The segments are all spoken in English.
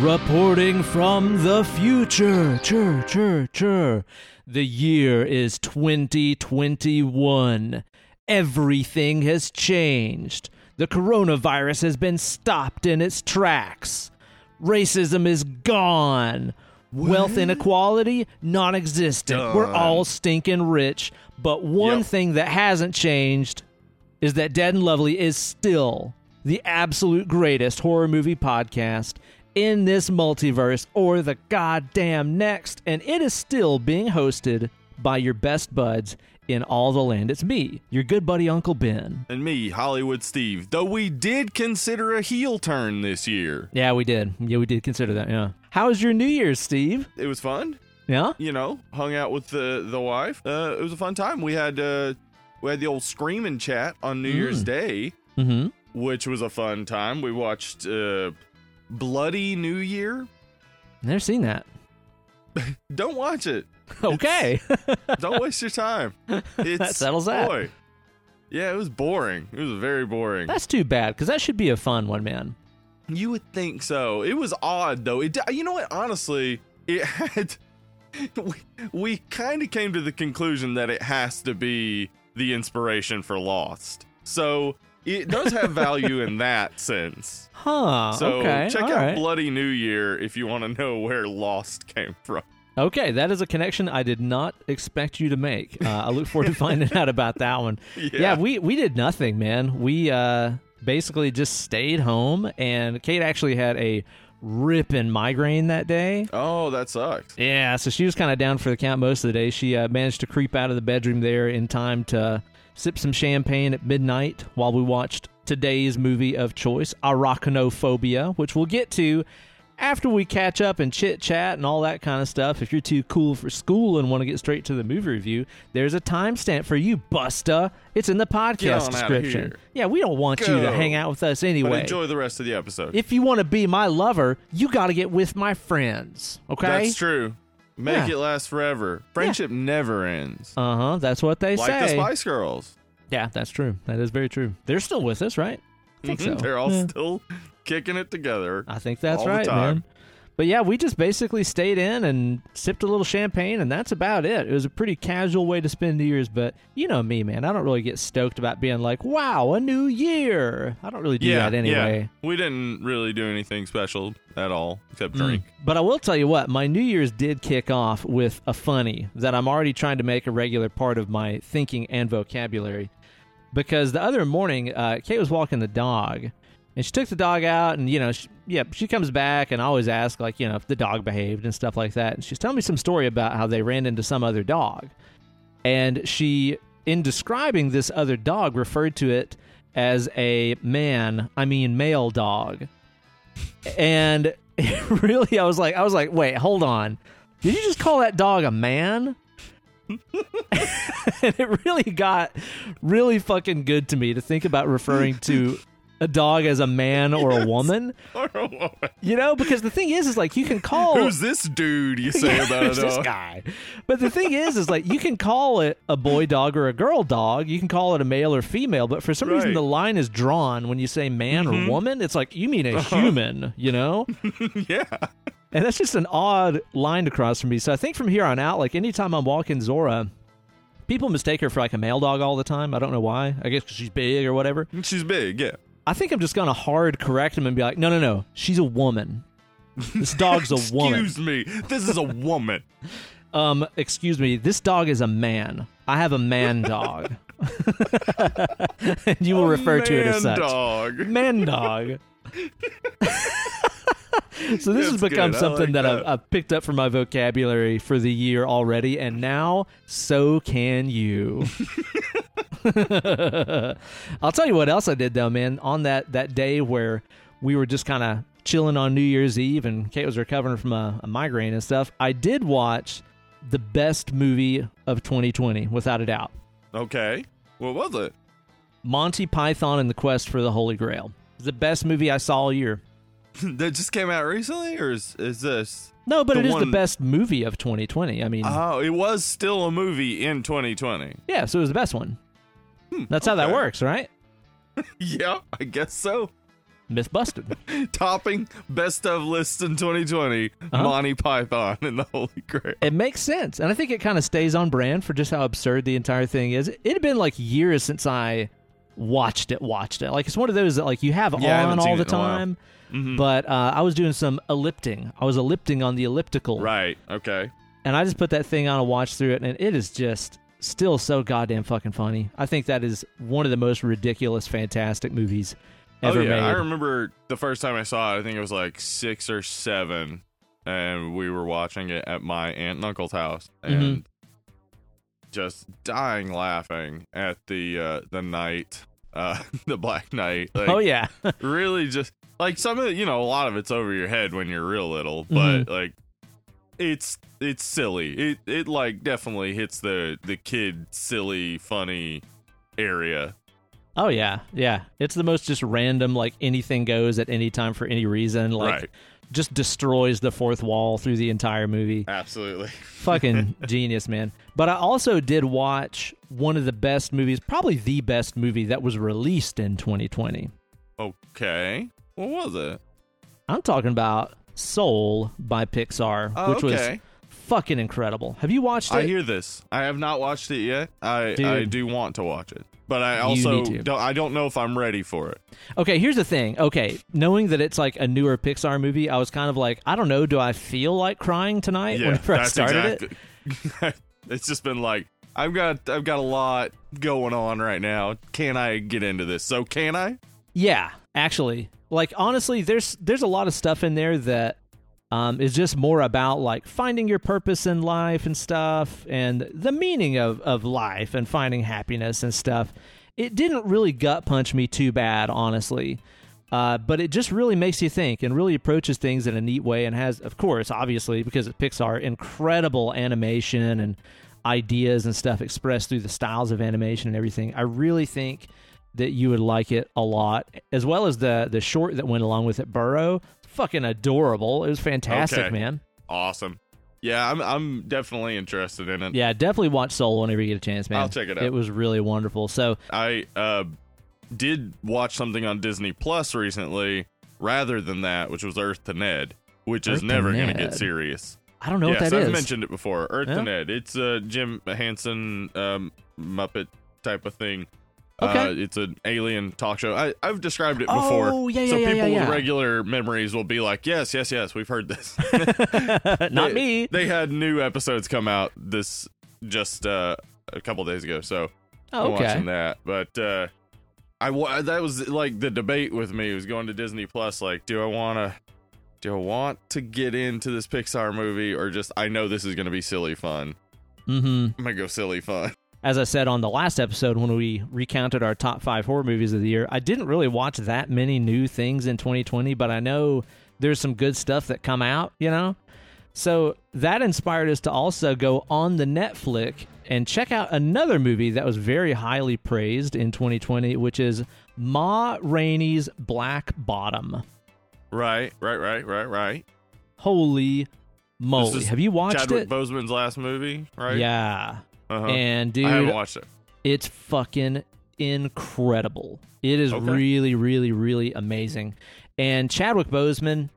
Reporting from the future. Chur, chur, chur. The year is 2021. Everything has changed. The coronavirus has been stopped in its tracks. Racism is gone. Wealth inequality, non existent. We're all stinking rich. But one Yep. thing that hasn't changed is that Dead and Lovely is still the absolute greatest horror movie podcast in this multiverse or the goddamn next. And it is still being hosted by your best buds in all the land. It's me, your good buddy Uncle Ben. And me, Hollywood Steve. Though we did consider a heel turn this year. Yeah, we did. Yeah, we did consider that. Yeah. How was your New Year's, Steve? It was fun. Yeah. You know, hung out with the the wife. Uh, it was a fun time. We had uh, we had the old screaming chat on New Year's Mm. Day, Mm-hmm. which was a fun time. We watched uh, Bloody New Year. Never seen that. Don't watch it. Okay. Don't waste your time. It's, settles that. Boy. Yeah, it was boring. It was very boring. That's too bad because that should be a fun one, man. You would think so. It was odd though. It you know what? Honestly, it had. We, we kind of came to the conclusion that it has to be the inspiration for Lost. So it does have value in that sense. Huh. So okay. check out right. Bloody New Year if you want to know where Lost came from. Okay, that is a connection I did not expect you to make. Uh, I look forward to finding out about that one. Yeah. we we did nothing, man. We uh, basically just stayed home, and Kate actually had a ripping migraine that day. Oh, that sucks. Yeah, so she was kind of down for the count most of the day. She uh, managed to creep out of the bedroom there in time to sip some champagne at midnight while we watched today's movie of choice, Arachnophobia, which we'll get to after we catch up and chit chat and all that kind of stuff. If you're too cool for school and want to get straight to the movie review, there's a timestamp for you, Busta. It's in the podcast description. Yeah, we don't want you to hang out with us But anyway. enjoy the rest of the episode. if you want to be my lover, you got to get with my friends. Okay? That's true. Make Yeah. it last forever. Friendship never ends. Uh huh. That's what they say. like the say. Spice Girls. Yeah, that's true. That is very true. They're still with us, right? I think so. Mhm. They're all Yeah. still kicking it together. I think that's all the right, time. man. But yeah, we just basically stayed in and sipped a little champagne, and that's about it. It was a pretty casual way to spend New Year's, but you know me, man. I don't really get stoked about being like, "Wow, a new year." I don't really do that anyway. Yeah. We didn't really do anything special at all except Mm. drink. But I will tell you what, my New Year's did kick off with a funny that I'm already trying to make a regular part of my thinking and vocabulary. Because the other morning, uh, Kate was walking the dog, and she took the dog out, and you know, she, yeah, she comes back, and I always ask like, you know, if the dog behaved and stuff like that. And she's telling me some story about how they ran into some other dog, and she, in describing this other dog, referred to it as a man, I mean male dog. And really i was like i was like wait hold on. Did you just call that dog a man? And it really got really fucking good to me to think about referring to a dog as a man or a Yes. woman you know because the thing is is like you can call Who's this dude you say Yeah, about a this guy but the thing is is like you can call it a boy dog or a girl dog you can call it a male or female but for some reason the line is drawn when you say man Mhm. or woman it's like you mean a Uh-huh. human you know yeah. and that's just an odd line to cross for me. So I think from here on out, like anytime I'm walking Zora, people mistake her for like a male dog all the time. I don't know why. I guess 'cause she's big or whatever. She's big, yeah. I think I'm just gonna hard correct him and be like, no, no, no, she's a woman. This dog's a woman. Excuse me. This is a woman. Um, excuse me, this dog is a man. I have a man dog. and you will A refer to it as man such. dog. Man dog. So this has become good. Something like that, I've. I've picked up from my vocabulary for the year already, and now so can you. I'll tell you what else I did though, man. On that that day where we were just kind of chilling on New Year's Eve, and Kate was recovering from a, a migraine and stuff. I did watch the best movie of 2020, without a doubt. Okay. What was it? Monty Python and the Quest for the Holy Grail. It's the best movie I saw all year. that just came out recently, or is, is this? No, but The it is the best movie of 2020. I mean, Oh, it was still a movie in 2020. yeah, so it was the best one. Hmm, That's how that works, right? Yeah, I guess so. myth busted. Topping best of lists in 2020, Uh-huh. Monty Python and the Holy Grail. it makes sense, and I think it kind of stays on brand for just how absurd the entire thing is. It had been like years since I watched it. Watched it. Like it's one of those that like you have Yeah, on all the time. Mhm. But uh, I was doing some ellipting. I was ellipting on the elliptical, Right. Okay. and I just put that thing on and watched through it, and it is just still so goddamn fucking funny. I think that is one of the most ridiculous, fantastic movies ever oh yeah, made. I remember the first time I saw it. I think it was like six or seven, and we were watching it at my aunt and uncle's house, Mm-hmm. and just dying laughing at the uh, the knight, uh, the Black Knight. Like, oh yeah, really just like some of it, you know, a lot of it's over your head when you're real little, but Mhm. like it's it's silly. It it like definitely hits the the kid silly funny area. oh yeah, yeah. It's the most just random, like anything goes at any time for any reason. Like right. Just destroys the fourth wall through the entire movie. Absolutely. Fucking genius, man. But I also did watch one of the best movies, probably the best movie that was released in 2020. Okay. What was it? I'm talking about Soul by Pixar, Oh, which was fucking incredible. Have you watched it? I hear this. I have not watched it yet. I Dude. I do want to watch it, but I also don't. I don't know if I'm ready for it. Okay, here's the thing. Okay, knowing that it's like a newer Pixar movie, I was kind of like, I don't know, do I feel like crying tonight yeah, whenever I started it? it's just been like I've got I've got a lot going on right now. Can I get into this? So can I? Yeah, actually, like honestly, there's there's a lot of stuff in there that um, is just more about like finding your purpose in life and stuff, and the meaning of of life and finding happiness and stuff. It didn't really gut punch me too bad, honestly. Uh, but it just really makes you think and really approaches things in a neat way and has, of course, obviously, because it's Pixar, incredible animation and ideas and stuff expressed through the styles of animation and everything. I really think that you would like it a lot, as well as the the short that went along with it, Burrow. Fucking adorable. It was fantastic, Okay. man. Awesome. Yeah, I'm I'm definitely interested in it. Yeah, definitely watch Soul whenever you get a chance, man. I'll check it out. It was really wonderful. So, I uh did watch something on Disney Plus recently rather than that, which was Earth to Ned, which Earth is never going to get serious. I don't know yes, what that I've is. mentioned it before. Earth Yeah. to Ned. It's a Jim Henson um, Muppet type of thing. Okay. Uh, it's an alien talk show. I, I've described it before. Oh, yeah, yeah, so yeah, people yeah, with regular memories will be like, yes, yes, yes, we've heard this. Not They- me. They had new episodes come out this just uh, a couple days ago. So Oh, I'm watching that. But uh, I that was like the debate with me was going to Disney Plus. Like, do I want to do I want to get into this Pixar movie or just I know this is going to be silly fun. Mm-hmm. I'm gonna go silly fun. As I said on the last episode when we recounted our top five horror movies of the year, I didn't really watch that many new things in 2020, but I know there's some good stuff that come out, you know? So that inspired us to also go on the Netflix and check out another movie that was very highly praised in 2020, which is Ma Rainey's Black Bottom. Right, right, right, right, right. Holy moly. Have you watched Chadwick it? Boseman's last movie, right? Yeah. Uh-huh. And dude, I haven't watched it. It's fucking incredible. It is Okay. really, really, really amazing. And Chadwick Boseman,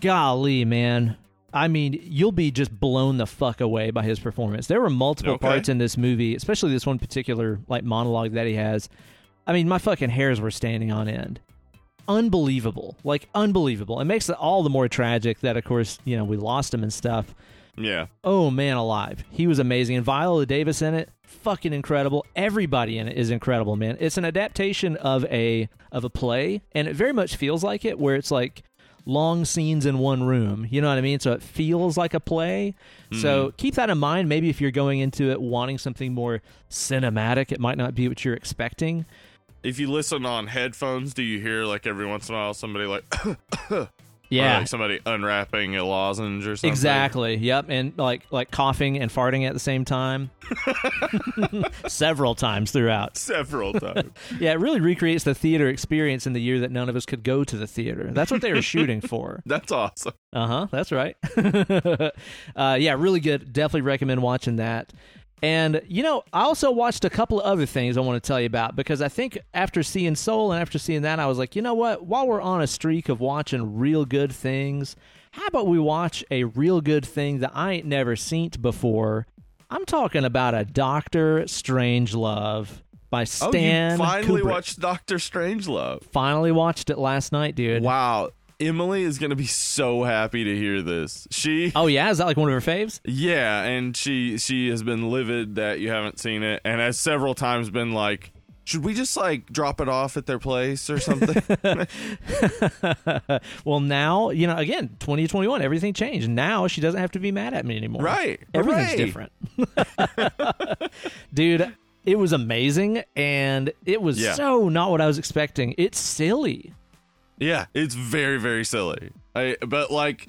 golly, man. I mean, you'll be just blown the fuck away by his performance. There were multiple Okay. parts in this movie, especially this one particular like monologue that he has. I mean, my fucking hairs were standing on end. Unbelievable. Like unbelievable. It makes it all the more tragic that of course, you know, we lost him and stuff. Yeah. Oh man, alive! He was amazing, and Viola Davis in it, fucking incredible. Everybody in it is incredible, man. It's an adaptation of a of a play, and it very much feels like it, where it's like long scenes in one room. You know what I mean? So it feels like a play. So mm-hmm. keep that in mind. Maybe if you're going into it wanting something more cinematic, it might not be what you're expecting. If you listen on headphones, do you hear like every once in a while somebody like, or, Yeah, like somebody unwrapping a lozenge or something? Exactly. Yep. And like like coughing and farting at the same time. Several times throughout. Several times. Yeah, it really recreates the theater experience in the year that none of us could go to the theater. That's what they were shooting for. That's awesome. Uh huh. That's right. uh, yeah, really good. Definitely recommend watching that. And you know, I also watched a couple of other things I want to tell you about because I think after seeing Soul and after seeing that, I was like, you know what? While we're on a streak of watching real good things, how about we watch a real good thing that I ain't never seen before? I'm talking about a Doctor Strange Love by Stan. Oh, you finally Kubrick. watched Doctor Strangelove. Finally watched it last night, dude. Wow. Emily is going to be so happy to hear this. She Oh yeah, is that like one of her faves? Yeah, and she she has been livid that you haven't seen it and has several times been like should we just like drop it off at their place or something? well, now you know. Again, 2021, everything changed. Now she doesn't have to be mad at me anymore. Right. Everything's Hooray. different, dude. It was amazing, and it was Yeah. so not what I was expecting. It's silly. Yeah, it's very very silly. I, but like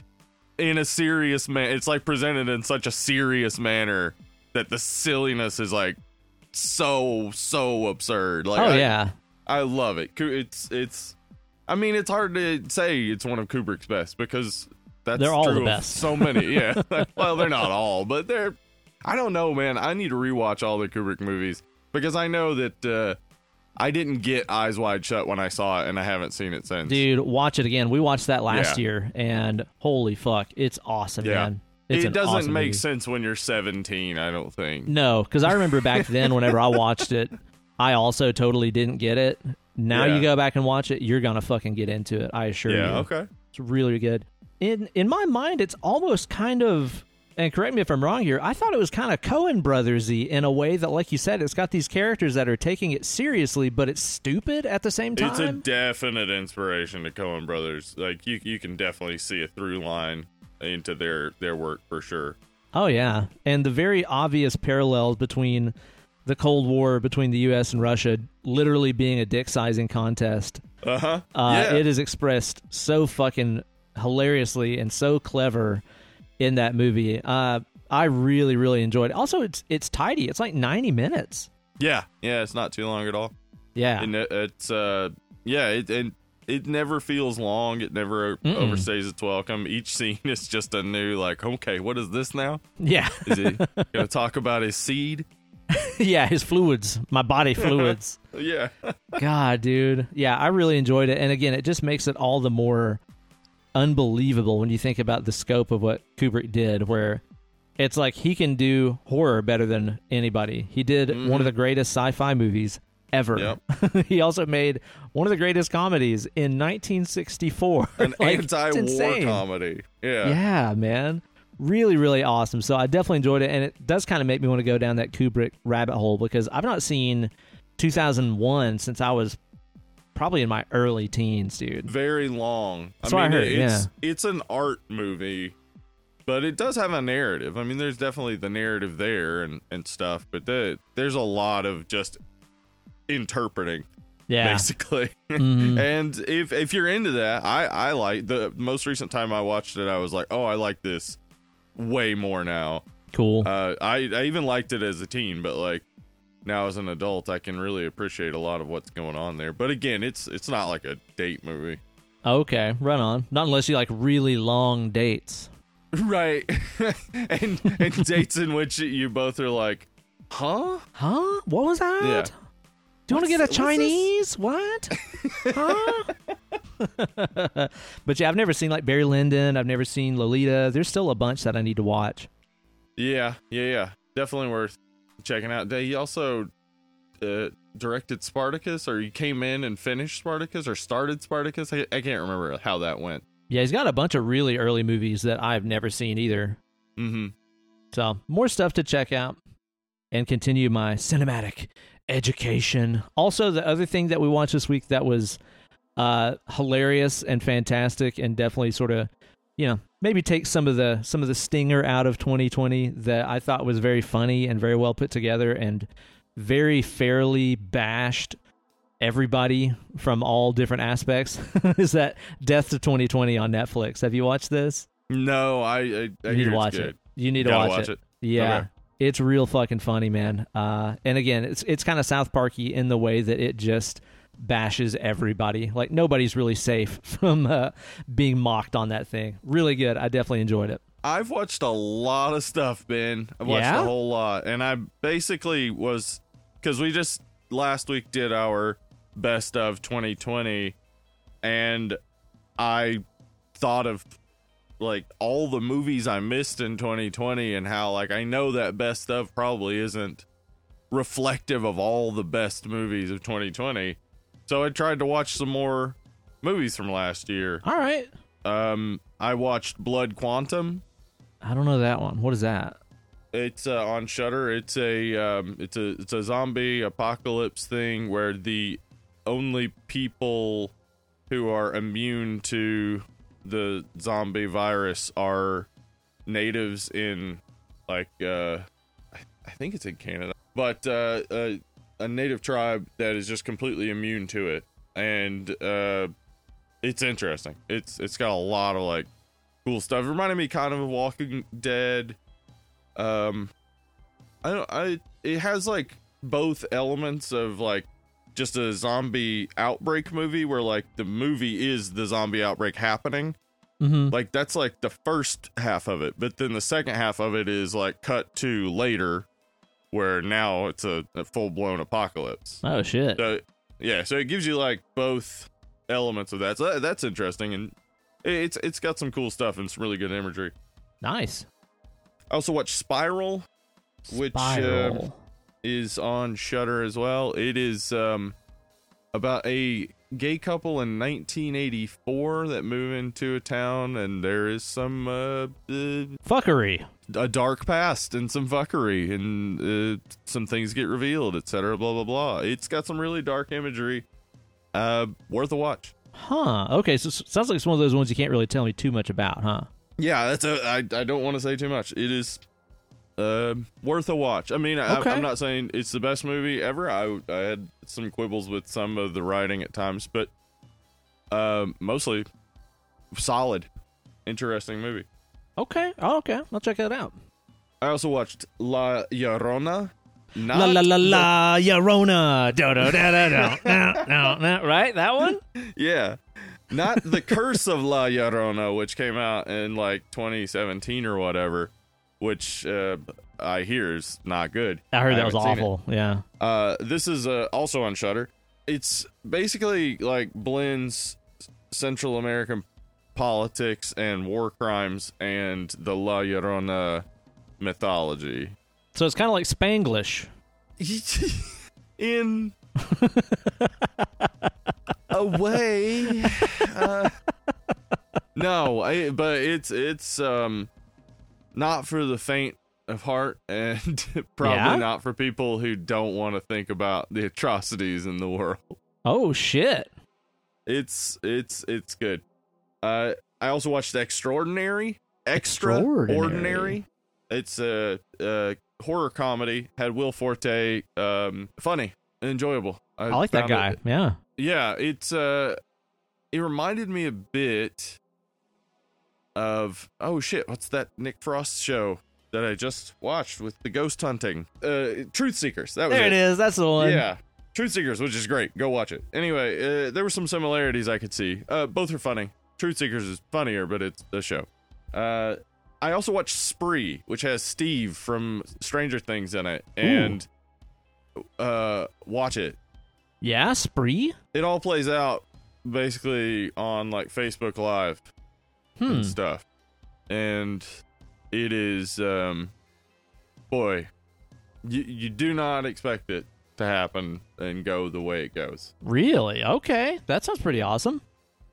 in a serious man, it's like presented in such a serious manner that the silliness is like so so absurd. Like oh I, yeah, I love it. It's it's. I mean, it's hard to say it's one of Kubrick's best because that's They're all true the of best. So many, yeah. well, they're not all, but they're. I don't know, man. I need to rewatch all the Kubrick movies because I know that uh, I didn't get Eyes Wide Shut when I saw it, and I haven't seen it since. dude. Watch it again. We watched that last Yeah. year, and holy fuck, it's awesome, Yeah. man. It's it doesn't awesome make movie. sense when you're 17. I don't think. No, because I remember back then, whenever I watched it, I also totally didn't get it. Now Yeah. you go back and watch it, you're gonna fucking get into it. I assure you. Yeah. Okay. It's really good. In in my mind, it's almost kind of. And correct me if I'm wrong here. I thought it was kind of Coen Brothersy in a way that, like you said, it's got these characters that are taking it seriously, but it's stupid at the same time. It's a definite inspiration to Coen Brothers. Like you, you can definitely see a through line into their their work for sure. Oh yeah, and the very obvious parallels between the Cold War between the U.S. and Russia literally being a dick sizing contest. Uh-huh. Uh, yeah. It is expressed so fucking hilariously and so clever in that movie. Uh, I really, really enjoyed it. Also, it's it's tidy. It's like ninety minutes. Yeah, yeah, it's not too long at all. Yeah, And it, it's uh yeah, it and it never feels long. It never Mm-mm. overstays its welcome. Each scene is just a new like, okay, what is this now? yeah, Is he gonna talk about his seed? yeah. His fluids, my body fluids. Yeah. God, dude. Yeah, I really enjoyed it. And again, it just makes it all the more unbelievable when you think about the scope of what Kubrick did, where it's like he can do horror better than anybody. He did mm-hmm. one of the greatest sci fi movies ever. he also made one of the greatest comedies in 1964. An Like, anti-war comedy. Yeah. Yeah, man. Really, really awesome. So I definitely enjoyed it, and it does kind of make me want to go down that Kubrick rabbit hole because I've not seen 2001 since I was probably in my early teens, dude. Very long. That's I what I mean, heard, it's yeah. it's an art movie, but it does have a narrative. I mean, there's definitely the narrative there and and stuff, but the, there's a lot of just interpreting Yeah. basically. Mhm. and if if you're into that, I I like the most recent time I watched it, I was like, oh, I like this way more now. Cool. Uh, I I even liked it as a teen, but like now as an adult, I can really appreciate a lot of what's going on there. But again, it's it's not like a date movie, okay, run on. Not unless you like really long dates. right? and and dates in which you both are like, huh? Huh? What was that? Yeah. Do you want to get a th- what's this? Chinese? What? huh? but yeah, I've never seen like Barry Lyndon. I've never seen Lolita. There's still a bunch that I need to watch. Yeah, yeah, yeah. Definitely worth checking out. He also uh, directed Spartacus, or he came in and finished Spartacus, or started Spartacus. I, I can't remember how that went. Yeah, he's got a bunch of really early movies that I've never seen either. Mm-hmm. So more stuff to check out and continue my cinematic education. Also, the other thing that we watched this week that was uh, hilarious and fantastic, and definitely sort of, you know, maybe take some of the some of the stinger out of 2020 that I thought was very funny and very well put together and very fairly bashed everybody from all different aspects. is that Death to 2020 on Netflix? Have you watched this? No, I, I, I You need to watch it. You need to Gotta watch, watch it. it. Yeah. Okay. It's real fucking funny, man. Uh, and again, it's it's kind of South Parky in the way that it just bashes everybody. Like nobody's really safe from uh, being mocked on that thing. Really good. I definitely enjoyed it. I've watched a lot of stuff, Ben. I've watched Yeah? a whole lot, and I basically was because we just last week did our best of 2020, and I thought of like all the movies I missed in 2020 and how like I know that best of probably isn't reflective of all the best movies of 2020. So I tried to watch some more movies from last year. All right. Um I watched Blood Quantum. I don't know that one. What is that? It's uh, on Shudder. It's a um it's a it's a zombie apocalypse thing where the only people who are immune to the zombie virus are natives in like uh I, I think it's in Canada. But uh, uh a native tribe that is just completely immune to it and uh it's interesting. It's it's got a lot of like cool stuff. It reminded me kind of of Walking Dead. Um I don't I it has like both elements of like just a zombie outbreak movie where like the movie is the zombie outbreak happening. Mm-hmm. Like that's like the first half of it, but then the second half of it is like cut to later where now it's a, a full blown apocalypse. Oh shit. So yeah, so it gives you like both elements of that. So that, that's interesting, and it- it's it's got some cool stuff and some really good imagery. Nice. I also watched Spiral, which Spiral. is on Shudder as well. It is um about a gay couple in 1984 that move into a town, and there is some uh, uh Fuckery. A dark past and some fuckery and uh, some things get revealed, etc. Blah blah blah. It's got some really dark imagery. Uh, worth a watch. Huh. Okay. So sounds like it's one of those ones you can't really tell me too much about, huh? Yeah, that's a. I I don't want to say too much. It is. Uh, worth a watch. I mean, I, Okay. I'm not saying it's the best movie ever. I I had some quibbles with some of the writing at times, but um, mostly solid, interesting movie. Okay. Oh, okay. I'll check that out. I also watched La Llorona. Not La la la the- la, Llorona. Do do da da da. No, no, no. Right? That one? Yeah. Not the Curse of La Llorona, which came out in like 2017 or whatever, which uh, I hear is not good. I heard that was haven't seen it. awful. Yeah. Uh, this is uh, also on Shudder. It's basically like blends Central American politics and war crimes and the La Llorona mythology. So it's kind of like Spanglish. in a way uh, no I, but it's it's um not for the faint of heart and probably Yeah? not for people who don't want to think about the atrocities in the world Oh shit. it's it's it's good uh i also watched extraordinary Extraordinary. extraordinary it's a, a horror comedy had will forte um funny enjoyable I like that guy. it- Yeah. yeah it's uh it reminded me a bit of oh shit what's that nick frost show that i just watched with the ghost hunting uh truth seekers that was There it is. That's the one. yeah. Truth Seekers, which is great. Go watch it. Anyway, uh, there were some similarities I could see. Uh, both are funny. Truth Seekers is funnier, but it's a show. Uh, I also watched Spree, which has Steve from Stranger Things in it, and uh, watch it. Yeah. Spree. It all plays out basically on like Facebook Live Hmm. and stuff, and it is um, boy, you you do not expect it to happen and go the way it goes. Really? Okay. That sounds pretty awesome.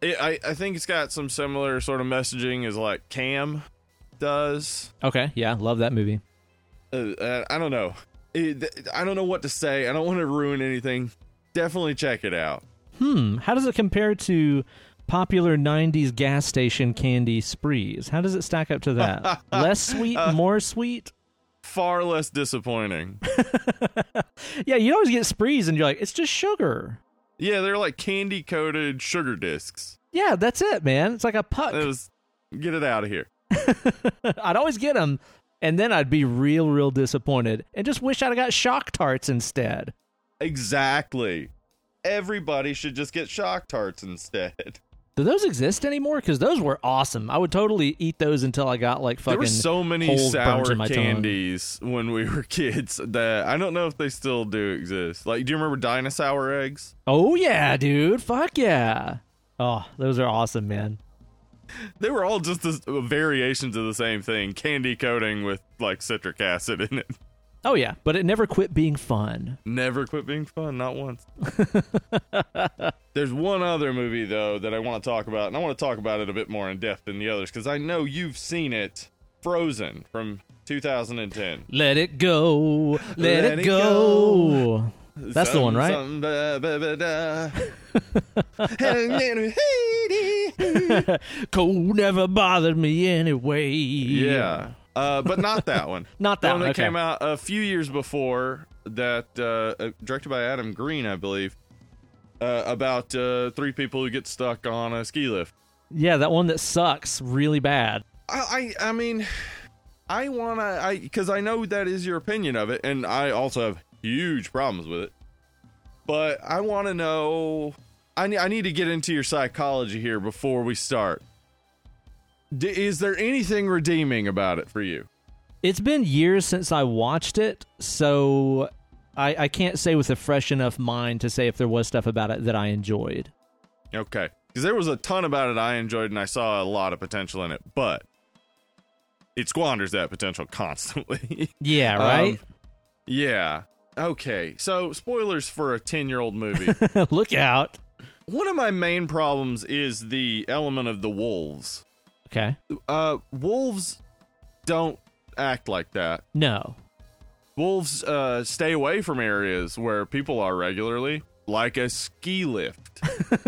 It, I I think it's got some similar sort of messaging as like Cam does. Okay. Yeah. Love that movie. Uh, uh, I don't know. It, I don't know what to say. I don't want to ruin anything. Definitely check it out. Hmm. How does it compare to popular 90s gas station candy sprees? How does it stack up to that? Less sweet, more sweet? Far less disappointing. Yeah, you always get sprees and you're like, it's just sugar. Yeah, they're like candy coated sugar discs. Yeah, that's it, man. It's like a puck. It was get it out of here. I'd always get them, and then I'd be real, real disappointed and just wish I'd have got Shock Tarts instead. Exactly. Everybody should just get shock tarts instead. Do those exist anymore? Because those were awesome. I would totally eat those until I got like fucking. There were so many sour my tongue. candies when we were kids that I don't know if they still do exist. Like, do you remember dinosaur eggs? Oh yeah, dude. Fuck yeah. Oh, those are awesome, man. They were all just this, uh, variations of the same thing, candy coating with like citric acid in it. Oh yeah, but it never quit being fun. Never quit being fun, not once. There's one other movie though that I want to talk about, and I want to talk about it a bit more in depth than the others because I know you've seen it. Frozen from 2010. Let it go. Let, Let it, it go. That's the one, right? Ba, ba, ba, da. Cold never bothered me anyway. uh, but not that one. Not The that one one. that okay. came out a few years before that, uh, uh, directed by Adam Green, I believe, uh, about uh, three people who get stuck on a ski lift. Yeah, that one that sucks really bad. I, I, I mean, I wanna, I because I know that is your opinion of it, and I also have huge problems with it. But I want to know. I need, I need to get into your psychology here before we start. D- is there anything redeeming about it for you? It's been years since I watched it, so I, I can't say with a fresh enough mind to say if there was stuff about it that I enjoyed. Okay. Because there was a ton about it I enjoyed and I saw a lot of potential in it, but it squanders that potential constantly. Yeah, Um, right? yeah. Okay. So, spoilers for a 10 year old movie. Look out. One of my main problems is the element of the wolves. Okay. Uh, wolves don't act like that. No. Wolves uh, stay away from areas where people are regularly, like a ski lift.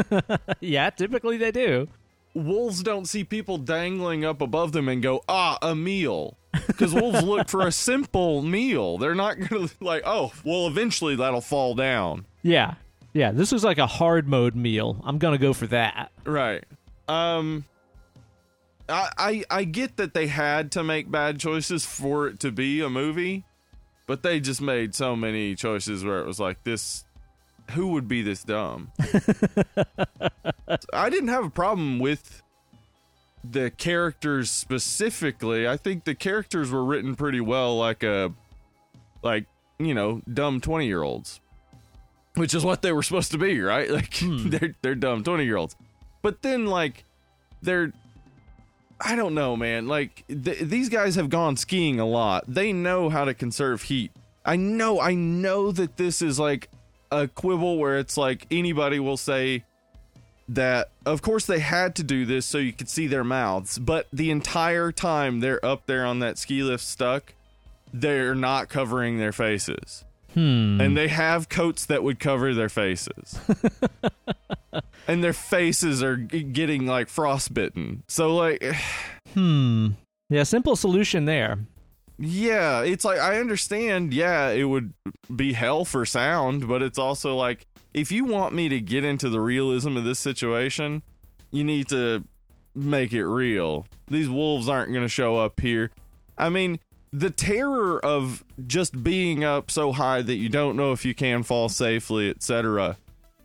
yeah, typically they do. wolves don't see people dangling up above them and go, ah, a meal. Because wolves look for a simple meal. They're not going to, like, oh, well, eventually that'll fall down. Yeah. Yeah, this was like a hard mode meal. I'm going to go for that. Right. Um, I, I, I get that they had to make bad choices for it to be a movie, but they just made so many choices where it was like, this, who would be this dumb? I didn't have a problem with the characters specifically. I think the characters were written pretty well, like a, like you know, dumb twenty year olds, which is what they were supposed to be, right? Like hmm. they're they're dumb twenty year olds, but then like they're. I don't know, man. Like th- these guys have gone skiing a lot. They know how to conserve heat. I know. I know that this is like a quibble where it's like anybody will say that of course they had to do this so you could see their mouths, but the entire time they're up there on that ski lift stuck, they're not covering their faces. Hmm. And they have coats that would cover their faces. and their faces are getting like frostbitten. So like Hmm. Yeah, simple solution there. yeah, it's like I understand, yeah, it would be hell for sound, but it's also like if you want me to get into the realism of this situation, you need to make it real. These wolves aren't going to show up here. I mean, the terror of just being up so high that you don't know if you can fall safely, etc.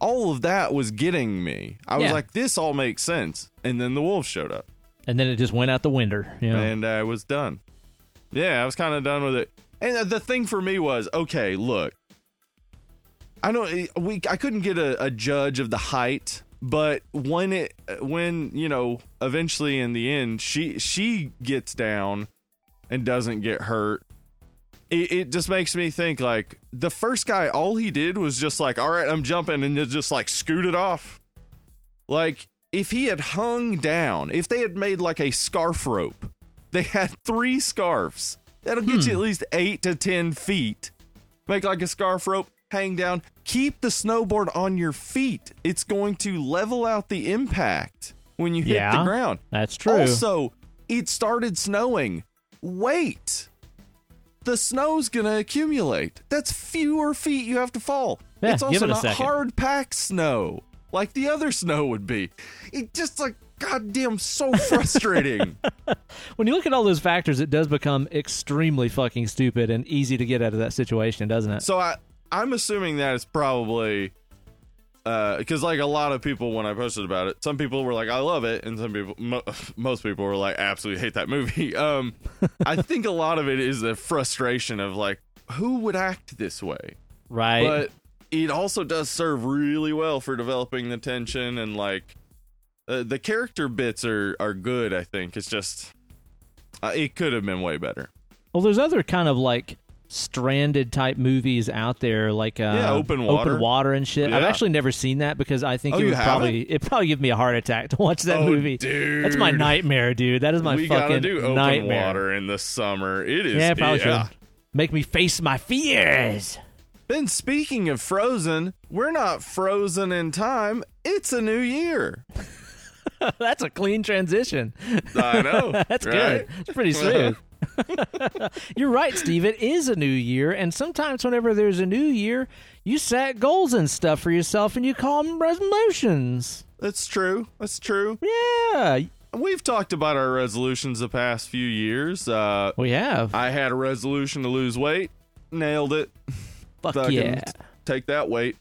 All of that was getting me. I was Yeah. like, this all makes sense. And then the wolves showed up And then it just went out the window. You know? and I was done. Yeah, I was kind of done with it. And the thing for me was, okay, look, I don't, we, I couldn't get a, a judge of the height, but when it, when you know, eventually in the end, she she gets down and doesn't get hurt. It, it just makes me think like the first guy, all he did was just like, all right, I'm jumping, and just like scooted off. Like if he had hung down, if they had made like a scarf rope, they had three scarves. That'll get you hmm. at least eight to ten feet. Make like a scarf rope, hang down, keep the snowboard on your feet. It's going to level out the impact when you hit the ground. That's true. Also, it started snowing. Wait. The snow's gonna accumulate. That's fewer feet you have to fall. Yeah, it's also it not second. hard packed snow like the other snow would be. It just like goddamn so frustrating. when you look at all those factors, it does become extremely fucking stupid and easy to get out of that situation, doesn't it? so I I'm assuming that is probably because like a lot of people when I posted about it, some people were like, "I love it," and some people, mo- most people were like, "Absolutely hate that movie." Um, I think a lot of it is the frustration of like, who would act this way? Right. But it also does serve really well for developing the tension and like uh, the character bits are are good. I think it's just uh, it could have been way better. well, there's other kind of like stranded type movies out there, like uh, Yeah, Open Water. open water and shit. I've actually never seen that because I think Oh, it would probably it probably give me a heart attack to watch that Oh, movie. dude. That's my nightmare, dude. That is my we fucking gotta do open nightmare. water in the summer. It is Yeah, probably yeah. should make me face my fears. Ben, speaking of frozen, we're not frozen in time. It's a new year. That's a clean transition. I know. That's right? good. It's pretty smooth. You're right, Steve. It is a new year, and sometimes whenever there's a new year, you set goals and stuff for yourself, and you call them resolutions. That's true. That's true. Yeah, We've talked about our resolutions the past few years. Uh, we have. I had a resolution to lose weight. Nailed it. Fuck yeah. Take that weight.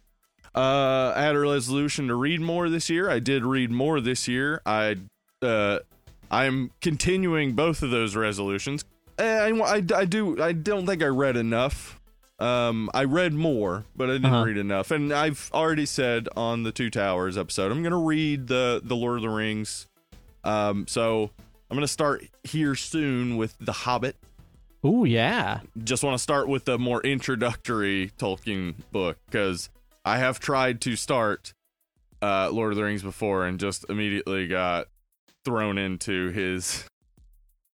Uh, I had a resolution to read more this year. I did read more this year. I, uh, I'm continuing both of those resolutions. Eh, I, I, I do. I don't think I read enough. Um, I read more, but I didn't Uh-huh. read enough. And I've already said on the Two Towers episode, I'm gonna read the the Lord of the Rings. Um, so I'm gonna start here soon with The Hobbit Oh yeah. just want to start with the more introductory Tolkien book because I have tried to start uh, Lord of the Rings before and just immediately got thrown into his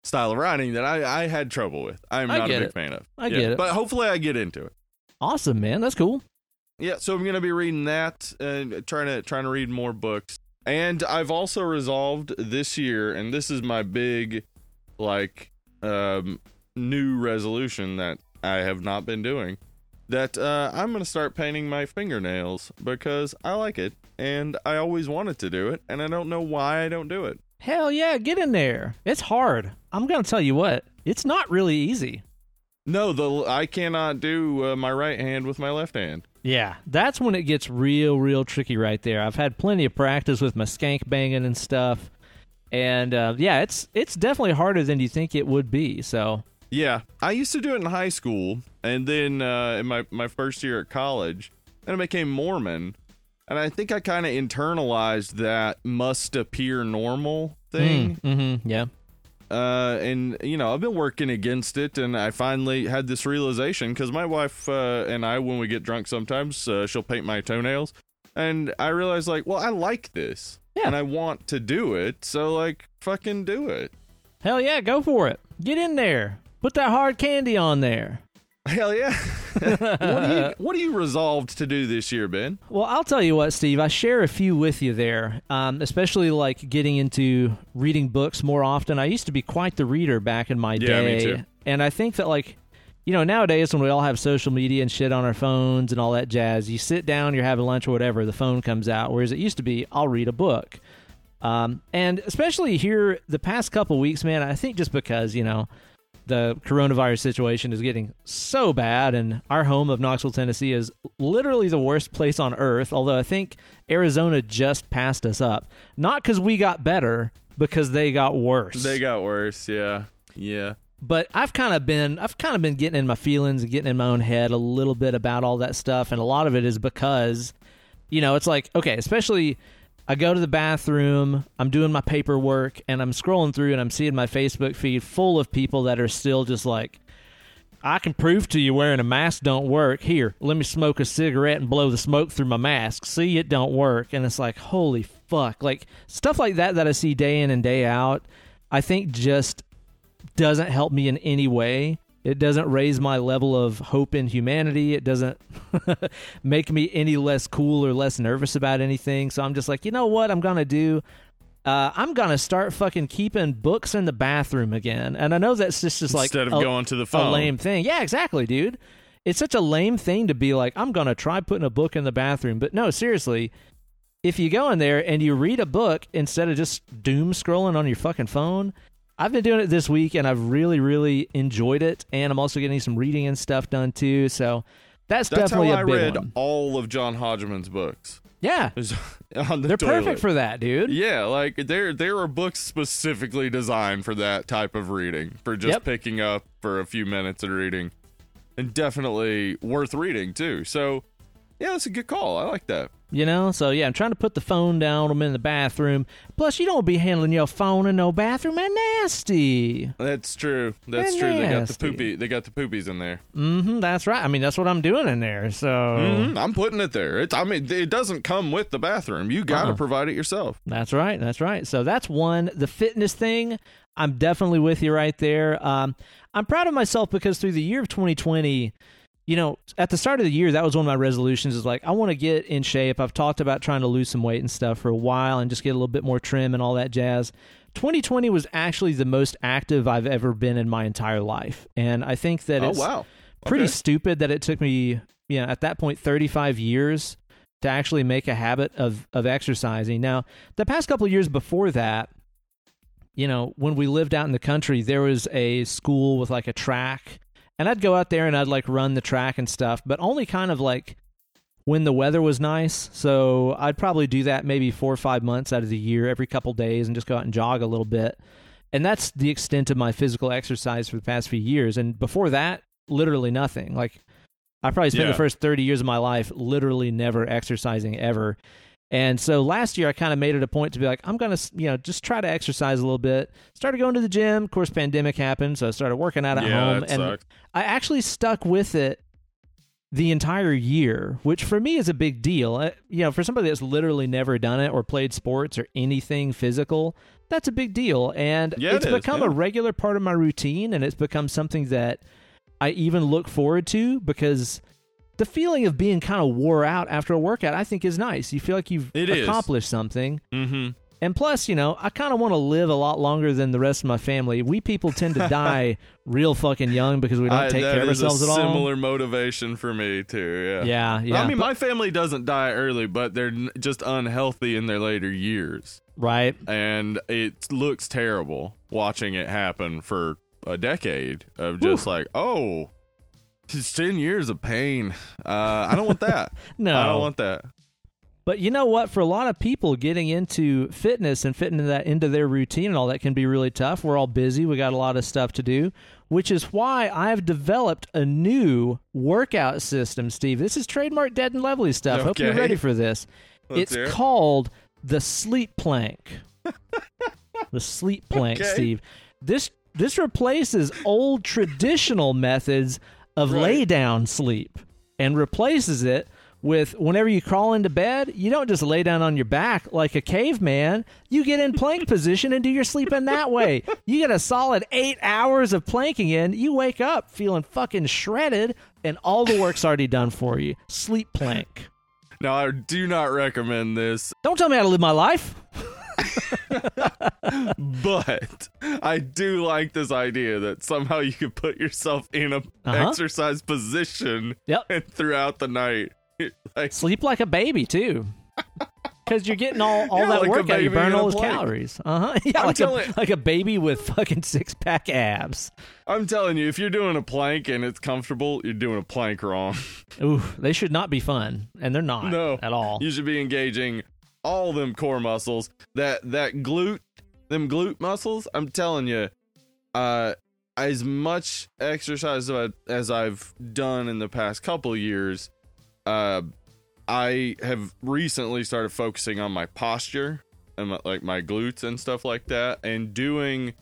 style of writing that I, I had trouble with. I'm I not a big it. fan of. I Yeah, get it. But hopefully I get into it. Awesome, man. That's cool. Yeah, so I'm gonna be reading that and trying to trying to read more books. And I've also resolved this year, and this is my big like um new resolution that I have not been doing. That uh I'm gonna start painting my fingernails because I like it and I always wanted to do it and I don't know why I don't do it. Hell yeah, get in there. It's hard. I'm going to tell you what, it's not really easy. No, the I cannot do uh, my right hand with my left hand. Yeah, that's when it gets real, real tricky right there. I've had plenty of practice with my skank banging and stuff, and uh, yeah, it's it's definitely harder than you think it would be. So Yeah, I used to do it in high school, and then uh, in my my first year at college, and I became Mormon, and I think I kind of internalized that must appear normal thing. mm-hmm, yeah, Uh, and you know, I've been working against it, and I finally had this realization because my wife uh, and I, when we get drunk, sometimes uh, she'll paint my toenails, and I realized like, well, I like this, Yeah. and I want to do it, so like, fucking do it. hell yeah, go for it. Get in there. Put that hard candy on there. Hell yeah! what are you what do you resolved to do this year, Ben? Well, I'll tell you what, Steve. I share a few with you there, um, especially like getting into reading books more often. I used to be quite the reader back in my Yeah, me day, too. and I think that like, you know, nowadays when we all have social media and shit on our phones and all that jazz, you sit down, you're having lunch or whatever, the phone comes out. Whereas it used to be, I'll read a book. Um, and especially here the past couple weeks, man, I think just because you know the coronavirus situation is getting so bad, and our home of Knoxville, Tennessee, is literally the worst place on earth. Although I think Arizona just passed us up, not because we got better, because they got worse. They got worse. Yeah, yeah. but I've kind of been I've kind of been getting in my feelings and getting in my own head a little bit about all that stuff, and a lot of it is because, you know, it's like okay, especially. I go to the bathroom, I'm doing my paperwork, and I'm scrolling through and I'm seeing my Facebook feed full of people that are still just like, I can prove to you wearing a mask don't work. Here, let me smoke a cigarette and blow the smoke through my mask. See, it don't work. And it's like, holy fuck. Like, stuff like that that I see day in and day out, I think just doesn't help me in any way. It doesn't raise my level of hope in humanity. It doesn't make me any less cool or less nervous about anything. So I'm just like, you know what I'm going to do? Uh, I'm going to start fucking keeping books in the bathroom again. And I know that's just, just like Instead of a- going to the phone, a lame thing. Yeah, exactly, dude. It's such a lame thing to be like, I'm going to try putting a book in the bathroom. But no, seriously, if you go in there and you read a book instead of just doom scrolling on your fucking phone, I've been doing it this week and I've really, really enjoyed it. And I'm also getting some reading and stuff done too. So that's, That's definitely how a I big read one. all of John Hodgman's books. Yeah, the they're toilet. perfect for that, dude. Yeah, like there there are books specifically designed for that type of reading, for just Yep. picking up for a few minutes and reading, and definitely worth reading too. So, yeah, that's a good call. I like that. You know, so yeah, I'm trying to put the phone down. I'm in the bathroom. Plus, you don't be handling your phone in no bathroom. Man, nasty. That's true. That's They're true. They got the nasty. poopy. They got the poopies in there. Mm-hmm. That's right. I mean, that's what I'm doing in there. So Mhm, I'm putting it there. It's. I mean, it doesn't come with the bathroom. You got to Uh-uh. provide it yourself. That's right. That's right. So that's one. The fitness thing, I'm definitely with you right there. Um, I'm proud of myself because through the year of 2020, you know, at the start of the year, that was one of my resolutions is like, I want to get in shape. I've talked about trying to lose some weight and stuff for a while and just get a little bit more trim and all that jazz. 2020 was actually the most active I've ever been in my entire life. And I think that Oh it's wow. pretty Okay. stupid that it took me, you know, at that point, 35 years to actually make a habit of of exercising. Now, the past couple of years before that, you know, when we lived out in the country, there was a school with like a track, and I'd go out there and I'd like run the track and stuff, but only kind of like when the weather was nice. So I'd probably do that maybe four or five months out of the year, every couple days, and just go out and jog a little bit. And that's the extent of my physical exercise for the past few years. And before that, literally nothing. Like I probably spent Yeah. the first 30 years of my life literally never exercising ever. And so last year I kind of made it a point to be like I'm going to, you know, just try to exercise a little bit. Started going to the gym. Of course, pandemic happened, so I started working out at yeah, home and. I actually stuck with it the entire year, which for me is a big deal. Uh, You know, for somebody that's literally never done it or played sports or anything physical, that's a big deal. And Yeah, it's is, become yeah. a regular part of my routine and it's become something that I even look forward to because the feeling of being kind of wore out after a workout, I think is nice. You feel like you've It is. accomplished something. Mm-hmm. And plus, you know, I kind of want to live a lot longer than the rest of my family. We people tend to die real fucking young because we don't I, take care of ourselves at all. similar motivation for me too. Yeah. Yeah, yeah. I mean, but- my family doesn't die early, but they're just unhealthy in their later years, right. and it looks terrible watching it happen for a decade of just like, oh, it's ten years of pain. Uh, I don't want that. No. I don't want that. But you know what? For a lot of people, getting into fitness and fitting that into their routine and all that can be really tough. We're all busy. We got a lot of stuff to do, which is why I've developed a new workout system, Steve. This is trademark Dead and Lovely stuff. Hope you're ready for this. Let's it's called the sleep plank. the sleep plank, Okay. Steve. This this replaces old traditional methods of Right. lay down sleep and replaces it with whenever you crawl into bed, you don't just lay down on your back like a caveman. You get in plank position and do your sleeping that way. You get a solid eight hours of planking in. You wake up feeling fucking shredded, and all the work's already done for you. Sleep plank. Now, I do not recommend this, Don't tell me how to live my life. but I do like this idea that somehow you could put yourself in a Uh-huh. exercise position Yep. and throughout the night. like, Sleep like a baby too. Because you're getting all, all Yeah, that like workout, you burn all those calories. Uh huh. Yeah, I'm like a, like a baby with fucking six pack abs. I'm telling you, if you're doing a plank and it's comfortable, you're doing a plank wrong. Ooh, they should not be fun, and they're not No. at all. You should be engaging all them core muscles. That that glute, them glute muscles. I'm telling you, uh, as much exercise as I've done in the past couple years, uh, I have recently started focusing on my posture and my, like my glutes and stuff like that, and doing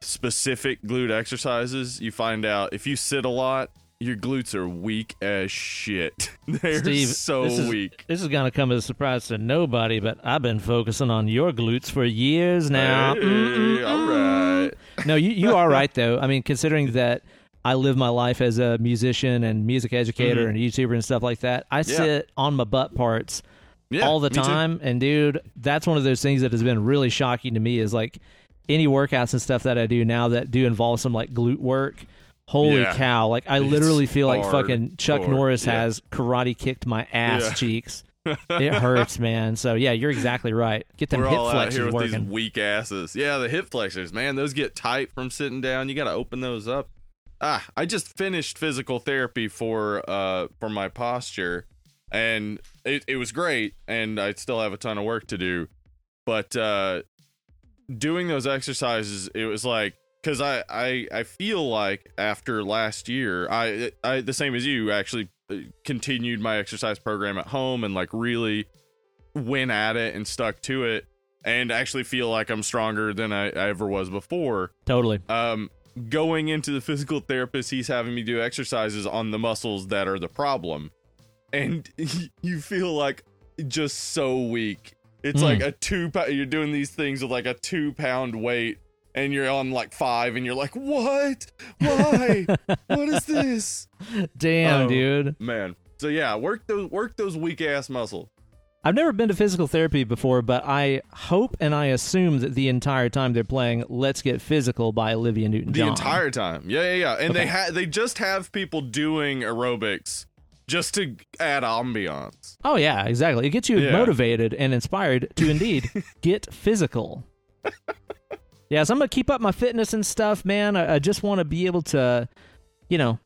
specific glute exercises. You find out if you sit a lot. Your glutes are weak as shit. They're Steve, so this is- weak. This is gonna come as a surprise to nobody, but I've been focusing on your glutes for years now. Hey, all right. No, you you are right though. I mean, considering that I live my life as a musician and music educator Mhm. and YouTuber and stuff like that, I sit on my butt parts Yeah, all the me too. time. And dude, that's one of those things that has been really shocking to me is like any workouts and stuff that I do now that do involve some like glute work. Holy Yeah. cow. Like I It's literally feel like fucking Chuck core. Norris Yeah. has karate kicked my ass Yeah. cheeks. It hurts, man. So yeah, you're exactly right. Get them We're hip all out here flexors with these weak asses. Yeah, the hip flexors, man, those get tight from sitting down. You got to open those up. Ah, I just finished physical therapy for uh for my posture, and it, it was great and i still have a ton of work to do but uh doing those exercises it was like because I, I i feel like after last year i i the same as you actually uh, continued my exercise program at home and like really went at it and stuck to it and actually feel like i'm stronger than i, I ever was before Totally. um going into the physical therapist he's having me do exercises on the muscles that are the problem and you feel like just so weak it's Mm. like a two you're doing these things with like a two pound weight and you're on like five and you're like what why what is this Damn, Oh. dude. man so yeah work those work those weak ass muscles I've never been to physical therapy before, but I hope and I assume that the entire time they're playing "Let's Get Physical" by Olivia Newton-John. The entire time yeah yeah yeah and they Okay. ha- they just have people doing aerobics just to add ambiance Oh yeah, exactly. It gets you Yeah. motivated and inspired to indeed get physical. Yeah, so I'm gonna keep up my fitness and stuff, man. I, I just want to be able to, you know,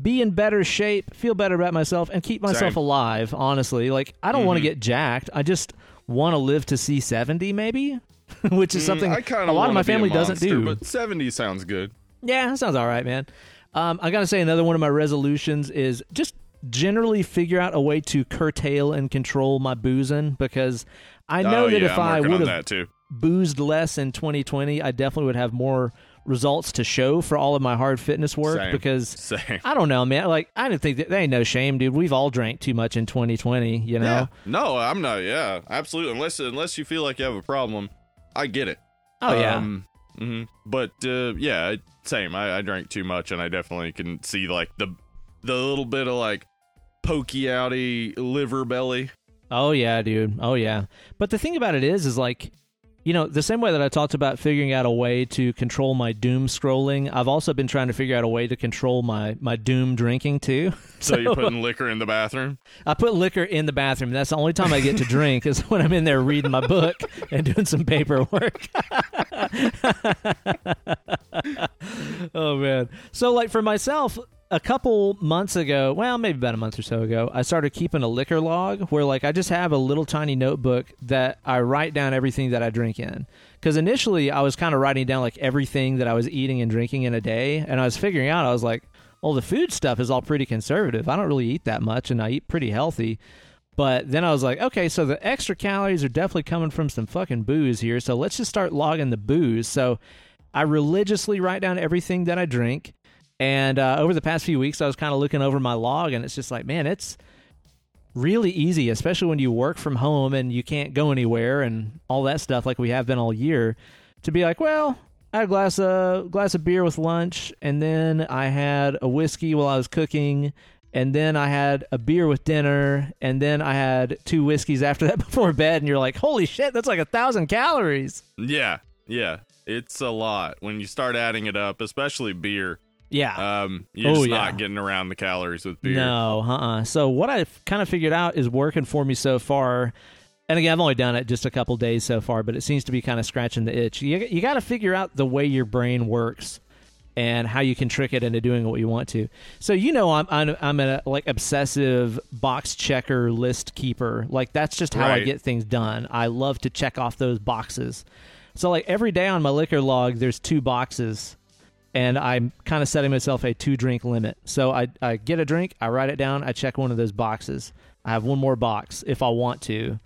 be in better shape, feel better about myself, and keep myself Same. alive. Honestly, like I don't want to get jacked. I just want to live to see 70, maybe, which is Mm, something I kinda a lot of my family doesn't do. But 70 sounds good. Yeah, that sounds all right, man. Um, I gotta say, another one of my resolutions is just generally figure out a way to curtail and control my boozing because I know oh, that yeah, if I'm I would have that too. Boozed less in 2020, I definitely would have more results to show for all of my hard fitness work Same. because. Same. I don't know, man. Like, I didn't think that, that ain't no shame, dude. We've all drank too much in 2020, you know? Yeah. No, I'm not. Yeah, absolutely. Unless unless you feel like you have a problem, I get it. Oh, yeah. Um, mhm. But uh, yeah, same. I, I drank too much, and I definitely can see like the the little bit of like pokey outy liver belly. Oh yeah, dude. Oh yeah. But the thing about it is, is like, you know, the same way that I talked about figuring out a way to control my doom scrolling, I've also been trying to figure out a way to control my my doom drinking too. So you're putting liquor in the bathroom. I put liquor in the bathroom. That's the only time I get to drink is when I'm in there reading my book and doing some paperwork. oh man. So like for myself, a couple months ago, well, maybe about a month or so ago, I started keeping a liquor log where like I just have a little tiny notebook that I write down everything that I drink in. Cuz initially I was kind of writing down like everything that I was eating and drinking in a day and I was figuring out I was like, well, the food stuff is all pretty conservative. I don't really eat that much and I eat pretty healthy. But then I was like, okay, so the extra calories are definitely coming from some fucking booze here. So let's just start logging the booze. So I religiously write down everything that I drink. And uh, over the past few weeks, I was kind of looking over my log, and it's just like, man, it's really easy, especially when you work from home and you can't go anywhere and all that stuff, like we have been all year, to be like, well, I had a glass of glass of beer with lunch, and then I had a whiskey while I was cooking, and then I had a beer with dinner, and then I had two whiskeys after that before bed, and you're like, holy shit, that's like a thousand calories. Yeah, yeah. It's a lot when you start adding it up, especially beer. Yeah. Um, you're Oh, just yeah. not getting around the calories with beer. No, uh-uh. So what I've kind of figured out is working for me so far. And again, I've only done it just a couple days so far, but it seems to be kind of scratching the itch. You, you got to figure out the way your brain works and how you can trick it into doing what you want to. So you know, I'm I'm, I'm a like obsessive box checker list keeper. Like that's just how I get things done. I love to check off those boxes. So like every day on my liquor log, there's two boxes and I'm kind of setting myself a two drink limit. So I, I get a drink, I write it down, I check one of those boxes. I have one more box if I want to.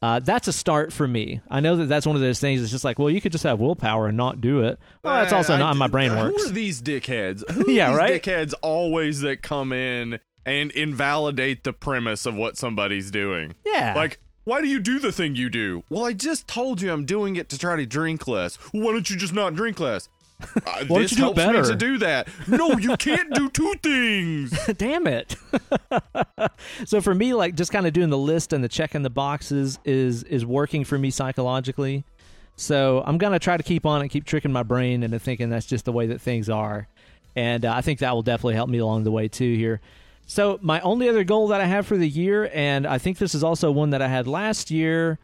Uh, that's a start for me. I know that that's one of those things. It's just like, well, you could just have willpower and not do it. Well, that's also Uh, not I- how my brain works. Who are these dickheads? Who Yeah, these right? Dickheads always that come in and invalidate the premise of what somebody's doing. Yeah. Like, why do you do the thing you do? Well, I just told you I'm doing it to try to drink less. Why don't you just not drink less? Uh, don't this you do helps it me better? to do that. No, you can't do two things. Damn it. so for me, like just kind of doing the list and the checking the boxes is is working for me psychologically. So I'm gonna try to keep on and keep tricking my brain into thinking that's just the way that things are, and uh, I think that will definitely help me along the way too here. So my only other goal that I have for the year, and I think this is also one that I had last year.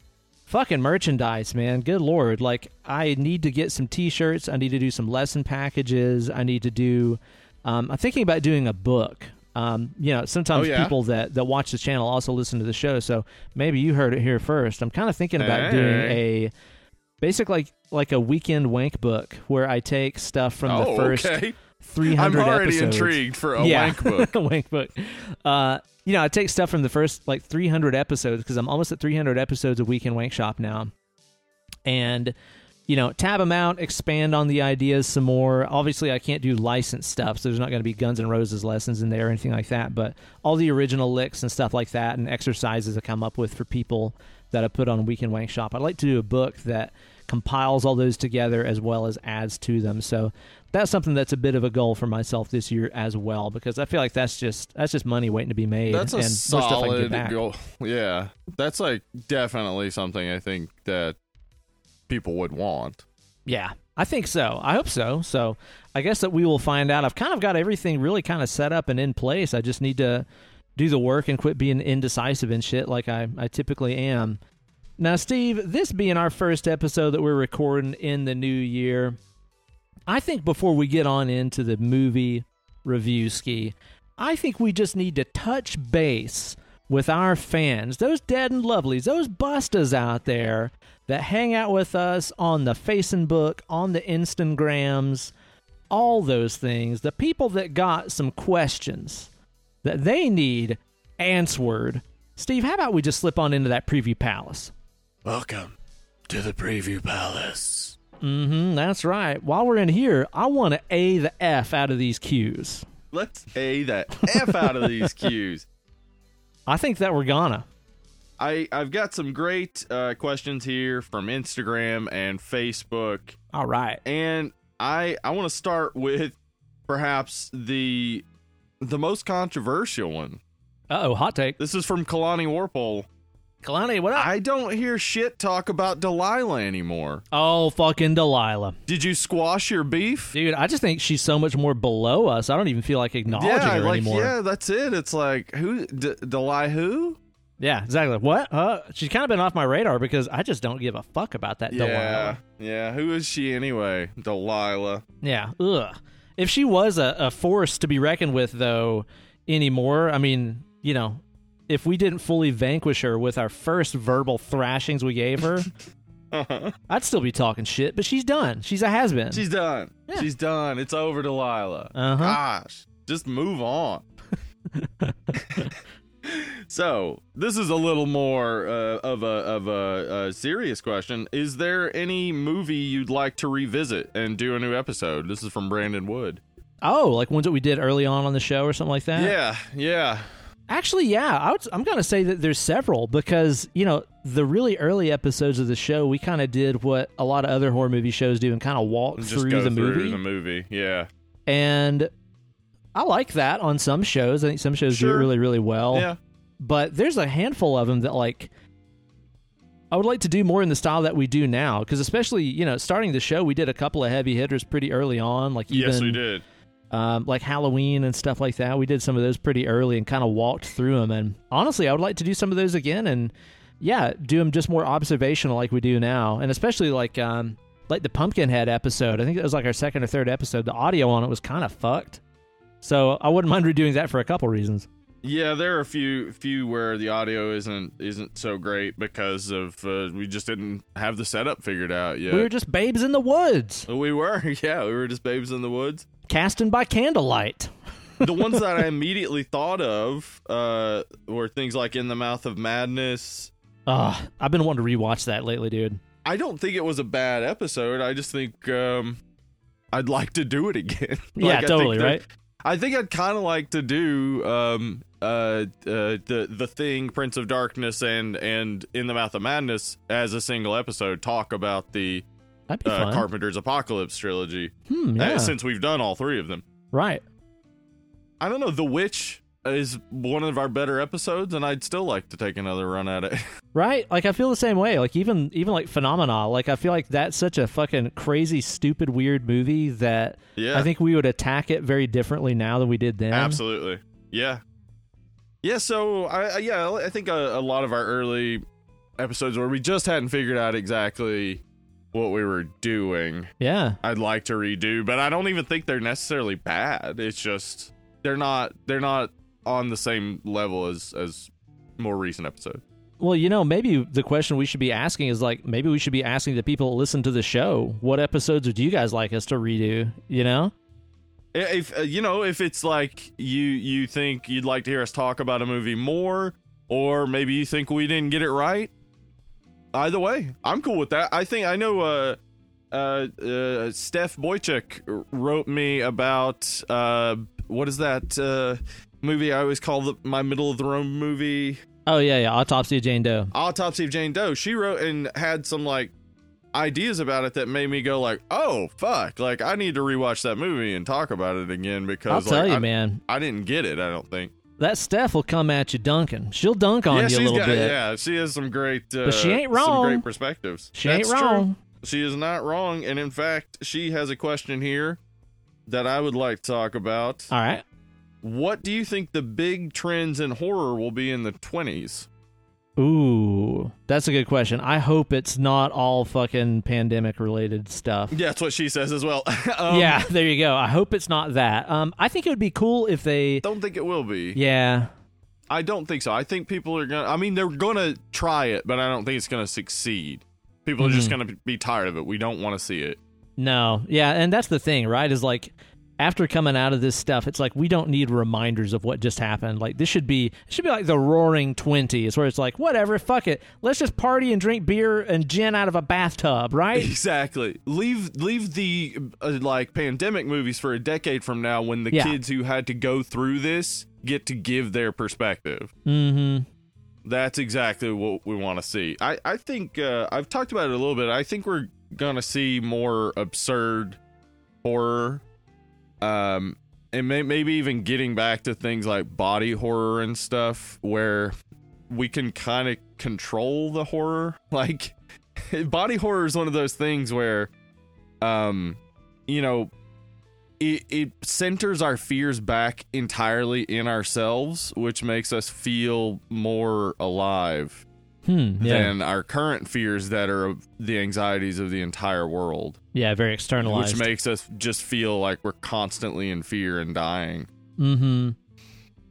Fucking merchandise, man. Good lord. Like, I need to get some t shirts. I need to do some lesson packages. I need to do. Um, I'm thinking about doing a book Um, you know, sometimes Oh, yeah? people that, that watch the channel also listen to the show, so maybe you heard it here first. I'm kind of thinking about doing a basic like like a weekend wank book where I take stuff from oh, the first okay. 300 I'm already episodes. intrigued for a yeah. wank book. wank book. Uh, you know, I take stuff from the first like 300 episodes because I'm almost at 300 episodes of Weekend Wank Shop now, and you know, tab them out, expand on the ideas some more. Obviously, I can't do licensed stuff, so there's not going to be Guns N' Roses lessons in there or anything like that. But all the original licks and stuff like that, and exercises I come up with for people that I put on Weekend Wank Shop. I'd like to do a book that compiles all those together as well as adds to them. So that's something that's a bit of a goal for myself this year as well because I feel like that's just that's just money waiting to be made. That's a and more stuff I can solid goal. Yeah, that's like definitely something I think that people would want. Yeah, I think so. I hope so. So I guess that we will find out. I've kind of got everything really kind of set up and in place. I just need to do the work and quit being indecisive and shit like I, I typically am. Now, Steve, this being our first episode that we're recording in the new year, I think before we get on into the movie review ski, I think we just need to touch base with our fans, those dead and lovelies, those bustas out there that hang out with us on the Facebook, on the Instagrams, all those things, the people that got some questions that they need answered. Steve, how about we just slip on into that preview palace? Welcome to the Preview Palace. Mm-hmm, that's right. While we're in here, I want to A the F out of these cues. Let's a that f out of these cues. I think that we're gonna. I I've got some great uh, questions here from Instagram and Facebook, All right. and I I want to start with perhaps the the most controversial one. Uh oh, hot take. This is from Kalani Warpole. Kalani, what up? I don't hear shit talk about Delilah anymore. oh, fucking Delilah. Did you squash your beef? Dude, I just think she's so much more below us. I don't even feel like acknowledging yeah, her like anymore. yeah, that's it. It's like who D- Delilah who? Yeah, exactly. What? Uh, she's kind of been off my radar because I just don't give a fuck about that Yeah, Delilah. yeah. Who is she anyway? Delilah. Yeah. Ugh. If she was a, a force to be reckoned with, though, anymore, I mean, you know, if we didn't fully vanquish her with our first verbal thrashings we gave her, I'd still be talking shit. But she's done. She's a has been. She's done. Yeah. She's done. It's over, Delilah. Uh-huh. Gosh, just move on. so this is a little more uh, of a of a, a serious question. Is there any movie you'd like to revisit and do a new episode? This is from Brandon Wood. oh, like ones that we did early on on the show or something like that. Yeah, yeah. Actually, yeah, I would, I'm going to say that there's several because you know the really early episodes of the show we kind of did what a lot of other horror movie shows do and kind of walk through the through movie. the movie. Yeah, and I like that on some shows. I think some shows do it really, really well. yeah. But there's a handful of them that like I would like to do more in the style that we do now because especially you know starting the show we did a couple of heavy hitters pretty early on like even yes, we did. Um, like Halloween and stuff like that. We did some of those pretty early and kind of walked through them. And honestly, I would like to do some of those again and yeah, do them just more observational like we do now. And especially like um, like the Pumpkinhead episode. I think it was like our second or third episode. The audio on it was kind of fucked. So I wouldn't mind redoing that for a couple reasons. Yeah, there are a few few where the audio isn't isn't so great because of uh, we just didn't have the setup figured out yet. We were just babes in the woods, We were, yeah, we were just babes in the woods. Casting by candlelight. the ones that I immediately thought of uh, were things like In the Mouth of Madness. Ugh, I've been wanting to rewatch that lately, dude. I don't think it was a bad episode. I just think um, I'd like to do it again. Like, yeah, I think totally, that- right? I think I'd kind of like to do um, uh, uh, the the thing, Prince of Darkness, and and In the Mouth of Madness as a single episode. Talk about the That'd be uh, fun. Carpenter's Apocalypse trilogy, hmm, uh, since we've done all three of them. right. I don't know. The Witch is one of our better episodes, and I'd still like to take another run at it. Right? Like I feel the same way. Like even even like Phenomena, like I feel like that's such a fucking crazy, stupid, weird movie that yeah, I think we would attack it very differently now than we did then. absolutely. Yeah, yeah. So I, I yeah, I think a, a lot of our early episodes where we just hadn't figured out exactly what we were doing, Yeah. I'd like to redo, but I don't even think they're necessarily bad. It's just they're not they're not on the same level as as more recent episodes. Well, you know, maybe the question we should be asking is like, maybe we should be asking the people that listen to the show, what episodes would you guys like us to redo? You know? If uh, you know, if it's like you you think you'd like to hear us talk about a movie more, or maybe you think we didn't get it right, either way, I'm cool with that. I think I know. Uh, uh, uh, Steph Boychuk wrote me about uh, what is that uh, movie I always call the, my middle of the road movie? Oh yeah, yeah. Autopsy of Jane Doe. Autopsy of Jane Doe. She wrote and had some like ideas about it that made me go like, oh fuck, like I need to rewatch that movie and talk about it again because I'll tell like, you, I, man, I didn't get it. I don't think. That Steph will come at you dunking. She'll dunk on yeah, you a little got, bit. yeah, she has some great, uh, But she ain't wrong. Some great perspectives. She That's ain't true. wrong. She is not wrong, and in fact, she has a question here that I would like to talk about. All right. What do you think the big trends in horror will be in the twenties? Ooh, that's a good question. I hope it's not all fucking pandemic related stuff. Yeah, that's what she says as well. um, yeah, there you go. I hope it's not that. Um, I think it would be cool if they. don't think it will be. Yeah, I don't think so. I think people are gonna. I mean, they're gonna try it, but I don't think it's gonna succeed. People are just Mhm. gonna be tired of it. We don't want to see it. no, yeah, and that's the thing, right? Is like after coming out of this stuff, it's like we don't need reminders of what just happened. Like this should be it should be like the Roaring Twenties, where it's like whatever, fuck it, let's just party and drink beer and gin out of a bathtub, right? Exactly. Leave leave the uh, like pandemic movies for a decade from now when the Yeah. kids who had to go through this get to give their perspective. mm-hmm. That's exactly what we want to see. I I think uh, I've talked about it a little bit. I think we're gonna see more absurd horror, um, and may, maybe even getting back to things like body horror and stuff, where we can kind of control the horror. Like body horror is one of those things where, um, you know. It, it centers our fears back entirely in ourselves, which makes us feel more alive Hmm. Yeah. than our current fears that are the anxieties of the entire world, yeah. Very externalized. which makes us just feel like we're constantly in fear and dying. mm-hmm.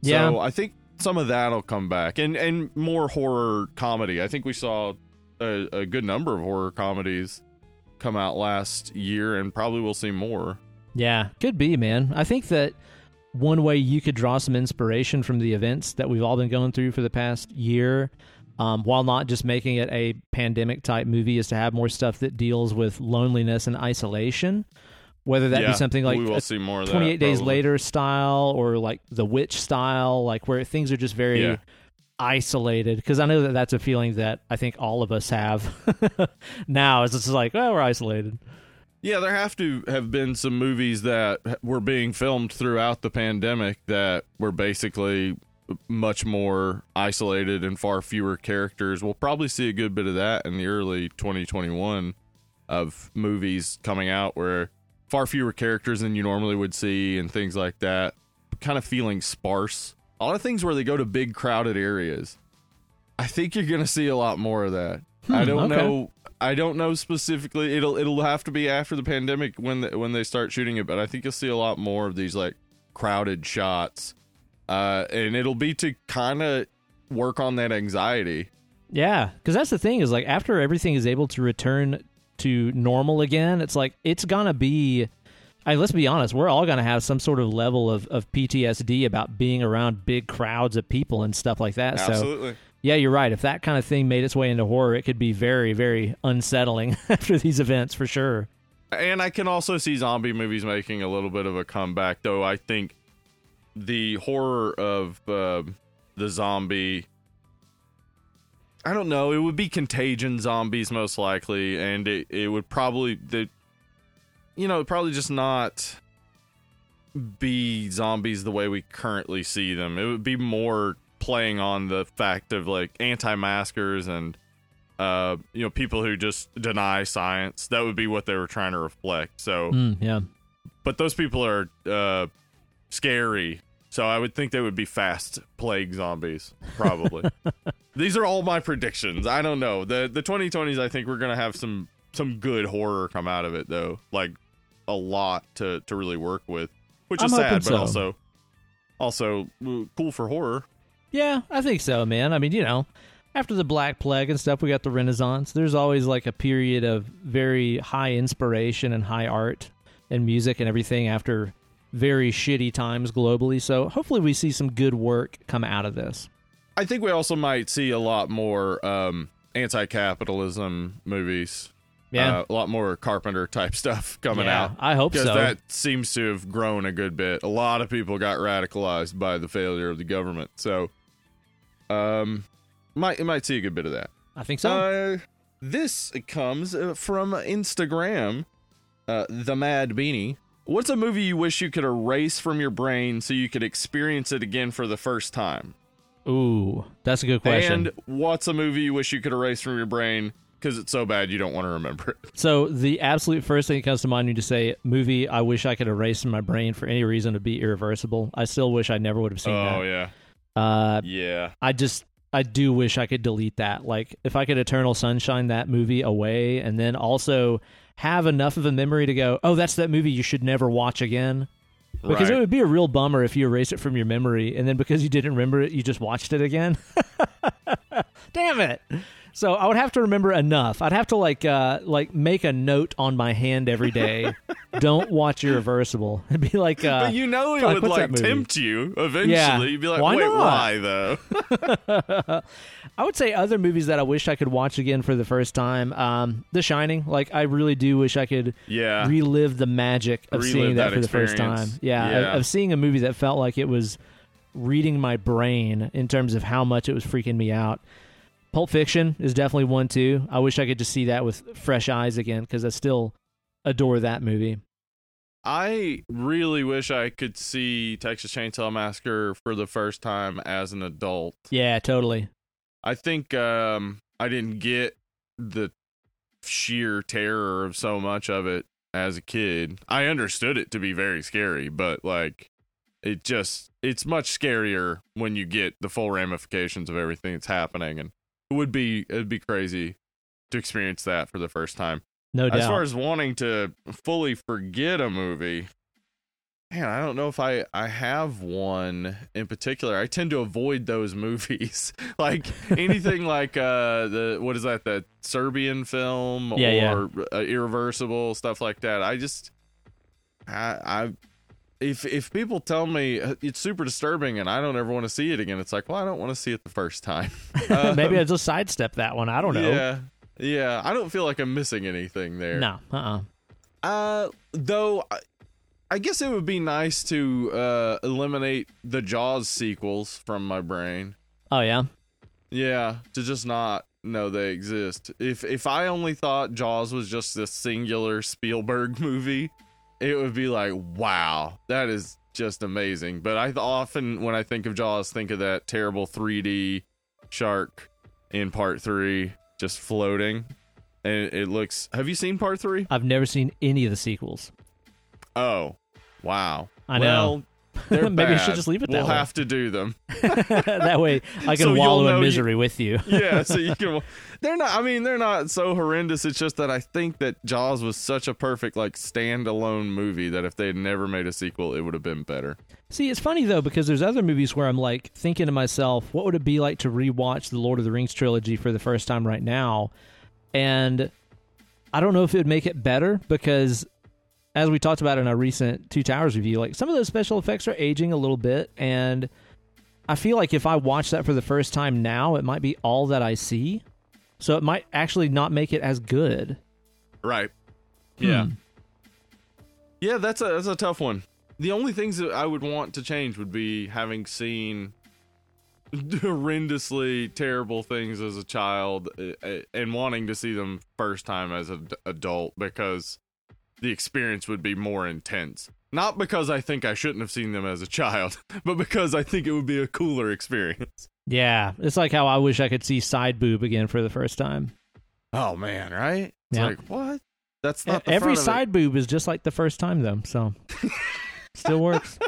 Yeah. So I think some of that'll come back, and and more horror comedy. I think we saw a, a good number of horror comedies come out last year, and probably we'll see more. Yeah, could be, man. I think that one way you could draw some inspiration from the events that we've all been going through for the past year, um, while not just making it a pandemic type movie, is to have more stuff that deals with loneliness and isolation. Whether that Yeah, be something like we will see more of that. 28 Days probably. Later style or like The Witch style, like where things are just very Yeah. isolated. Because I know that that's a feeling that I think all of us have now. Is it's like, oh, we're isolated. Yeah, there have to have been some movies that were being filmed throughout the pandemic that were basically much more isolated and far fewer characters. We'll probably see a good bit of that in the early 2021 of movies coming out where far fewer characters than you normally would see and things like that. Kind of feeling sparse. A lot of things where they go to big crowded areas. I think you're going to see a lot more of that. I Hmm, don't okay. know I don't know specifically. It'll it'll have to be after the pandemic when the, when they start shooting it, but I think you'll see a lot more of these like crowded shots, uh, and it'll be to kind of work on that anxiety. Yeah, because that's the thing is like after everything is able to return to normal again, it's like it's gonna be. I let's be honest, we're all gonna have some sort of level of, of PTSD about being around big crowds of people and stuff like that. So Absolutely. yeah, you're right. If that kind of thing made its way into horror, it could be very, very unsettling after these events for sure. And I can also see zombie movies making a little bit of a comeback, though. I think the horror of uh, the zombie. I don't know. It would be contagion zombies most likely, and it, it would probably the, you know, probably just not be zombies the way we currently see them. It would be more playing on the fact of like anti-maskers and uh you know people who just deny science that would be what they were trying to reflect so Mm, yeah. but those people are uh scary so i would think they would be fast plague zombies probably these are all my predictions i don't know the the 2020s i think we're gonna have some some good horror come out of it though like a lot to to really work with which is I'm sad but so. also also cool for horror. Yeah, I think so, man. I mean, you know, after the Black Plague and stuff, we got the Renaissance. There's always like a period of very high inspiration and high art and music and everything after very shitty times globally. So hopefully we see some good work come out of this. I think we also might see a lot more um, anti-capitalism movies. Yeah. Uh, a lot more Carpenter type stuff coming yeah, out. I hope because so. that seems to have grown a good bit. A lot of people got radicalized by the failure of the government, so um, might might see a good bit of that. I think so. Uh, this comes uh, from Instagram, uh, the Mad Beanie. What's a movie you wish you could erase from your brain so you could experience it again for the first time? Ooh, that's a good question. And what's a movie you wish you could erase from your brain because it's so bad you don't want to remember it? So the absolute first thing that comes to mind when you say movie I wish I could erase from my brain for any reason to be irreversible. I still wish I never would have seen Oh that. Oh yeah, Uh, yeah. I just I do wish I could delete that. Like if I could Eternal Sunshine that movie away and then also have enough of a memory to go, "Oh, that's that movie you should never watch again." Because right. it would be a real bummer if you erase it from your memory and then because you didn't remember it, you just watched it again. Damn it. So I would have to remember enough. I'd have to like uh like make a note on my hand every day. Don't watch Irreversible. It'd be like uh but you know it fuck, would like tempt you eventually. Yeah. You'd be like, Why wait, not?" why though? I would say other movies that I wish I could watch again for the first time. Um, The Shining. Like I really do wish I could yeah. relive the magic of Relive seeing that, that for the first time. Yeah, Yeah. Of, of seeing a movie that felt like it was reading my brain in terms of how much it was freaking me out. Pulp Fiction is definitely one too. I wish I could just see that with fresh eyes again because I still adore that movie. I really wish I could see Texas Chainsaw Massacre for the first time as an adult. Yeah, totally. I think um, I didn't get the sheer terror of so much of it as a kid. I understood it to be very scary, but like it just it's much scarier when you get the full ramifications of everything that's happening and it would be it'd be crazy to experience that for the first time. No doubt. As far as wanting to fully forget a movie, man, I don't know if I I have one in particular. I tend to avoid those movies, like anything like uh the what is that the Serbian film Yeah, yeah. or Uh, Irreversible stuff like that. I just I I. If if people tell me uh, it's super disturbing and I don't ever want to see it again, it's like, well, I don't want to see it the first time. Uh, Maybe I just sidestep that one. I don't know. Yeah, yeah. I don't feel like I'm missing anything there. No. Uh. uh Uh, though, I, I guess it would be nice to uh eliminate the Jaws sequels from my brain. Oh yeah. Yeah, to just not know they exist. If if I only thought Jaws was just this singular Spielberg movie, it would be like, wow, that is just amazing. But I often, when I think of Jaws, think of that terrible 3D shark in Part Three just floating, and it looks. Have you seen Part Three? I've never seen any of the sequels. Oh, wow. I know. Well, Maybe you bad. should just leave it We'll way. have to do them. that way I can So wallow in you- misery with you. yeah, so you can. They're not. I mean, they're not so horrendous. It's just that I think that Jaws was such a perfect like standalone movie that if they had never made a sequel, it would have been better. See, it's funny though because there's other movies where I'm like thinking to myself, what would it be like to rewatch the Lord of the Rings trilogy for the first time right now? And I don't know if it would make it better because as we talked about in our recent Two Towers review, like some of those special effects are aging a little bit and I feel like if I watch that for the first time now, it might be all that I see. So it might actually not make it as good. Right. Yeah. Hmm. Yeah, that's a that's a tough one. The only things that I would want to change would be having seen horrendously terrible things as a child uh, uh, and wanting to see them first time as an adult because the experience would be more intense. Not because I think I shouldn't have seen them as a child, but because I think it would be a cooler experience. Yeah, it's like how I wish I could see Side Boob again for the first time. Oh man, right? It's Yeah. like what? That's not the Every front of it. side boob is just like the first time though, so still works.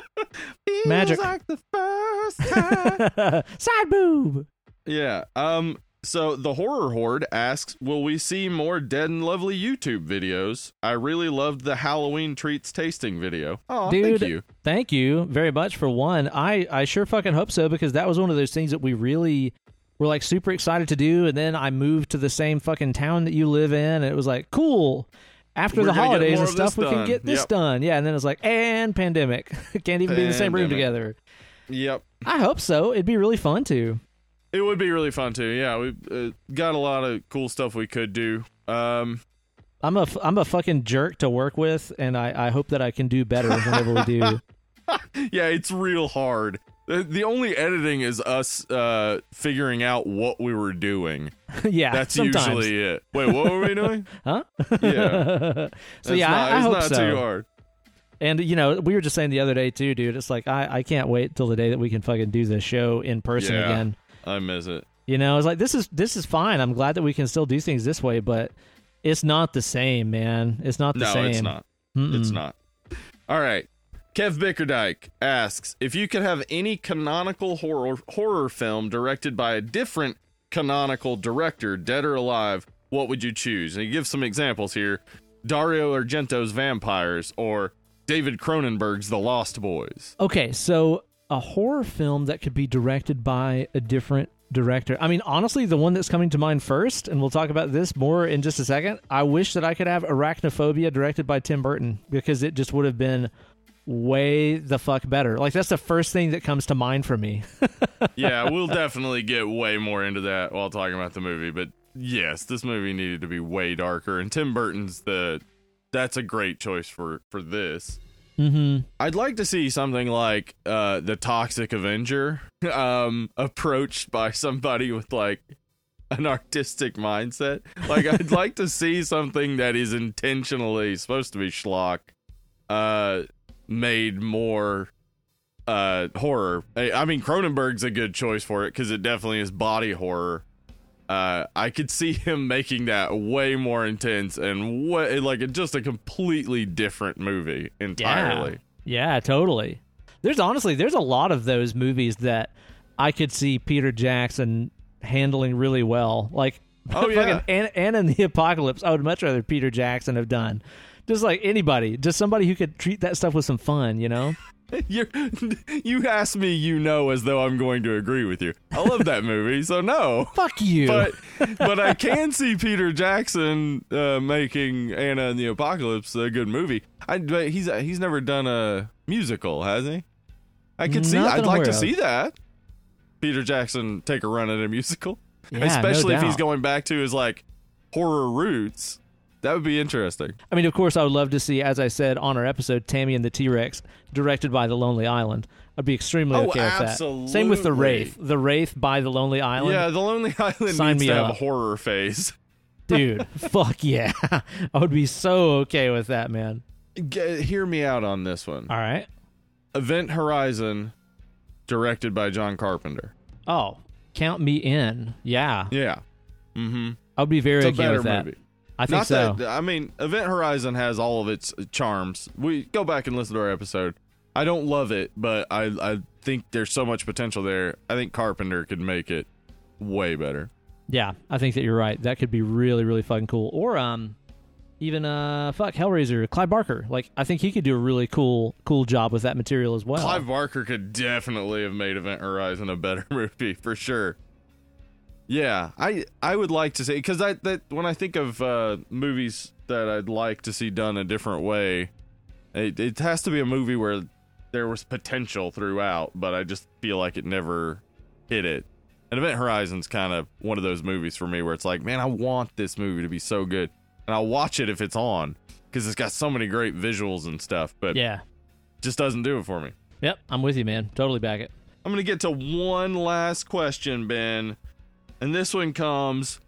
Feels Magic. like the first time. side boob. Yeah. Um So the horror horde asks, "Will we see more Dead and Lovely YouTube videos? I really loved the Halloween treats tasting video. Oh, thank you. Thank you very much for one. I I sure fucking hope so because that was one of those things that we really were like super excited to do, and then I moved to the same fucking town that you live in, and it was like cool. After We're the holidays and stuff, we can get this Yep. done. Yeah, and then it's like, and pandemic. Can't even be in the same room together. Yep, I hope so. It'd be really fun to. It would be really fun too. Yeah, we uh, got a lot of cool stuff we could do. Um, I'm a I'm a fucking jerk to work with, and I, I hope that I can do better whenever we do. yeah, it's real hard. The, the only editing is us uh, figuring out what we were doing. yeah, That's sometimes. usually it. Wait, what were we doing? huh? Yeah. so It's yeah, not, I, I it's hope not so. too hard. And you know, we were just saying the other day too, dude. It's like I, I can't wait till the day that we can fucking do this show in person Yeah. again. I miss it. You know, it's like this is this is fine. I'm glad that we can still do things this way, but it's not the same, man. It's not the No, same. No, it's not. Mm-mm. It's not. All right. Kev Bickerdike asks if you could have any canonical horror horror film directed by a different canonical director, dead or alive, what would you choose? And he gives some examples here: Dario Argento's Vampires or David Cronenberg's The Lost Boys. Okay, so a horror film that could be directed by a different director. I mean, honestly, the one that's coming to mind first, and we'll talk about this more in just a second. I wish that I could have Arachnophobia directed by Tim Burton because it just would have been way the fuck better. Like that's the first thing that comes to mind for me. yeah, we'll definitely get way more into that while talking about the movie. But yes, this movie needed to be way darker, and Tim Burton's the that's a great choice for for this. Mm-hmm. I'd like to see something like uh, the Toxic Avenger, um, approached by somebody with like an artistic mindset. Like I'd like to see something that is intentionally supposed to be schlock, uh, made more uh horror. I, I mean Cronenberg's a good choice for it because it definitely is body horror. Uh, I could see him making that way more intense and way like just a completely different movie entirely. Yeah, totally. There's honestly there's a lot of those movies that I could see Peter Jackson handling really well. Like Oh, yeah. fucking Anna, and the Apocalypse, I would much rather Peter Jackson have done. Just like anybody, just somebody who could treat that stuff with some fun, you know? you you ask me, you know, as though I'm going to agree with you. I love that movie, so no. Fuck you. But but I can see Peter Jackson uh, making Anna and the Apocalypse a good movie. I but he's he's never done a musical, has he? I could see. I'd like to of. see that. Peter Jackson take a run at a musical, Yeah, no especially if he's going back to his like horror roots. That would be interesting. I mean, of course, I would love to see, as I said on our episode, Tammy and the T Rex, directed by The Lonely Island. I'd be extremely Oh, okay with that. Same with The. Wraith. The Wraith by The Lonely Island. Yeah, the Lonely Island Sign needs me to have up. a horror phase. Dude, fuck yeah. I would be so okay with that, man. Get, hear me out on this one. All right. Event Horizon, directed by John Carpenter. Oh, count me in. Yeah. Yeah. Mm-hmm. I would be very It's okay with that. movie. I think Not so. that I mean, Event Horizon has all of its charms. We go back and listen to our episode. I don't love it, but I I think there's so much potential there. I think Carpenter could make it way better. yeah, I think that you're right. That could be really, really fucking cool. Or um even uh fuck Hellraiser, Clive Barker. Like I think he could do a really cool cool job with that material as well. Clive Barker could definitely have made Event Horizon a better movie for sure. Yeah, I I would like to say because I that when I think of uh, movies that I'd like to see done a different way, it, it has to be a movie where there was potential throughout, but I just feel like it never hit it. And Event Horizon's kind of one of those movies for me where it's like, man, I want this movie to be so good, and I'll watch it if it's on because it's got so many great visuals and stuff, but Yeah. just doesn't do it for me. Yep, I'm with you, man. Totally back it. I'm going to get to one last question, Ben. And this one comes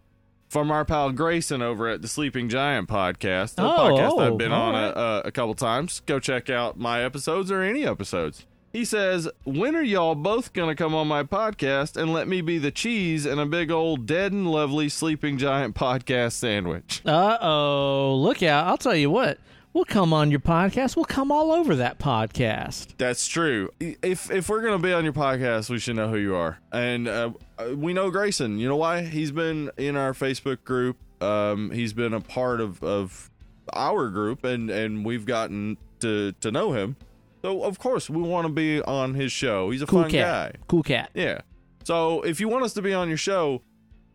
from our pal Grayson over at the Sleeping Giant podcast. A Oh, podcast I've been on alright. a, a, a couple times. Go check out my episodes or any episodes. He says, When are y'all both going to come on my podcast and let me be the cheese in a big old dead and lovely sleeping giant podcast sandwich? Uh oh, look out! I'll tell you what. We'll come on your podcast. We'll come all over that podcast. That's true. If if we're gonna be on your podcast, we should know who you are, and uh, we know Grayson. You know why? He's been in our Facebook group. Um, he's been a part of of our group, and and we've gotten to to know him. So of course we want to be on his show. He's a Cool fun cat. guy. Cool cat. Yeah. So if you want us to be on your show,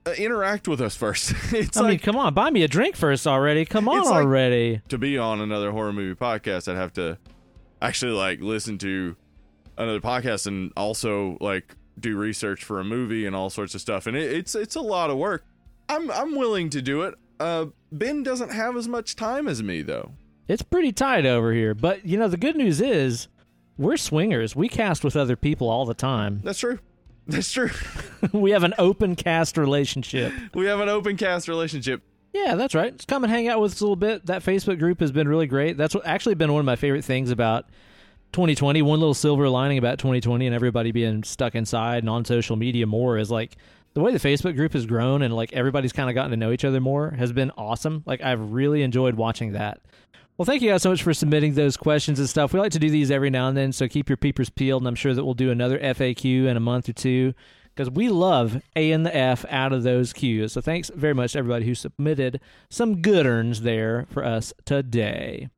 uh, interact with us first. it's I like mean, come on, buy me a drink first already. Come on It's like- already. to be on another horror movie podcast, I'd have to actually like listen to another podcast and also like do research for a movie and all sorts of stuff. And it, it's it's a lot of work. I'm I'm willing to do it. Uh, Ben doesn't have as much time as me though. It's pretty tight over here. But, you know, the good news is we're swingers. We cast with other people all the time. That's true. That's true. we have an open cast relationship. we have an open cast relationship. Yeah, that's right. Just come and hang out with us a little bit. That Facebook group has been really great. That's what, actually been one of my favorite things about 2020. One little silver lining about 2020 and everybody being stuck inside and on social media more is like the way the Facebook group has grown and like everybody's kind of gotten to know each other more has been awesome. Like I've really enjoyed watching that. Well, thank you guys so much for submitting those questions and stuff. We like to do these every now and then, so keep your peepers peeled. And I'm sure that we'll do another FAQ in a month or two because we love A and the F out of those Qs. So thanks very much to everybody who submitted some good earns there for us today.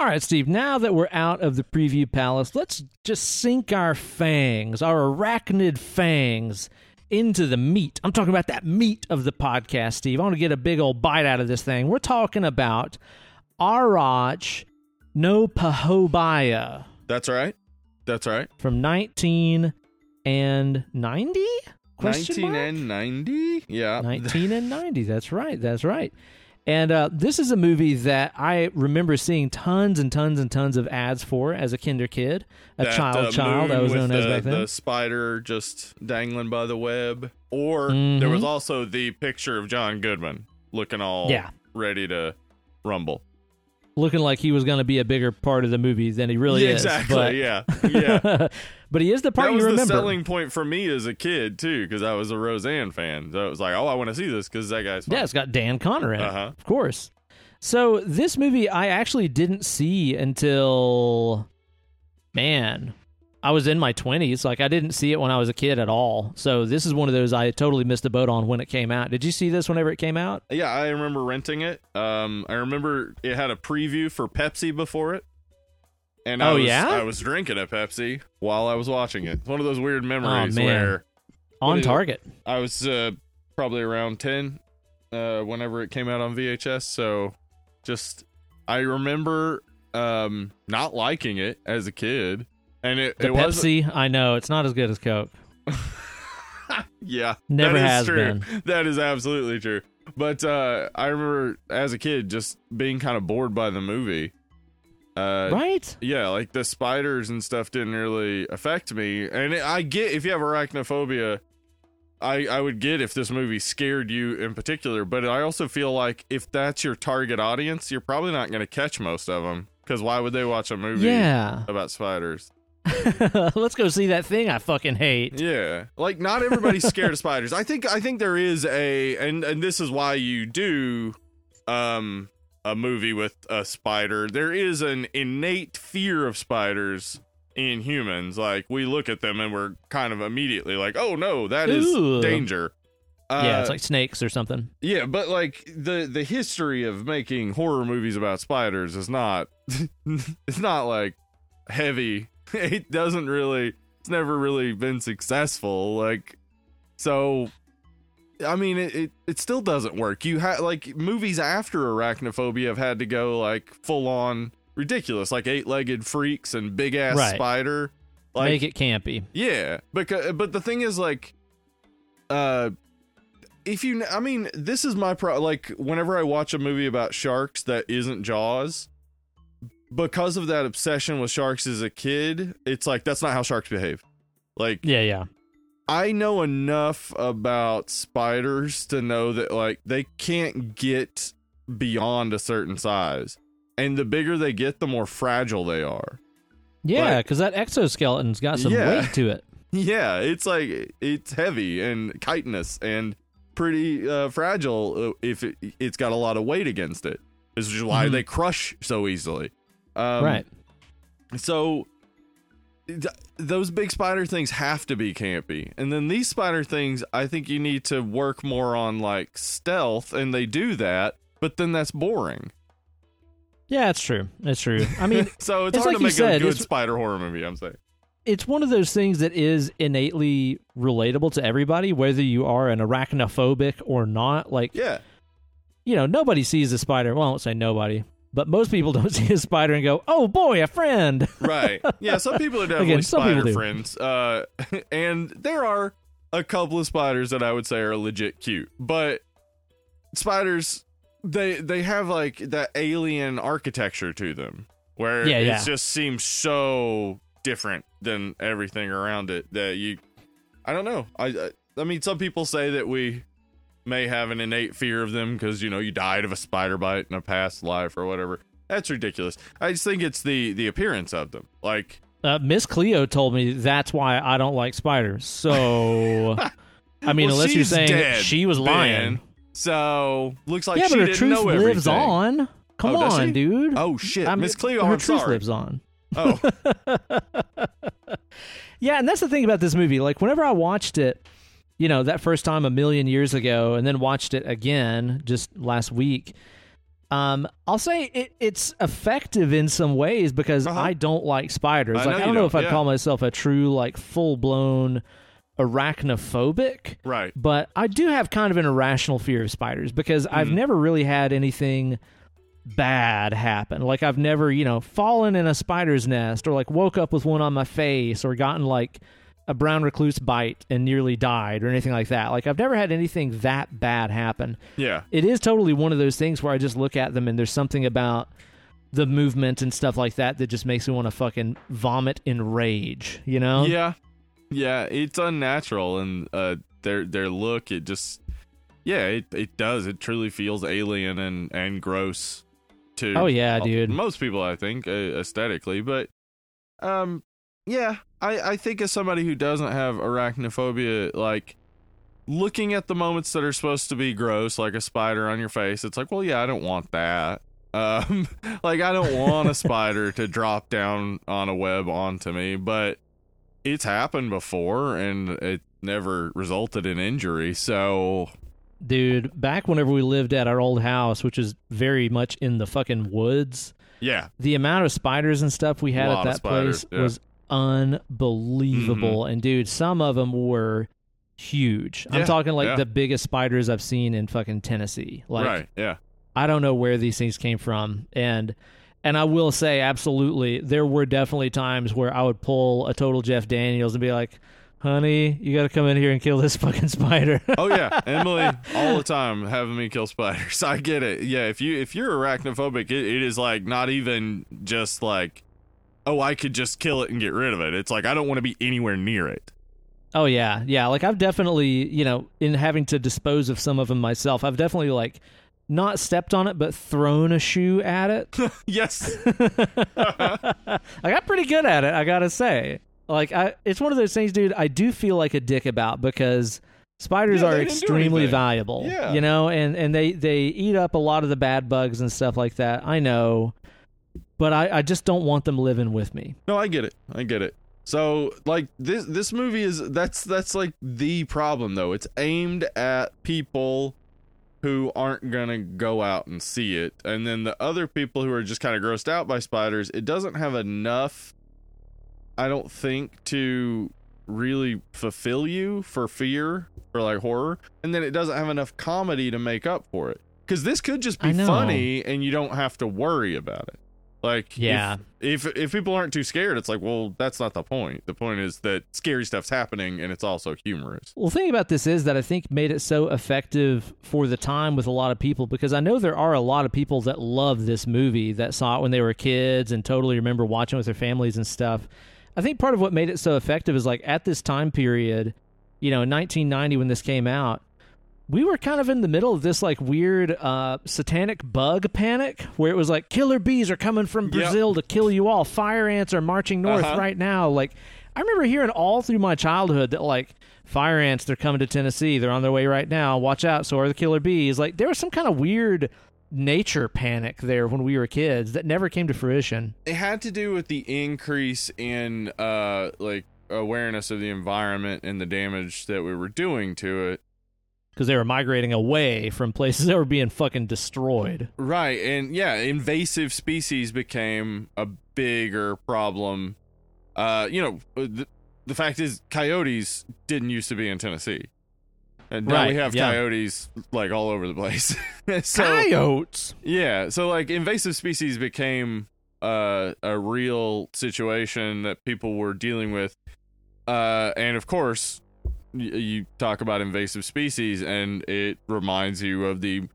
All right, Steve, now that we're out of the preview palace, let's just sink our fangs, our arachnid fangs, into the meat. I'm talking about that meat of the podcast, Steve. I want to get a big old bite out of this thing. We're talking about Arach no Pahobaya That's right. That's right. from 19 and 90? Question 19 mark? and 90. Yeah. 19 and 90. That's right. That's right. And uh, this is a movie that I remember seeing tons and tons and tons of ads for as a kinder kid, a That, child uh, child. I was known the, as back then. The spider just dangling by the web. Or there Mhm. was also the picture of John Goodman looking all Yeah. ready to rumble. Looking like he was going to be a bigger part of the movie than he really Yeah, is. exactly. But, Yeah. Yeah. but he is the part that was you the selling point for me as a kid too, because I was a Roseanne fan. So it was like, oh, I want to see this because that guy's. Fun. Yeah, it's got Dan Connor in Uh-huh. of course. So this movie I actually didn't see until, man, I was in my twenties. Like I didn't see it when I was a kid at all. So this is one of those I totally missed the boat on when it came out. Did you see this whenever it came out? Yeah, I remember renting it. Um, I remember it had a preview for Pepsi before it. And I Oh, was, yeah? I was drinking a Pepsi while I was watching it. It's one of those weird memories man. where On is it? target. I was uh, probably around 10 uh, whenever it came out on VHS. So just, I remember um, not liking it as a kid. And it, The it was Pepsi, I know it's not as good as Coke. yeah, Never that is has true. been. That is absolutely true. But uh, I remember as a kid just being kind of bored by the movie. Uh, right? Yeah, like the spiders and stuff didn't really affect me. And it, I get if you have arachnophobia, I I would get if this movie scared you in particular. But I also feel like if that's your target audience, you're probably not going to catch most of them. Because why would they watch a movie Yeah. about spiders? Let's go see that thing I fucking hate. Yeah, like not everybody's scared of spiders. I think I think there is a and and this is why you do um a movie with a spider. There is an innate fear of spiders in humans. Like we look at them and we're kind of immediately like, "Oh no, that is Ooh. danger." Uh, yeah, it's like snakes or something. yeah, but like the the history of making horror movies about spiders is not it's not like heavy. It doesn't really it's never really been successful. Like so I mean it it, it still doesn't work. You have like movies after arachnophobia have had to go like full on ridiculous, like eight legged freaks and big ass Right. spider. Like Make it campy. yeah, because but the thing is like, uh, if you, I mean, this is my pro. Like, whenever I watch a movie about sharks that isn't Jaws, because of that obsession with sharks as a kid, it's like that's not how sharks behave. Like, Yeah, yeah. I know enough about spiders to know that like they can't get beyond a certain size, and the bigger they get, the more fragile they are. Yeah, Like- because that exoskeleton's got some Yeah. weight to it. Yeah, it's like it's heavy and chitinous and pretty uh, fragile uh, if it, it's got a lot of weight against it. This is why Mhm. they crush so easily. Um, right. So th- those big spider things have to be campy. And then these spider things, I think you need to work more on like stealth, and they do that, but then that's boring. Yeah, it's true. It's true. I mean, So it's, It's hard like to make said, a good spider horror movie, I'm saying. it's one of those things that is innately relatable to everybody, whether you are an arachnophobic or not. Like, Yeah. you know, nobody sees a spider. Well, I won't say nobody, but most people don't see a spider and go, "Oh boy, a friend." Right. Yeah, some people are definitely Again, spider friends. Uh and there are a couple of spiders that I would say are legit cute. But spiders they they have like that alien architecture to them where Yeah, it yeah. just seems so different than everything around it that you I don't know. I I, I mean some people say that we may have an innate fear of them because you know you died of a spider bite in a past life or whatever. That's ridiculous. I just think it's the the appearance of them. Like Uh, Miss Cleo told me that's why I don't like spiders. So, I mean, Well, unless you're saying dead, she was lying. Ben. so looks like yeah, she but her truth lives everything. on. Come Oh, on, dude. Oh shit, Miss Cleo, her I'm truth sorry. lives on. Oh, Yeah, and that's the thing about this movie. Like, whenever I watched it, you know, that first time a million years ago, and then watched it again just last week, um, I'll say it, it's effective in some ways because Uh-huh. I don't like spiders. I like, I don't know don't, if I'd yeah. call myself a true, like, full blown arachnophobic, right. but I do have kind of an irrational fear of spiders because I've Mhm. never really had anything bad happen. Like I've never, you know, fallen in a spider's nest or like woke up with one on my face or gotten like a brown recluse bite and nearly died or anything like that. Like I've never had anything that bad happen. Yeah. It is totally one of those things where I just look at them and there's something about the movement and stuff like that that just makes me want to fucking vomit in rage, you know? Yeah. Yeah, it's unnatural and uh their their look it just yeah, it it does. It truly feels alien and and gross to Oh yeah, dude. most people I think uh, aesthetically, but um yeah, I I think as somebody who doesn't have arachnophobia like looking at the moments that are supposed to be gross like a spider on your face, it's like, well yeah, I don't want that. Um like I don't want a spider to drop down on a web onto me, but it's happened before and it never resulted in injury. So Dude, back whenever we lived at our old house, which is very much in the fucking woods, yeah, the amount of spiders and stuff we had at that place yeah. was unbelievable. Mm-hmm. And dude, some of them were huge. I'm talking like yeah. the biggest spiders I've seen in fucking Tennessee. Like right, yeah. I don't know where these things came from and and I will say absolutely there were definitely times where I would pull a total Jeff Daniels and be like, "Honey, you got to come in here and kill this fucking spider." Oh yeah, Emily all the time having me kill spiders. I get it. Yeah, if you if you're arachnophobic, it, it is like not even just like, oh, I could just kill it and get rid of it. It's like I don't want to be anywhere near it. Oh yeah, yeah. Like I've definitely, you know, in having to dispose of some of them myself, I've definitely like not stepped on it, but thrown a shoe at it. yes. I got pretty good at it, I gotta say. Like I, it's one of those things, dude. I do feel like a dick about because spiders Yeah, are they didn't do extremely valuable. Yeah. you know, and and they they eat up a lot of the bad bugs and stuff like that. I know, but I I just don't want them living with me. No, I get it. I get it. So like this this movie is that's that's like the problem though. It's aimed at people who aren't going to go out and see it. And then the other people who are just kind of grossed out by spiders, it doesn't have enough I don't think to really fulfill you for fear or like horror. And then it doesn't have enough comedy to make up for it. Cuz this could just be funny and you don't have to worry about it. Like if- Yeah. if if people aren't too scared, it's like, well, that's not the point. The point is that scary stuff's happening and it's also humorous. Well, the thing about this is that I think made it so effective for the time with a lot of people because I know there are a lot of people that love this movie that saw it when they were kids and totally remember watching with their families and stuff. I think part of what made it so effective is like at this time period, you know, in 1990 when this came out, we were kind of in the middle of this like weird uh, satanic bug panic where it was like killer bees are coming from Brazil to kill you all. Fire ants are marching north Uh-huh. right now. Like I remember hearing all through my childhood that like fire ants they're coming to Tennessee. They're on their way right now. Watch out. So are the killer bees. Like there was some kind of weird nature panic there when we were kids that never came to fruition. it had to do with the increase in uh like awareness of the environment and the damage that we were doing to it Because they were migrating away from places that were being fucking destroyed. right and yeah invasive species became a bigger problem uh you know the, the fact is coyotes didn't used to be in tennessee and now we Right, have yeah. coyotes like all over the place so Coyotes. Yeah, so like invasive species became uh, a real situation that people were dealing with, uh, and of course, y- you talk about invasive species, and it reminds you of the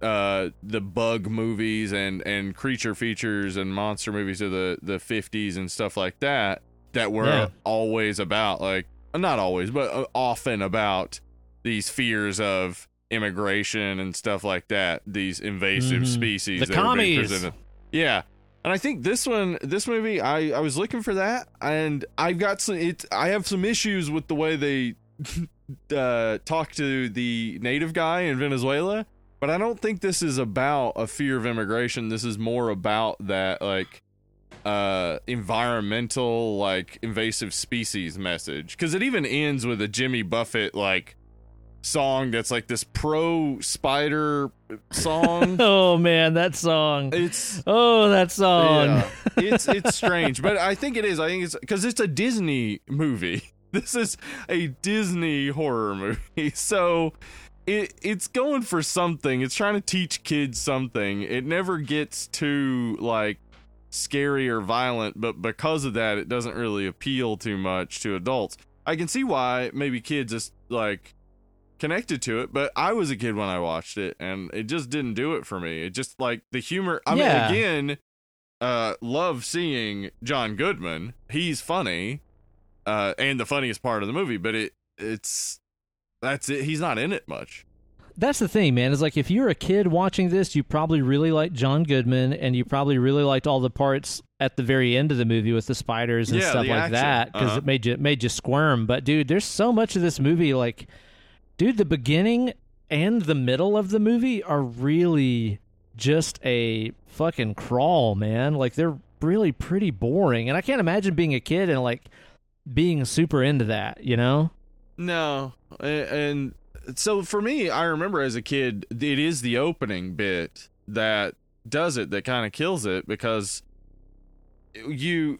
uh the bug movies and and creature features and monster movies of the the 50s and stuff like that that were Yeah. always about like not always but uh, often about these fears of immigration and stuff like that these invasive Mhm. species The that were being commies. yeah and i think this one this movie i i was looking for that and i've got some it i have some issues with the way they uh talk to the native guy in venezuela but I don't think this is about a fear of immigration. This is more about that like uh environmental like invasive species message cuz it even ends with a Jimmy Buffett like song that's like this pro spider song. Oh man, that song. it's Oh, that song. yeah, it's it's strange, but I think it is. I think it's cuz it's a Disney movie. This is a Disney horror movie. So it it's going for something. It's trying to teach kids something. It never gets too like scary or violent, but because of that it doesn't really appeal too much to adults. I can see why maybe kids just like connected to it, but I was a kid when I watched it and it just didn't do it for me. It just like the humor I Yeah. mean again uh love seeing John Goodman. He's funny. Uh and the funniest part of the movie, but it it's that's it. He's not in it much. That's the thing, man. Is like if you're a kid watching this, you probably really liked John Goodman, and you probably really liked all the parts at the very end of the movie with the spiders and Yeah, stuff like action. that, because Uh-huh. it made you it made you squirm. But dude, there's so much of this movie. Like, dude, the beginning and the middle of the movie are really just a fucking crawl, man. Like they're really pretty boring, and I can't imagine being a kid and like being super into that. You know? No, and so for me, I remember as a kid, it is the opening bit that does it, that kind of kills it because you,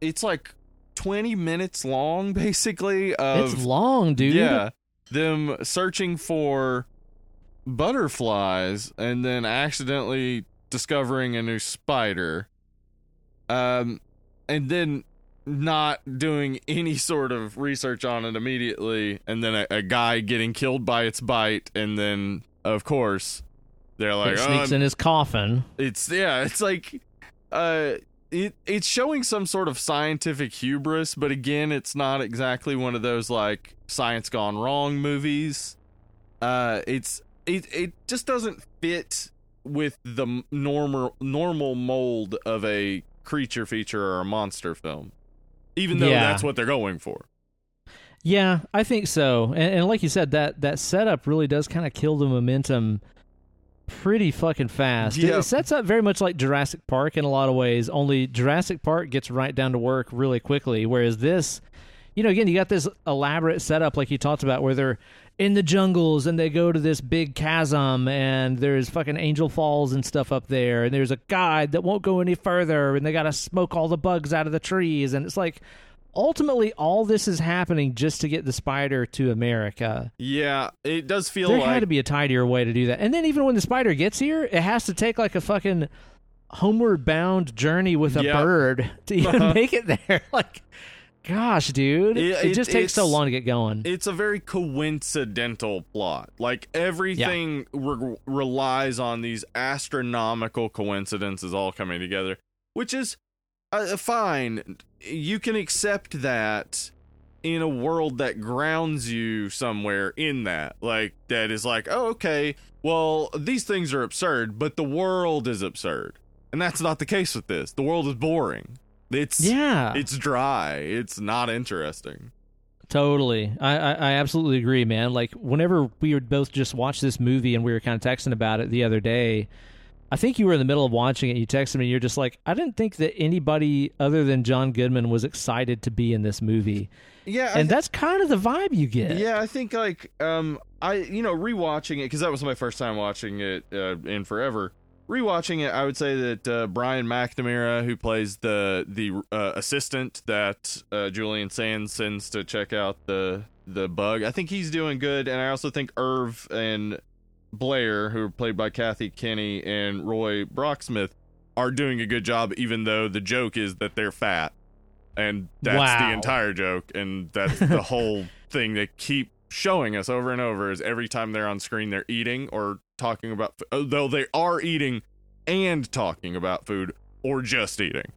it's like twenty minutes long, basically. Of it's long, dude. yeah, them searching for butterflies and then accidentally discovering a new spider, um, and then not doing any sort of research on it immediately, and then a, a guy getting killed by its bite, and then of course they're like, it oh, sneaks in his coffin. it's yeah, it's like uh it it's showing some sort of scientific hubris, but again, it's not exactly one of those like science gone wrong movies. Uh it's it it just doesn't fit with the normal normal mold of a creature feature or a monster film. Even though Yeah. that's what they're going for. Yeah, I think so. And, and like you said, that that setup really does kind of kill the momentum pretty fucking fast. It- Yeah. It sets up very much like Jurassic Park in a lot of ways. Only Jurassic Park gets right down to work really quickly, whereas this, you know, again, you got this elaborate setup like you talked about, where they're in the jungles and they go to this big chasm and there's fucking angel falls and stuff up there and there's a guide that won't go any further and they got to smoke all the bugs out of the trees and it's like ultimately all this is happening just to get the spider to America. Yeah, it does feel There like had to be a tidier way to do that. And then even when the spider gets here, it has to take like a fucking homeward bound journey with a Yeah. bird to even Uh-huh. make it there. Like gosh, dude. It- It, it- just takes so long to get going. it's a very coincidental plot. Like everything re- relies on these astronomical coincidences all coming together, which is uh, fine. You can accept that in a world that grounds you somewhere in that. Like that is like, oh, okay, well, these things are absurd, but the world is absurd. And that's not the case with this. The world is boring. It's Yeah. it's dry. It's not interesting. Totally. I, I, I absolutely agree, man. Like, whenever we would both just watch this movie and we were kind of texting about it the other day, I think you were in the middle of watching it. You texted me, and you're just like, I didn't think that anybody other than John Goodman was excited to be in this movie. Yeah, and that's kind of the vibe you get. Yeah, I think like um I you know rewatching it because that was my first time watching it uh, in forever. Rewatching it, I would say that uh, Brian McNamara, who plays the the uh, assistant that uh, Julian Sands sends to check out the the bug, I think he's doing good, and I also think Irv and Blair, who are played by Kathy Kinney and Roy Brocksmith, are doing a good job. Even though the joke is that they're fat, and that's Wow. the entire joke, and that's the whole thing they keep showing us over and over. Is every time they're on screen, they're eating or talking about, though they are eating and talking about food or just eating.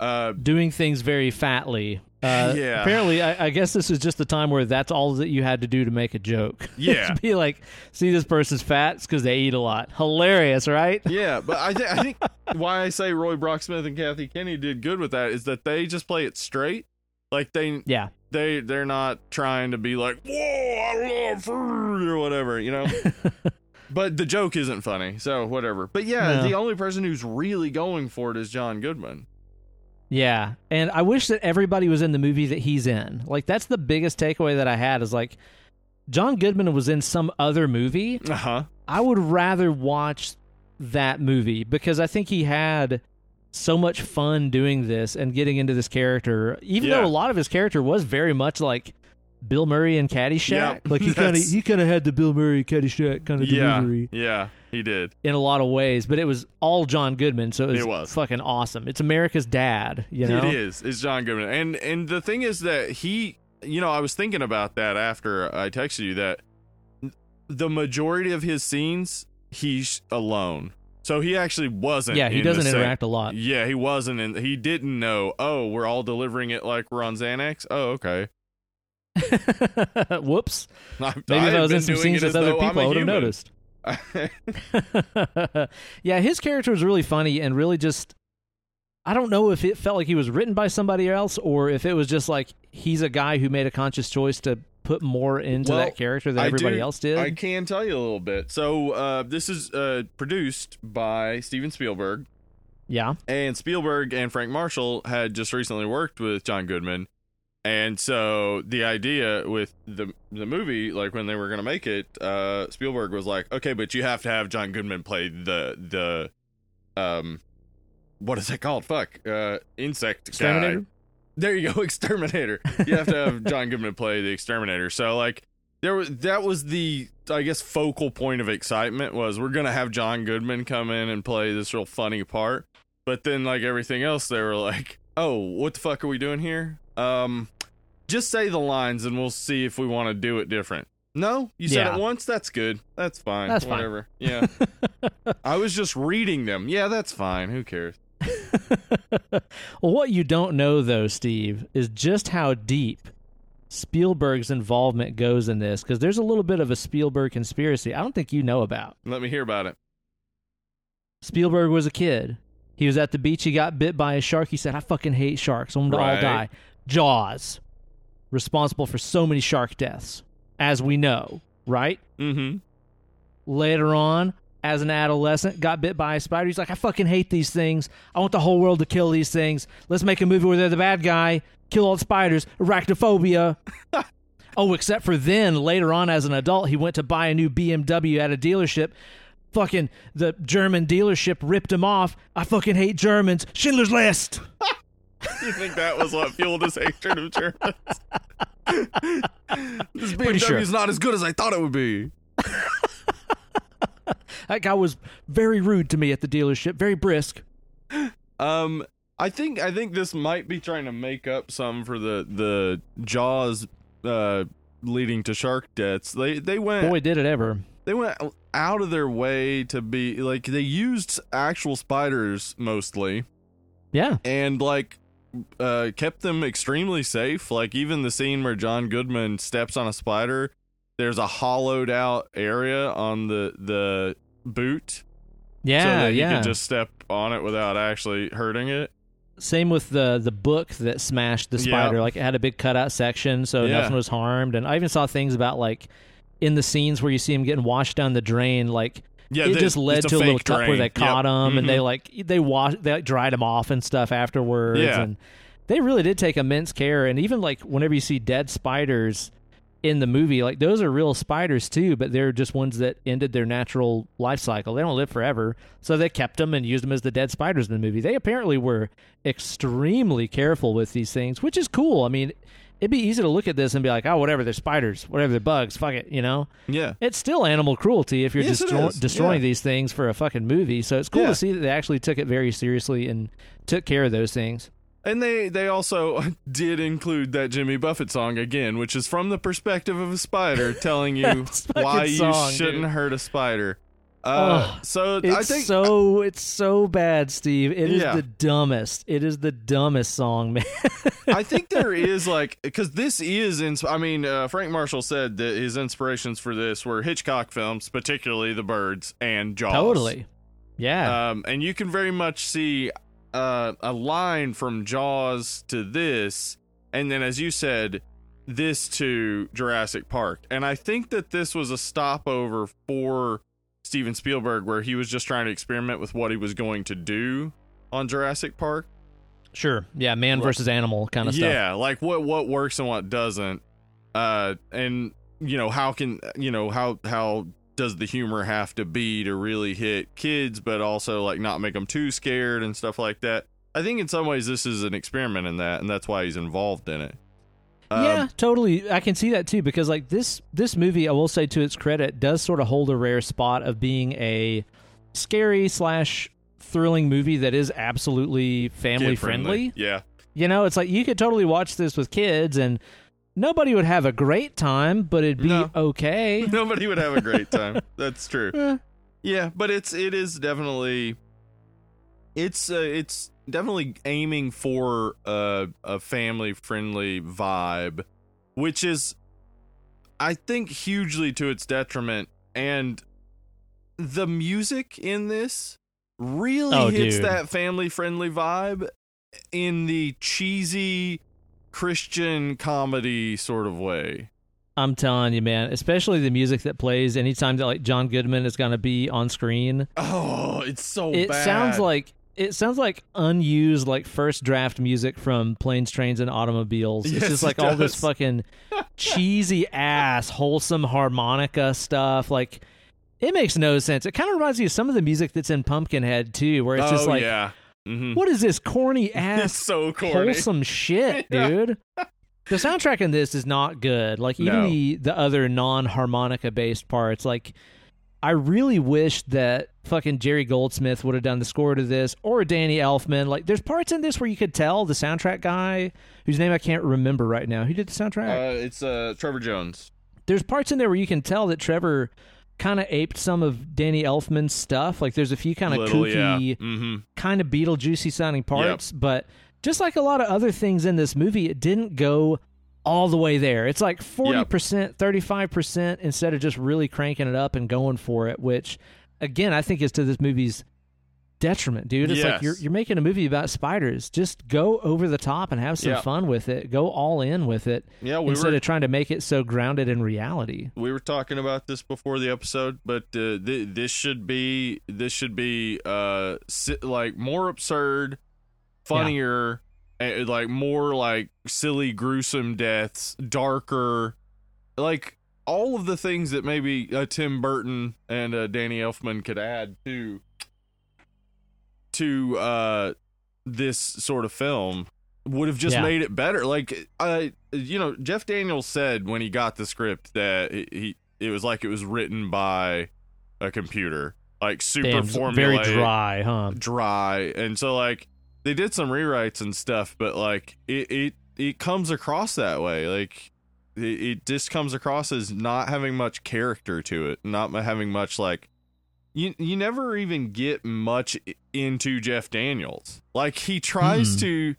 Uh, Doing things very fatly. Uh, Yeah. Apparently, I, I guess this is just the time where that's all that you had to do to make a joke. Yeah. Be like, see, this person's fat. It's because they eat a lot. Hilarious, right? yeah, but I, th- I think why I say Roy Brocksmith and Kathy Kinney did good with that is that they just play it straight. Like they Yeah. They they're not trying to be like, "Whoa, I love food" or whatever, you know. but the joke isn't funny, so whatever. But yeah, No. the only person who's really going for it is John Goodman. Yeah, and I wish that everybody was in the movie that he's in. Like that's the biggest takeaway that I had is like John Goodman was in some other movie. Uh huh. I would rather watch that movie because I think he had so much fun doing this and getting into this character. Even Yeah. though a lot of his character was very much like Bill Murray and Caddyshack, Yeah, like he kind of he kind of had the Bill Murray Caddyshack kind of Yeah, delivery yeah, he did. in a lot of ways, but it was all John Goodman, so it was, It was. fucking awesome. It's America's dad, you know. It is. It's John Goodman, and and the thing is that he, you know, I was thinking about that after I texted you that the majority of his scenes he's alone, so he actually wasn't. Yeah, he doesn't same- interact a lot. Yeah, he wasn't, and he didn't know. Oh, we're all delivering it like we're on Xanax. Oh, okay. Whoops. I've- Maybe if I was in some scenes with other people, I'm people, a I would have noticed. yeah, his character was really funny and really just. I don't know if it felt like he was written by somebody else or if it was just like he's a guy who made a conscious choice to put more into Well, that character than I everybody do- else did. I can tell you a little bit. So uh, this is uh, produced by Steven Spielberg. yeah. And Spielberg and Frank Marshall had just recently worked with John Goodman. And so the idea with the the movie, like when they were gonna make it, uh, Spielberg was like, "Okay, but you have to have John Goodman play the the, um, what is that called? Fuck, uh, insect guy. There you go, exterminator. You have to have John Goodman play the exterminator. So like there was that was the I guess focal point of excitement was we're gonna have John Goodman come in and play this real funny part. But then like everything else they were like, Oh, what the fuck are we doing here? Um just say the lines and we'll see if we want to do it different. No, you said Yeah. it once. That's good. That's fine. That's fine. Whatever. Yeah. I was just reading them. Yeah, that's fine. Who cares? well, what you don't know, though, Steve, is just how deep Spielberg's involvement goes in this because there's a little bit of a Spielberg conspiracy I don't think you know about. Let me hear about it. Spielberg was a kid. He was at the beach. He got bit by a shark. He said, I fucking hate sharks. I'm going to all Right. die. Jaws. Responsible for so many shark deaths, as we know, right? Mm-hmm. Later on, as an adolescent, got bit by a spider. He's like, I fucking hate these things. I want the whole world to kill these things. Let's make a movie where they're the bad guy, kill all the spiders, arachnophobia. oh, except for then, later on as an adult, he went to buy a new BMW at a dealership. Fucking the German dealership ripped him off. I fucking hate Germans. Schindler's List. You think that was what fueled his hatred of Germans? this BMW sure. is not as good as I thought it would be. That guy was very rude to me at the dealership, very brisk. Um, I think I think this might be trying to make up some for the the Jaws uh leading to shark deaths. They they went Boy, did it ever. they went out of their way to be like they used actual spiders mostly Yeah. and like uh, kept them extremely safe. Like even the scene where John Goodman steps on a spider, there's a hollowed out area on the the boot, Yeah, so Yeah, that you yeah. can just step on it without actually hurting it. Same with the the book that smashed the Yeah. spider. Like it had a big cutout section, so Yeah. nothing was harmed. And I even saw things about like in the scenes where you see him getting washed down the drain, like Yeah, it the- just led to a little fake cup where they caught Yep. him, and they Mhm. like they washed, they like dried him off and stuff afterwards. Yeah. And they really did take immense care. And even like whenever you see dead spiders in the movie, like those are real spiders too, but they're just ones that ended their natural life cycle. They don't live forever, so they kept them and used them as the dead spiders in the movie. They apparently were extremely careful with these things, which is cool. I mean. It'd be easy to look at this and be like, oh, whatever, they're spiders, whatever, they're bugs, fuck it, you know? Yeah, It's still animal cruelty if you're Yes, destro- destroying Yeah. these things for a fucking movie. So it's cool Yeah. to see that they actually took it very seriously and took care of those things. And they they also did include that Jimmy Buffett song again, which is from the perspective of a spider telling you That's a fucking why you shouldn't dude. hurt a spider. Uh, so It's I think so it's so bad, Steve. It is Yeah. the dumbest. It is the dumbest song, man. I think there is like because this is in. I mean, uh, Frank Marshall said that his inspirations for this were Hitchcock films, particularly The Birds and Jaws. totally. Yeah. Um, and you can very much see uh, a line from Jaws to this, and then as you said, this to Jurassic Park. And I think that this was a stopover for Steven Spielberg, where he was just trying to experiment with what he was going to do on Jurassic Park. sure. Yeah, man versus animal kind of stuff. yeah, like what what works and what doesn't. Uh, and you know how can you know how how does the humor have to be to really hit kids, but also like not make them too scared and stuff like that. I think in some ways this is an experiment in that, and that's why he's involved in it. Um, yeah, totally. I can see that too because like this this movie, I will say to its credit, does sort of hold a rare spot of being a scary slash thrilling movie that is absolutely family kid-friendly. friendly. Yeah, You know, it's like you could totally watch this with kids and nobody would have a great time, but it'd be No. okay. nobody would have a great time. that's true. Eh, Yeah, but it's it is definitely it's uh, it's definitely aiming for a a family friendly vibe, which is I think hugely to its detriment and the music in this really Oh, hits dude. that family friendly vibe in the cheesy Christian comedy sort of way. I'm telling you, man, especially the music that plays anytime that like John Goodman is going to be on screen. Oh, it's so it bad. sounds like it sounds like unused like first draft music from planes trains and automobiles it's just like it all this fucking cheesy ass wholesome harmonica stuff like it makes no sense it kind of reminds me of some of the music that's in pumpkinhead too where it's oh, just like yeah. Mhm. what is this corny ass so corny. wholesome shit dude the soundtrack in this is not good like even No. the the other non-harmonica based parts like I really wish that fucking Jerry Goldsmith would have done the score to this or Danny Elfman. Like, there's parts in this where you could tell the soundtrack guy, whose name I can't remember right now, who did the soundtrack. Uh, it's uh, Trevor Jones. there's parts in there where you can tell that Trevor kind of aped some of Danny Elfman's stuff. Like, there's a few kind of Little, yeah. kooky, Mm-hmm. kind of Beetlejuicy sounding parts, but just like a lot of other things in this movie, it didn't go all the way there. It's like 40%, 35% instead of just really cranking it up and going for it, which again, I think is to this movie's detriment, dude. It's like you're you're making a movie about spiders. Just go over the top and have some Yeah. fun with it. Go all in with it Yeah, we instead were of trying to make it so grounded in reality. we were talking about this before the episode, but uh, th- this should be this should be uh si- like more absurd, funnier, and like more like silly, gruesome deaths, darker, like all of the things that maybe uh, Tim Burton and uh, Danny Elfman could add to to uh this sort of film would have just Yeah. made it better. Like I you know, Jeff Daniels said when he got the script that he, he it was like it was written by a computer. Like super Damn, very dry, huh? dry. And so like they did some rewrites and stuff, but like it it, it comes across that way. Like it, it just comes across as not having much character to it, not having much like you you never even get much into Jeff Daniels. Like he tries Mm-mm. to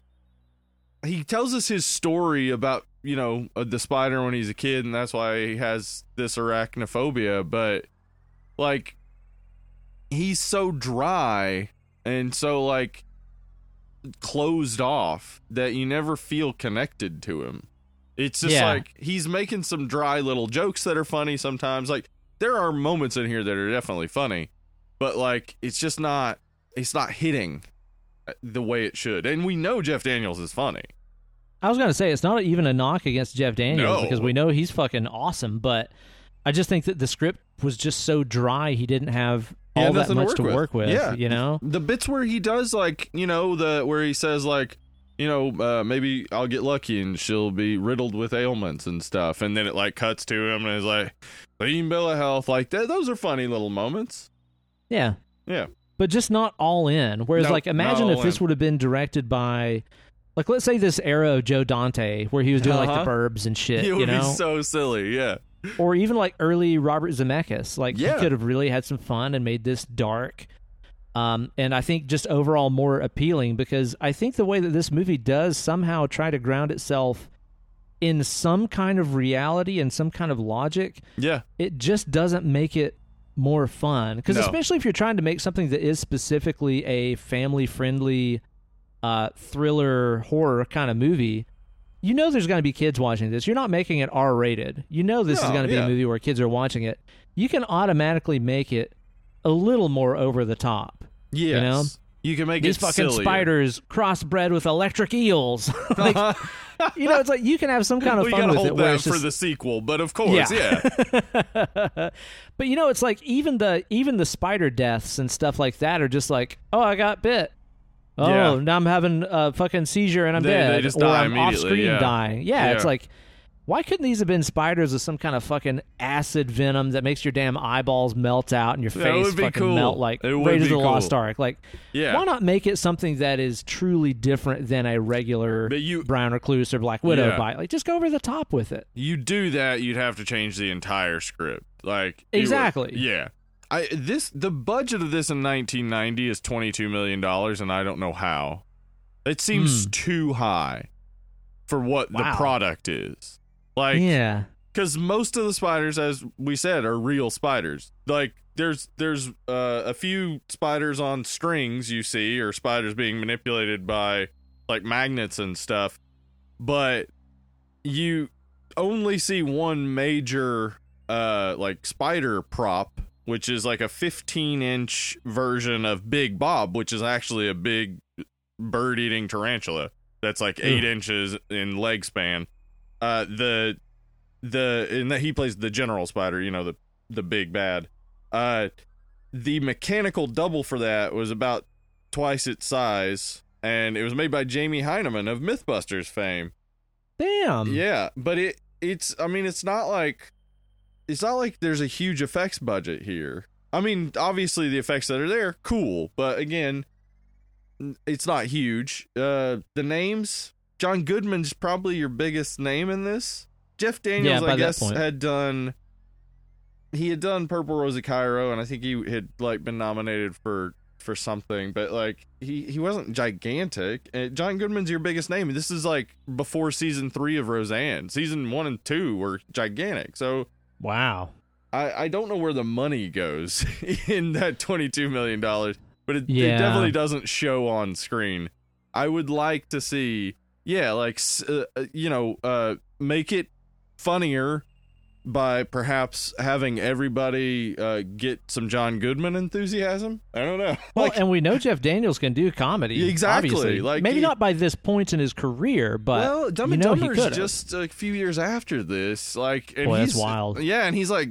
he tells us his story about you know uh, the spider when he's a kid, and that's why he has this arachnophobia. But like, he's so dry and so like closed off that you never feel connected to him. It's just Yeah. like he's making some dry little jokes that are funny sometimes. Like there are moments in here that are definitely funny, but like it's just not it's not hitting uh, the way it should. And we know Jeff Daniels is funny. I was gonna say it's not even a knock against Jeff Daniels No. because we know he's fucking awesome, but I just think that the script was just so dry. He didn't have all that nothing to much work to with. work with. Yeah. you know. The bits where he does like, you know, the where he says like, you know, uh, maybe I'll get lucky and she'll be riddled with ailments and stuff, and then it like cuts to him and is like, clean bill of health, like that. Those are funny little moments. Yeah, Yeah. but just not all in. Whereas, No, like, imagine if this in. would have been directed by, like, let's say this era of Joe Dante, where he was doing like Uh-huh. the Burbs and shit, it would you know, be so silly. Yeah. or even like early Robert Zemeckis. Like, Yeah. he could have really had some fun and made this dark. Um, and I think just overall more appealing because I think the way that this movie does somehow try to ground itself in some kind of reality and some kind of logic, Yeah. it just doesn't make it more fun because No. especially if you're trying to make something that is specifically a family friendly uh, thriller horror kind of movie you know there's going to be kids watching this you're not making it r rated you know this is going to be yeah. a movie where kids are watching it you can automatically make it a little more over the top Yes. know? You can make these fucking sillier. spiders crossbred with electric eels like, you know it's like you can have some kind of fun with it where it's for the sequel, but of course, yeah. but you know, it's like even the even the spider deaths and stuff like that are just like, oh, I got bit. Oh, Yeah. now I'm having a fucking seizure and I'm They- dead, they just or die I'm off screen yeah. dying. Yeah, it's like, why couldn't these have been spiders with some kind of fucking acid venom that makes your damn eyeballs melt out and your That face fucking cool. melt like Raiders of the Lost cool. Ark? Like, Yeah. why not make it something that is truly different than a regular you- brown recluse or black widow Yeah. bite? Like, just go over the top with it. you do that, you'd have to change the entire script. Like Exactly. yeah. I this the budget of this in 1990 is 22 million dollars, and I don't know how. It seems Hmm. too high for what the product is. Like, yeah. because most of the spiders, as we said, are real spiders. Like there's there's uh, a few spiders on strings you see, or spiders being manipulated by like magnets and stuff, but you only see one major uh like spider prop which is like a 15 inch version of big bob which is actually a big bird eating tarantula that's like eight Ugh. inches in leg span uh the the and that he plays the general spider you know the the big bad uh the mechanical double for that was about twice its size and it was made by Jamie Hyneman of mythbusters fame Damn. yeah, but it it's I mean it's not like it's not like there's a huge effects budget here. I mean, obviously the effects that are there, cool, but again, it's not huge. Uh the names, John Goodman's probably your biggest name in this. Jeff Daniels, Yeah, I guess, point. had done he had done Purple Rose of Cairo, and I think he had like been nominated for for something, but like he he wasn't gigantic. Uh, John Goodman's your biggest name. This is like before season three of Roseanne. Season one and two were gigantic. So Wow. I I don't know where the money goes in that twenty two million dollars, but it, it definitely doesn't show on screen. I would like to see, yeah, like uh, uh, you know, uh, make it funnier by perhaps having everybody uh, get some John Goodman enthusiasm. I don't know. Well, Like, and we know Jeff Daniels can do comedy. Exactly, obviously. like maybe he- not by this point in his career, but well, Dumb you and know he Dumber's just a few years after this. Like, and Boy, that's he's wild. Yeah, and he's like,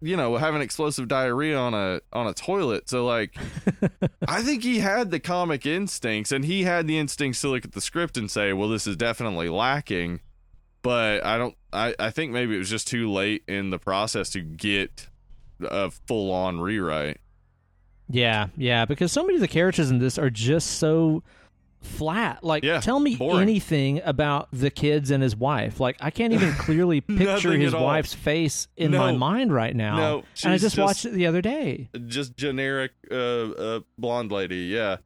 you know, having explosive diarrhea on a on a toilet. So like, I think he had the comic instincts, and he had the instincts to look at the script and say, well, this is definitely lacking. But I don't. I I think maybe it was just too late in the process to get a full on rewrite. yeah, yeah, because so many of the characters in this are just so flat. Like, Yeah, tell me boring. anything about the kids and his wife. Like, I can't even clearly picture his wife's face in No. my mind right now. No, and I just, just- watched it the other day. just generic uh, uh blonde lady yeah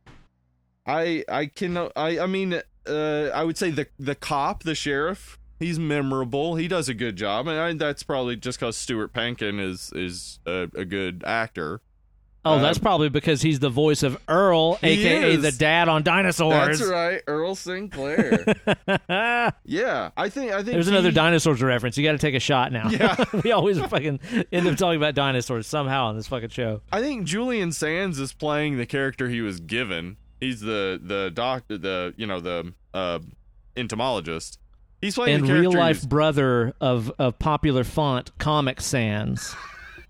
i i can i i mean uh, I would say the the cop, the sheriff, he's memorable. He does a good job, and I, that's probably just because Stuart Pankin is is a, a good actor. Oh, Um, that's probably because he's the voice of Earl, aka is. the dad on Dinosaurs. That's right, Earl Sinclair. yeah, I think I think There's he- another dinosaurs reference. You got to take a shot now. Yeah. we always fucking end up talking about dinosaurs somehow on this fucking show. I think Julian Sands is playing the character he was given. He's the the doctor, the you know the uh, entomologist. He's playing And real life brother of of popular font Comic Sans.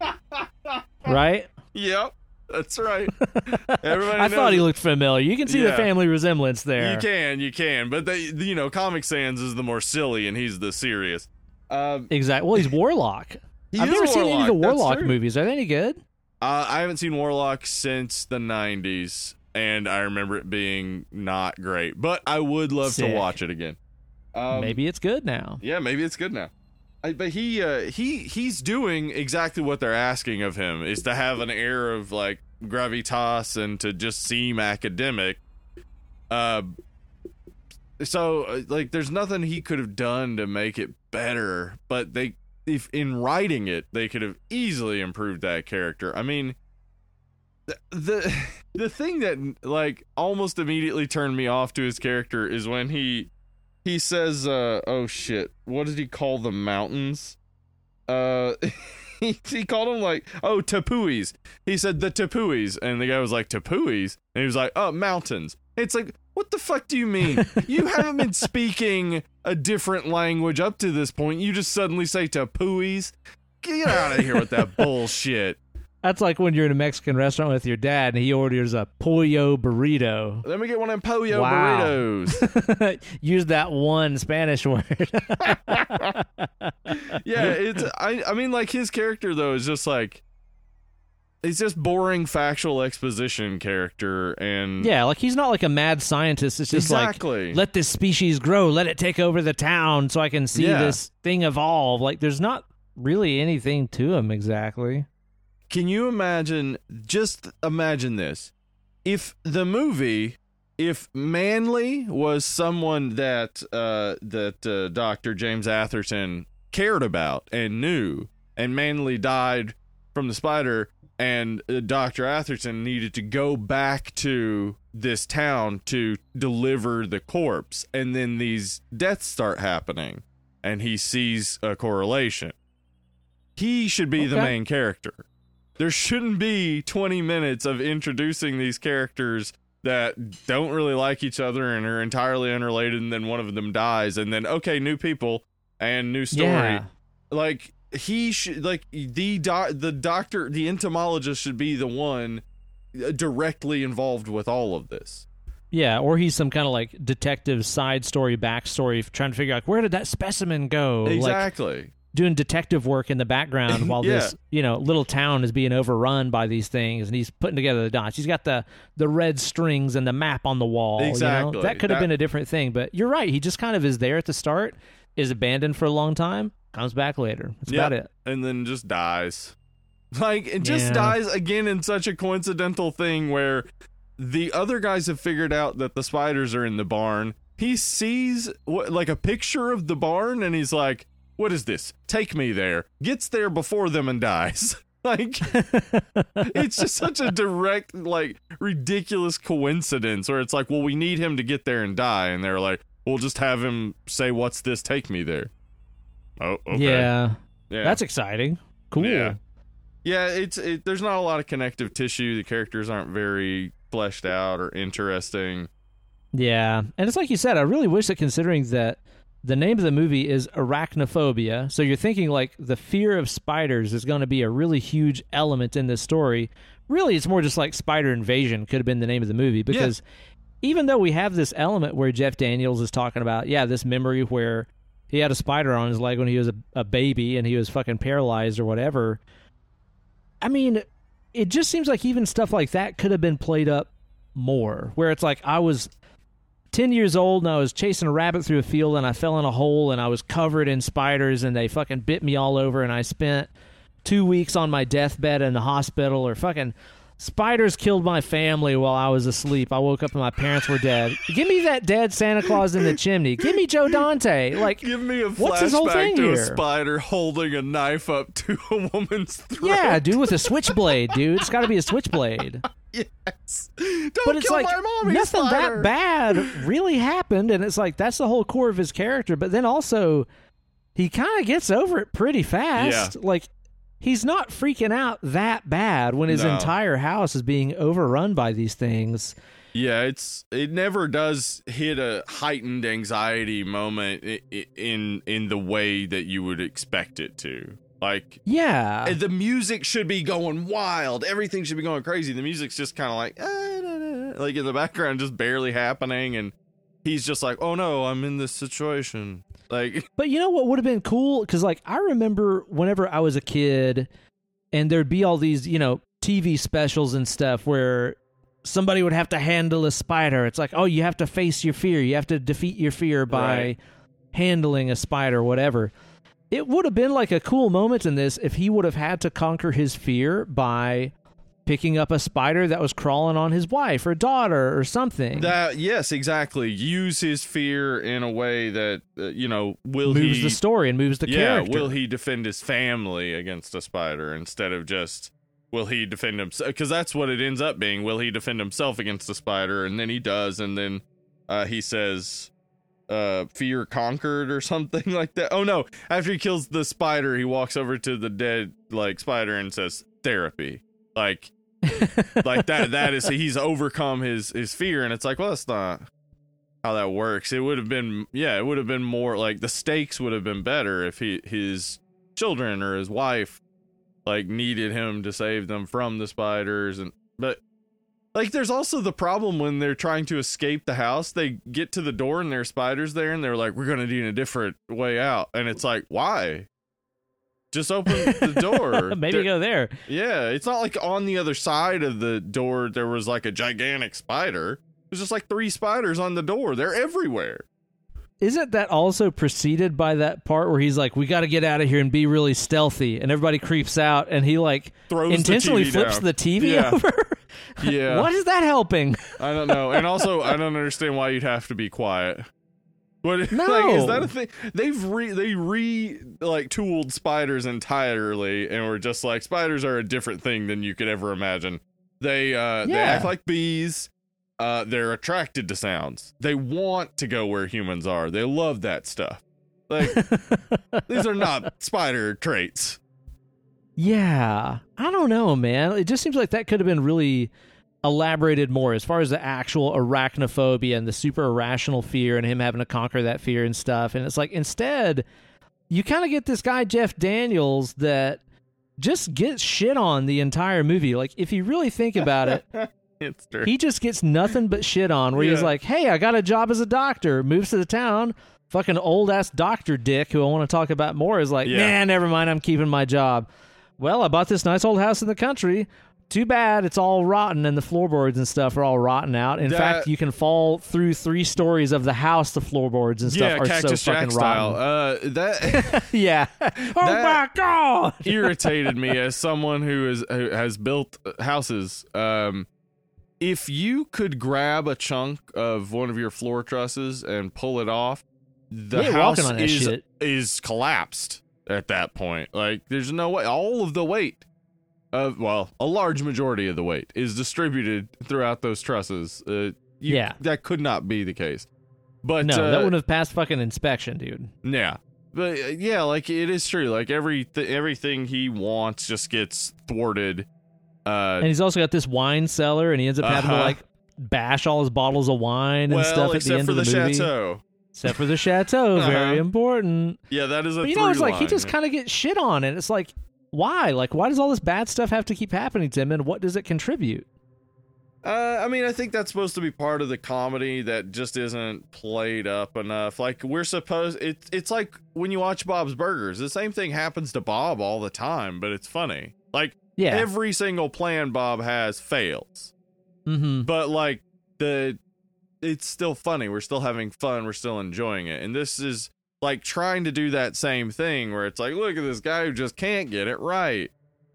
right? Yep, that's right. Everybody I thought he it. looked familiar. You can see the family resemblance there. You can, you can, but they, you know, Comic Sans is the more silly, and he's the serious. Um, Exactly. Well, he's Warlock. he I've never a seen any of the Warlock, Warlock movies. Are they any good? Uh, I haven't seen Warlock since the '90s, and I remember it being not great. But I would love Sick. to watch it again. Um, Maybe it's good now. Yeah, maybe it's good now. I, but he uh, he he's doing exactly what they're asking of him is to have an air of like gravitas and to just seem academic. Uh, so uh, like, there's nothing he could have done to make it better. But they, if in writing it, they could have easily improved that character. I mean, the the, the thing that like almost immediately turned me off to his character is when he he says uh oh shit. What did he call the mountains? Uh he, he called them like oh tepuis he said the tepuis and the guy was like tepuis and he was like oh mountains. It's like what the fuck do you mean? You haven't been speaking a different language up to this point. You just suddenly say tepuis get out of here with that bullshit That's like when you're in a Mexican restaurant with your dad and he orders a pollo burrito. let me get one of them pollo Wow. burritos Use that one Spanish word. yeah, it's I I mean like his character though is just like he's just boring factual exposition character and yeah, like he's not like a mad scientist. It's just exactly. like let this species grow, let it take over the town so I can see Yeah. this thing evolve. Like there's not really anything to him exactly. Can you imagine just imagine this. If the movie if Manley was someone that uh that uh, Dr. James Atherton cared about and knew and Manley died from the spider and uh, Dr. Atherton needed to go back to this town to deliver the corpse and then these deaths start happening and he sees a correlation he should be the main character there shouldn't be 20 minutes of introducing these characters that don't really like each other and are entirely unrelated and then one of them dies and then okay new people and new story Yeah. like he should like the doc, the doctor the entomologist should be the one uh, directly involved with all of this Yeah, or he's some kind of like detective side story, backstory, trying to figure out where did that specimen go. Like exactly doing detective work in the background while this you know little town is being overrun by these things, and he's putting together the dots. He's got the the red strings and the map on the wall. you know? Exactly. that could have That- been a different thing, but you're right. He just kind of is there at the start, is abandoned for a long time, comes back later. That's Yep. about it. and then just dies like it just Yeah. dies again in such a coincidental thing where the other guys have figured out that the spiders are in the barn he sees what like a picture of the barn and he's like what is this take me there gets there before them and dies like it's just such a direct like ridiculous coincidence where it's like well we need him to get there and die and they're like we'll just have him say what's this take me there oh okay Yeah, yeah that's exciting. Cool. Yeah. Yeah, it's it, there's not a lot of connective tissue. The characters aren't very fleshed out or interesting. Yeah, and it's like you said. I really wish that considering that the name of the movie is arachnophobia, so you're thinking like the fear of spiders is going to be a really huge element in this story. Really, it's more just like spider invasion could have been the name of the movie because even though we have this element where Jeff Daniels is talking about, yeah, this memory where he had a spider on his leg when he was a, a baby and he was fucking paralyzed or whatever. I mean, it just seems like even stuff like that could have been played up more. Where it's like I was 10 years old and I was chasing a rabbit through a field and I fell in a hole and I was covered in spiders and they fucking bit me all over and I spent two weeks on my deathbed in the hospital or fucking Spiders killed my family while I was asleep. I woke up and my parents were dead. Give me that dead Santa Claus in the chimney. Give me Joe Dante. Like, Give me a What's his whole thing to a spider holding a knife up to a woman's throat. yeah, dude, with a switchblade, dude. It's got to be a switchblade. Yes. Don't But it's kill like my mommy, nothing spider. that bad really happened, and it's like that's the whole core of his character. But then also, he kind of gets over it pretty fast. Yeah. Like he's not freaking out that bad when his No. entire house is being overrun by these things. Yeah, it's it never does hit a heightened anxiety moment in in the way that you would expect it to. Like Yeah, the music should be going wild, everything should be going crazy. The music's just kind of like ah, da, da, like in the background, just barely happening, and he's just like, "Oh no, I'm in this situation." Like, But you know what would have been cool? Because like I remember whenever I was a kid, and there'd be all these you know TV specials and stuff where somebody would have to handle a spider. It's like, oh, you have to face your fear. You have to defeat your fear by Right. handling a spider, whatever. It would have been like a cool moment in this if he would have had to conquer his fear by picking up a spider that was crawling on his wife or daughter or something. that yes, exactly. Use his fear in a way that uh, you know will moves he the story and moves the yeah, character. will he defend his family against a spider instead of just will he defend himself? Because that's what it ends up being. Will he defend himself against a spider? And then he does, and then uh, he says, uh, "Fear conquered" or something like that. Oh no! After he kills the spider, he walks over to the dead like spider and says, "Therapy." Like, like that. That is he's overcome his his fear, and it's like, well, that's not how that works. It would have been, yeah, it would have been more like the stakes would have been better if he his children or his wife like needed him to save them from the spiders and but like there's also the problem when they're trying to escape the house they get to the door and there's spiders there and they're like we're gonna need a different way out and it's like why just open the door Maybe There- go there. yeah, it's not like on the other side of the door there was like a gigantic spider. There's just like three spiders on the door. They're everywhere. Isn't that also preceded by that part where he's like, "We got to get out of here and be really stealthy," and everybody creeps out, and he like Throws intentionally the flips down. the TV Yeah. over. Yeah. what is that helping? I don't know. And also I don't understand why you'd have to be quiet. What like No. is that a thing? They've re they re like tooled spiders entirely and were just like spiders are a different thing than you could ever imagine. They uh they act like bees. Uh they're attracted to sounds. They want to go where humans are. They love that stuff. Like these are not spider traits. Yeah, I don't know, man. It just seems like that could have been really elaborated more as far as the actual arachnophobia and the super irrational fear and him having to conquer that fear and stuff. And it's like instead, you kind of get this guy Jeff Daniels that just gets shit on the entire movie. Like if you really think about it, he just gets nothing but shit on. Where he's like, "Hey, I got a job as a doctor." Moves to the town. Fucking old ass doctor dick, who I want to talk about more, is like, Yeah. "Man, never mind. I'm keeping my job." Well, I bought this nice old house in the country. Too bad it's all rotten and the floorboards and stuff are all rotten out. In That- fact, you can fall through three stories of the house. The floorboards and stuff yeah, are Cactus so fucking Jack style. rotten. Uh, that yeah. oh my god. irritated me as someone who is who has built houses. Um, if you could grab a chunk of one of your floor trusses and pull it off, the ain't house walking on that is shit. is collapsed at that point. Like there's no way. All of the weight of well, a large majority of the weight is distributed throughout those trusses. Uh, you- Yeah. that could not be the case. But no, uh, that wouldn't have passed fucking inspection, dude. yeah. But uh, yeah, like it is true. Like every th- everything he wants just gets thwarted. Uh, And he's also got this wine cellar, and he ends up having to Uh-huh. like bash all his bottles of wine and well, stuff at the end for of the, the, movie. chateau. Except for the chateau, very Uh-huh. important. Yeah, that is a. But you know, it's like he just kind of gets shit on, and it's like, why? Like, why does all this bad stuff have to keep happening to him, and what does it contribute? Uh, I mean, I think that's supposed to be part of the comedy that just isn't played up enough. Like we're supposed, it's it's like when you watch Bob's Burgers, the same thing happens to Bob all the time, but it's funny. Like Yeah. every single plan Bob has fails, mm-hmm. but like the, it's still funny. We're still having fun. We're still enjoying it, and this is like trying to do that same thing where it's like, look at this guy who just can't get it right,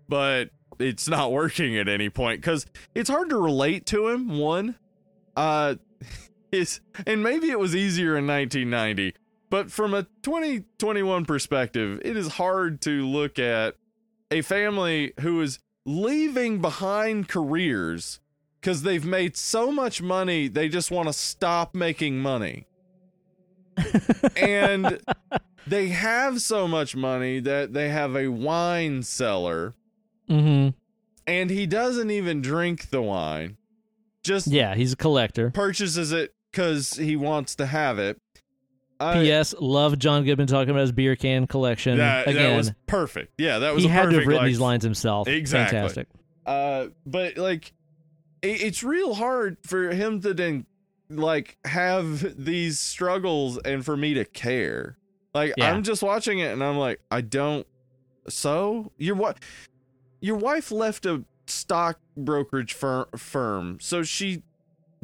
but it's not working at any point because it's hard to relate to him. One, uh, is and maybe it was easier in 1990, but from a 2021 perspective, it is hard to look at a family who is leaving behind careers because they've made so much money they just want to stop making money. And they have so much money that they have a wine cellar Mm-hmm. and he doesn't even drink the wine. Just Yeah, he's a collector. purchases it because he wants to have it. I- P.S. Love John Goodman talking about his beer can collection. that, Again, that was perfect. Yeah, that was he had to perfect, have written like, these lines himself. Exactly. Fantastic. Uh, but like, it, it's real hard for him to then like have these struggles and for me to care. Like, Yeah. I'm just watching it and I'm like, I don't. So your what? Your wife left a stock brokerage fir- firm, so she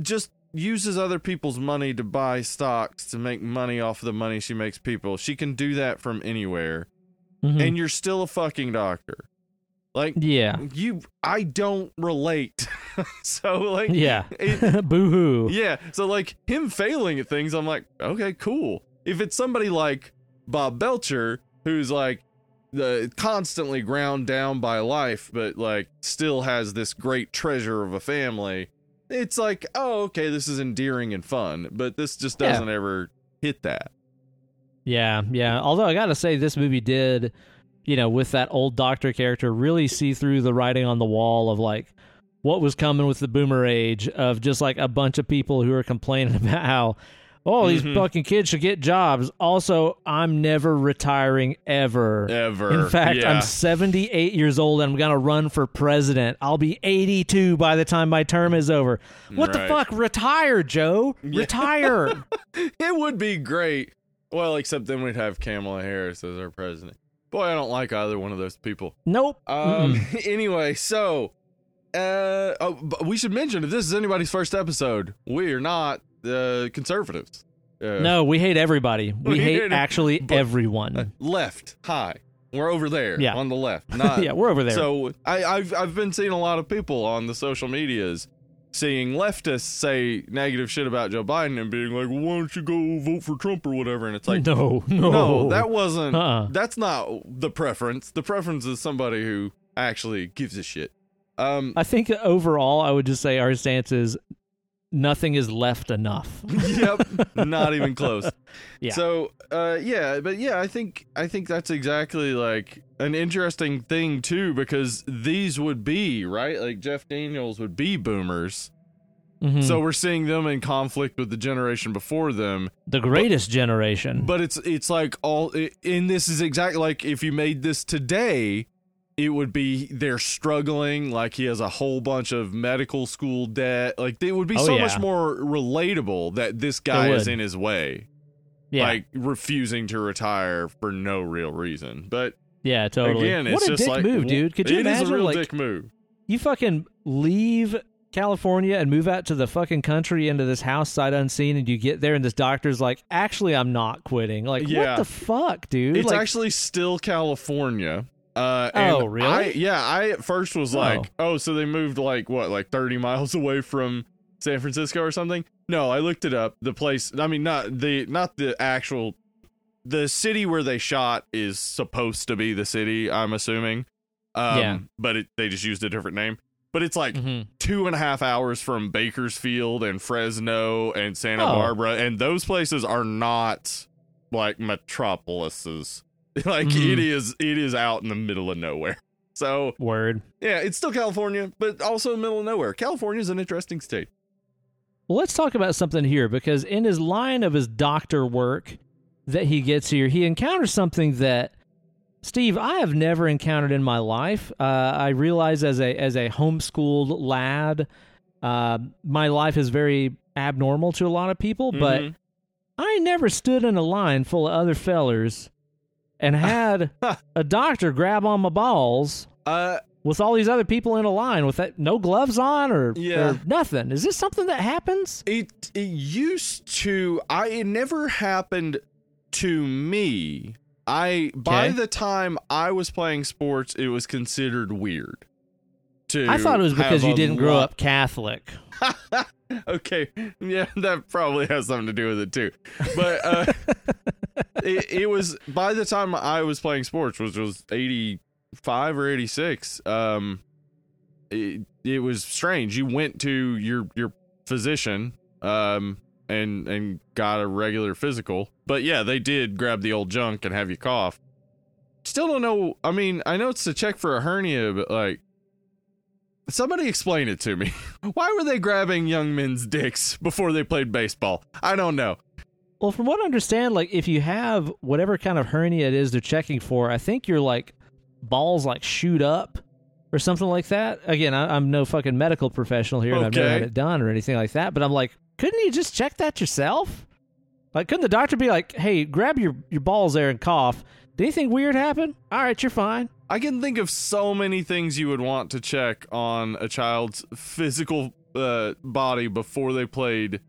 just uses other people's money to buy stocks to make money off of the money she makes people. She can do that from anywhere, Mhm. and you're still a fucking doctor. Like yeah. you I don't relate. so like Yeah. it- Boo hoo. yeah, so like him failing at things I'm like, okay, cool. If it's somebody like Bob Belcher who's like the constantly ground down by life but like still has this great treasure of a family, it's like, oh, okay, this is endearing and fun, but this just doesn't ever hit that. Yeah, yeah. Although I gotta say, this movie did, you know, with that old doctor character, really see through the writing on the wall of like what was coming with the boomer age of just like a bunch of people who are complaining about how, oh, these Mhm. fucking kids should get jobs. Also, I'm never retiring ever. Ever. In fact, yeah. I'm 78 years old and I'm going to run for president. I'll be 82 by the time my term is over. What the fuck? Retire, Joe. Yeah. Retire. It would be great. Well, except then we'd have Kamala Harris as our president. Boy, I don't like either one of those people. nope. Um. Mm-mm. Anyway, so uh, oh, we should mention if this is anybody's first episode, we are not uh, conservatives. Uh, No, we hate everybody. We, We hate hate- actually everyone. uh, left. high. we're over there. Yeah. on the left. Not yeah, we're over there. So I, I've I've been seeing a lot of people on the social medias seeing leftists say negative shit about Joe Biden and being like, well, "Why don't you go vote for Trump or whatever?" And it's like, no, no, no, that wasn't. Uh-uh. That's not the preference. The preference is somebody who actually gives a shit. Um, I think overall, I would just say our stance is nothing is left enough. yep, not even close. Yeah. So, uh, yeah, but yeah, I think I think that's exactly like an interesting thing too, because these would be right. Like Jeff Daniels would be boomers, Mhm. so we're seeing them in conflict with the generation before them. the greatest generation. But it's it's like all, and this is exactly like if you made this today. It would be they're struggling, like he has a whole bunch of medical school debt. Like it would be Oh, so yeah. much more relatable that this guy is in his way. yeah, like refusing to retire for no real reason. But yeah, totally. again, it's what a just dick like move, dude. Could you it is imagine a real like dick move. you fucking leave California and move out to the fucking country into this house sight unseen, and you get there and this doctor's like, actually, I'm not quitting. Like, Yeah. what the fuck, dude? It's like, actually still California. Uh, and Oh, really? I, yeah, I at first was Oh. like, oh, so they moved like what, like thirty miles away from San Francisco or something? No, I looked it up. The place, I mean, not the not the actual, the city where they shot is supposed to be the city. I'm assuming. Um, Yeah. But it, they just used a different name. But it's like Mhm. two and a half hours from Bakersfield and Fresno and Santa Oh. Barbara, and those places are not like metropolises. like Mhm. it is, it is out in the middle of nowhere. So word. yeah, it's still California, but also middle of nowhere. California is an interesting state. Well, let's talk about something here because in his line of his doctor work that he gets here, he encounters something that Steve I have never encountered in my life. Uh, I realize as a as a homeschooled lad, uh, my life is very abnormal to a lot of people, but Mhm. I never stood in a line full of other fellers and had a doctor grab on my balls uh, with all these other people in a line with that, no gloves on or, Yeah. or nothing. Is this something that happens? it it used to. I it never happened to me. I by Okay. the time I was playing sports, it was considered weird. to. I thought it was because you didn't grow up Catholic. okay, yeah, that probably has something to do with it too. But uh, it, it was by the time I was playing sports, which was eighty five or eighty six. Um, it, it was strange. You went to your your physician, um, and and got a regular physical. But yeah, they did grab the old junk and have you cough. Still don't know. I mean, I know it's to check for a hernia, but like. Somebody explain it to me. Why were they grabbing young men's dicks before they played baseball? I don't know. Well, from what I understand, like if you have whatever kind of hernia it is they're checking for, I think your like balls like shoot up or something like that. Again, I, I'm no fucking medical professional here, and I've never had it done or anything like that. But I'm like, couldn't you just check that yourself? Like, couldn't the doctor be like, "Hey, grab your your balls there and cough"? Did anything weird happen? All right, you're fine. I can think of so many things you would want to check on a child's physical uh, body before they played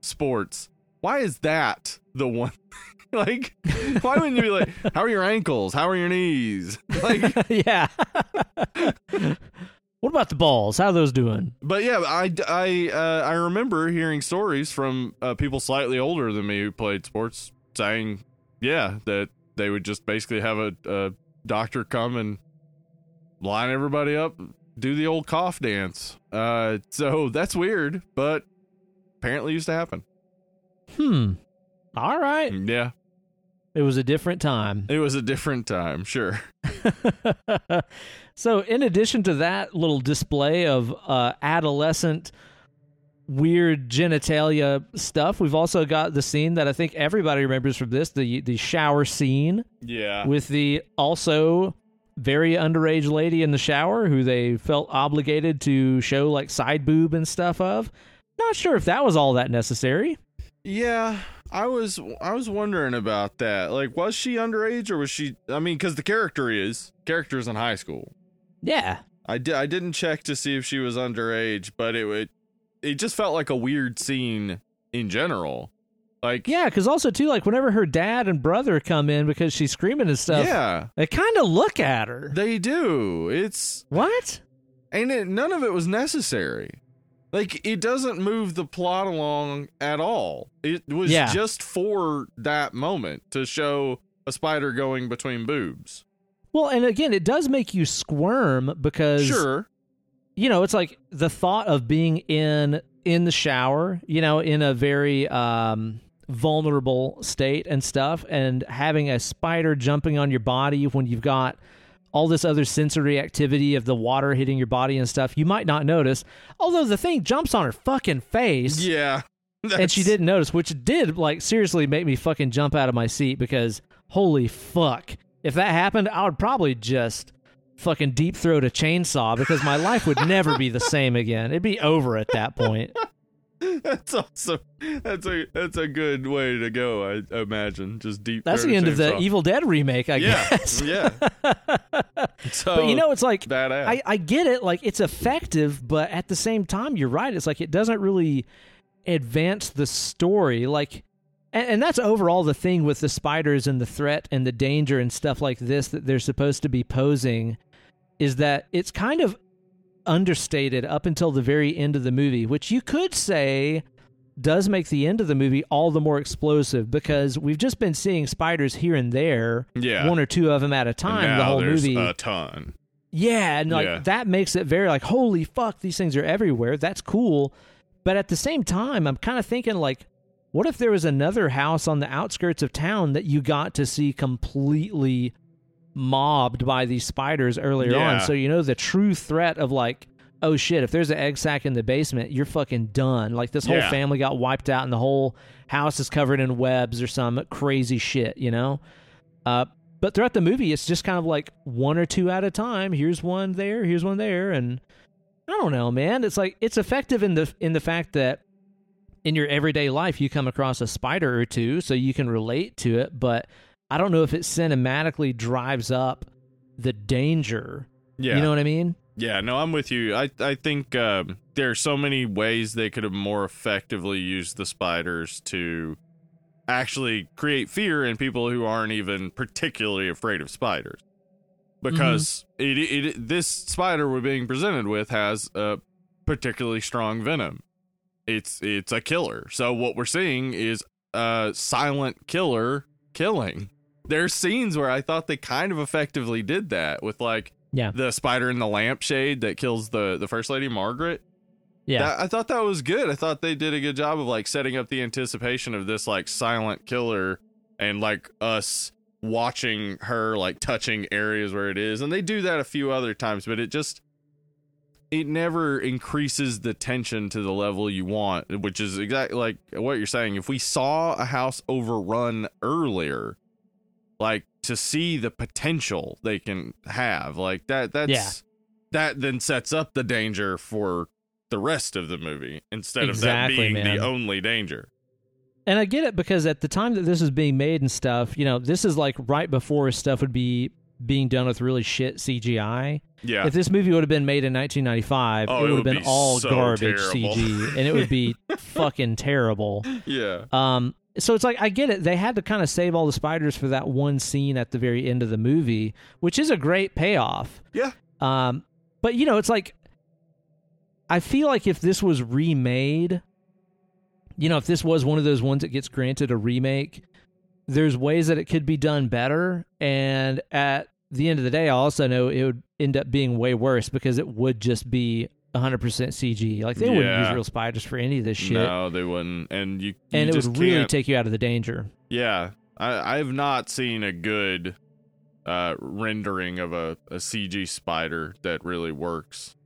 sports. Why is that the one? like, why wouldn't you be like, how are your ankles? How are your knees? Like, yeah. what about the balls? How are those doing? but yeah, I, I, uh, I remember hearing stories from uh, people slightly older than me who played sports saying, yeah, that they would just basically have a, a doctor come and line everybody up, do the old cough dance. Uh, so that's weird, but apparently used to happen. Hmm. All right. Yeah, It was a different time. it was a different time, sure. so, in addition to that little display of uh, adolescent weird genitalia stuff, we've also got the scene that I think everybody remembers from this the the shower scene Yeah. with the also very underage lady in the shower who they felt obligated to show like side boob and stuff of. Not sure if that was all that necessary. Yeah, I was I was wondering about that. Like, was she underage or was she? I mean, because the character is character's in high school. Yeah. I did I didn't check to see if she was underage, but it would it just felt like a weird scene in general. Like, Yeah, because also too, like whenever her dad and brother come in because she's screaming and stuff, yeah, they kind of look at her. they do. It's What? and it, none of it was necessary. Like, it doesn't move the plot along at all. It was Yeah. just for that moment to show a spider going between boobs. Well, and again, it does make you squirm because Sure. You know it's like the thought of being in in the shower, you know, in a very um, vulnerable state and stuff, and having a spider jumping on your body when you've got all this other sensory activity of the water hitting your body and stuff, you might not notice. Although the thing jumps on her fucking face. Yeah. and she didn't notice, which did like seriously make me fucking jump out of my seat because holy fuck, if that happened, I would probably just fucking deep throat a chainsaw because my life would never be the same again. It'd be over at that point. That's awesome. That's a that's a good way to go. I imagine just deep. That's the end of the chainsaw. Evil Dead remake, I Yeah, guess. yeah. So, but you know, it's like badass. I, I get it, like it's effective, but at the same time, you're right. It's like it doesn't really advance the story. Like, and, and that's overall the thing with the spiders and the threat and the danger and stuff like this that they're supposed to be posing is that it's kind of understated up until the very end of the movie, which you could say does make the end of the movie all the more explosive because we've just been seeing spiders here and there, yeah. one or two of them at a time, the whole movie. a ton. Yeah, and like Yeah. that makes it very like holy fuck, these things are everywhere. That's cool. But at the same time, I'm kind of thinking like what if there was another house on the outskirts of town that you got to see completely mobbed by these spiders earlier on? So you know the true threat of like oh shit, if there's an egg sack in the basement, you're fucking done. Like this whole Yeah. family got wiped out and the whole house is covered in webs or some crazy shit, you know? Uh, but throughout the movie, it's just kind of like one or two at a time. Here's one there, here's one there, and I don't know, man. It's like it's effective in the in the fact that in your everyday life you come across a spider or two, so you can relate to it. But I don't know if it cinematically drives up the danger. Yeah. You know what I mean? Yeah, no, I'm with you. I I think um, there are so many ways they could have more effectively used the spiders to actually create fear in people who aren't even particularly afraid of spiders. because it, it this spider we're being presented with has a particularly strong venom. It's it's a killer. So what we're seeing is a silent killer killing. There's scenes where I thought they kind of effectively did that with like Yeah. the spider in the lampshade that kills the the first lady Margaret. Yeah. That- I thought that was good. I thought they did a good job of like setting up the anticipation of this like silent killer and like us watching her like touching areas where it is. And they do that a few other times, but it just it never increases the tension to the level you want, which is exactly like what you're saying. If we saw a house overrun earlier, like to see the potential they can have, like that that's Yeah. that then sets up the danger for the rest of the movie instead Exactly, of that being man. the only danger. And I get it because at the time that this was being made and stuff, you know, this is like right before stuff would be being done with really shit CGI. Yeah. If this movie would have been made in 1995, Oh, it it would have been be all so garbage terrible. CG, and it would be fucking terrible. yeah. Um, so it's like I get it. They had to kind of save all the spiders for that one scene at the very end of the movie, which is a great payoff. Yeah. Um, but you know, it's like I feel like if this was remade, you know, if this was one of those ones that gets granted a remake, there's ways that it could be done better. And at the end of the day, I also know it would end up being way worse because it would just be 100% CG. Like they wouldn't use real spiders for any of this shit. No, they wouldn't. And you, you and it would really can't- take you out of the danger. Yeah, I, I have not seen a good uh, rendering of a, a CG spider that really works.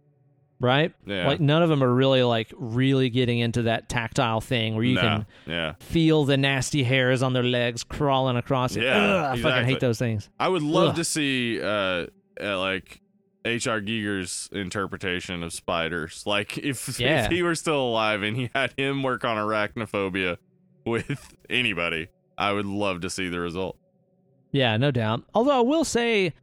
right? Yeah, Like none of them are really like really getting into that tactile thing where you no, can yeah. feel the nasty hairs on their legs crawling across it. Yeah, Ugh, I fucking hate those things. I would love Ugh. to see uh, uh like H.R. Giger's interpretation of spiders. Like if Yeah. if he were still alive and he had him work on arachnophobia with anybody, I would love to see the result. Yeah, no doubt. Although I will say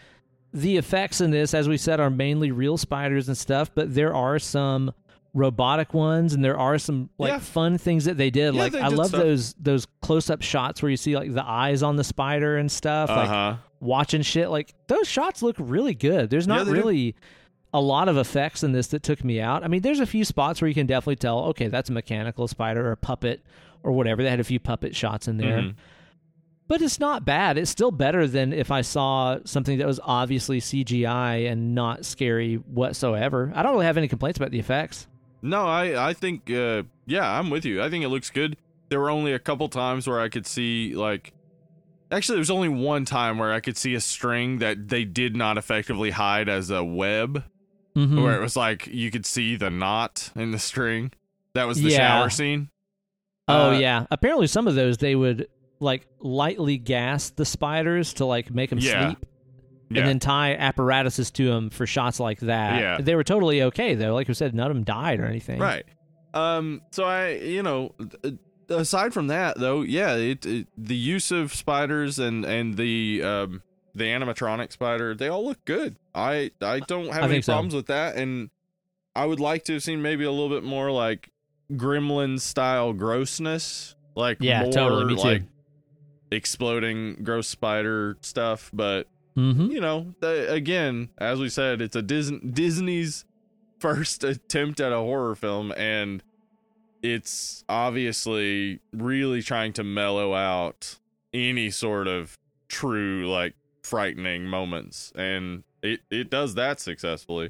the effects in this, as we said, are mainly real spiders and stuff, but there are some robotic ones and there are some like Yeah. fun things that they did. Yeah, like they I did love stuff. those those close up shots where you see like the eyes on the spider and stuff. Uh Like huh. Watching shit like those shots look really good there's Yeah, not do. really a lot of effects in this that took me out i mean there's a few spots where you can definitely tell okay that's a mechanical spider or a puppet or whatever they had a few puppet shots in there Mhm. but it's not bad it's still better than if i saw something that was obviously cgi and not scary whatsoever i don't really have any complaints about the effects No, I I think uh yeah, I'm with you. I think it looks good. There were only a couple times where I could see like Actually, there was only one time where I could see a string that they did not effectively hide as a web, Mhm. where it was like you could see the knot in the string. That was the Yeah. shower scene. oh Uh, yeah apparently some of those they would like lightly gas the spiders to like make them Yeah. sleep Yeah. and then tie apparatuses to them for shots like that. Yeah. They were totally okay though. Like we said, none of them died or anything. Right. Um. So I, you know, aside from that, though, yeah, it, it the use of spiders and and the um the animatronic spider, they all look good. I I don't have I any think so. problems with that, and I would like to have seen maybe a little bit more like Gremlin style grossness, like Yeah, more, totally. Like exploding gross spider stuff, but Mm-hmm. you know, the, again, as we said, it's a Disney Disney's first attempt at a horror film, and it's obviously really trying to mellow out any sort of true like frightening moments, and it it does that successfully.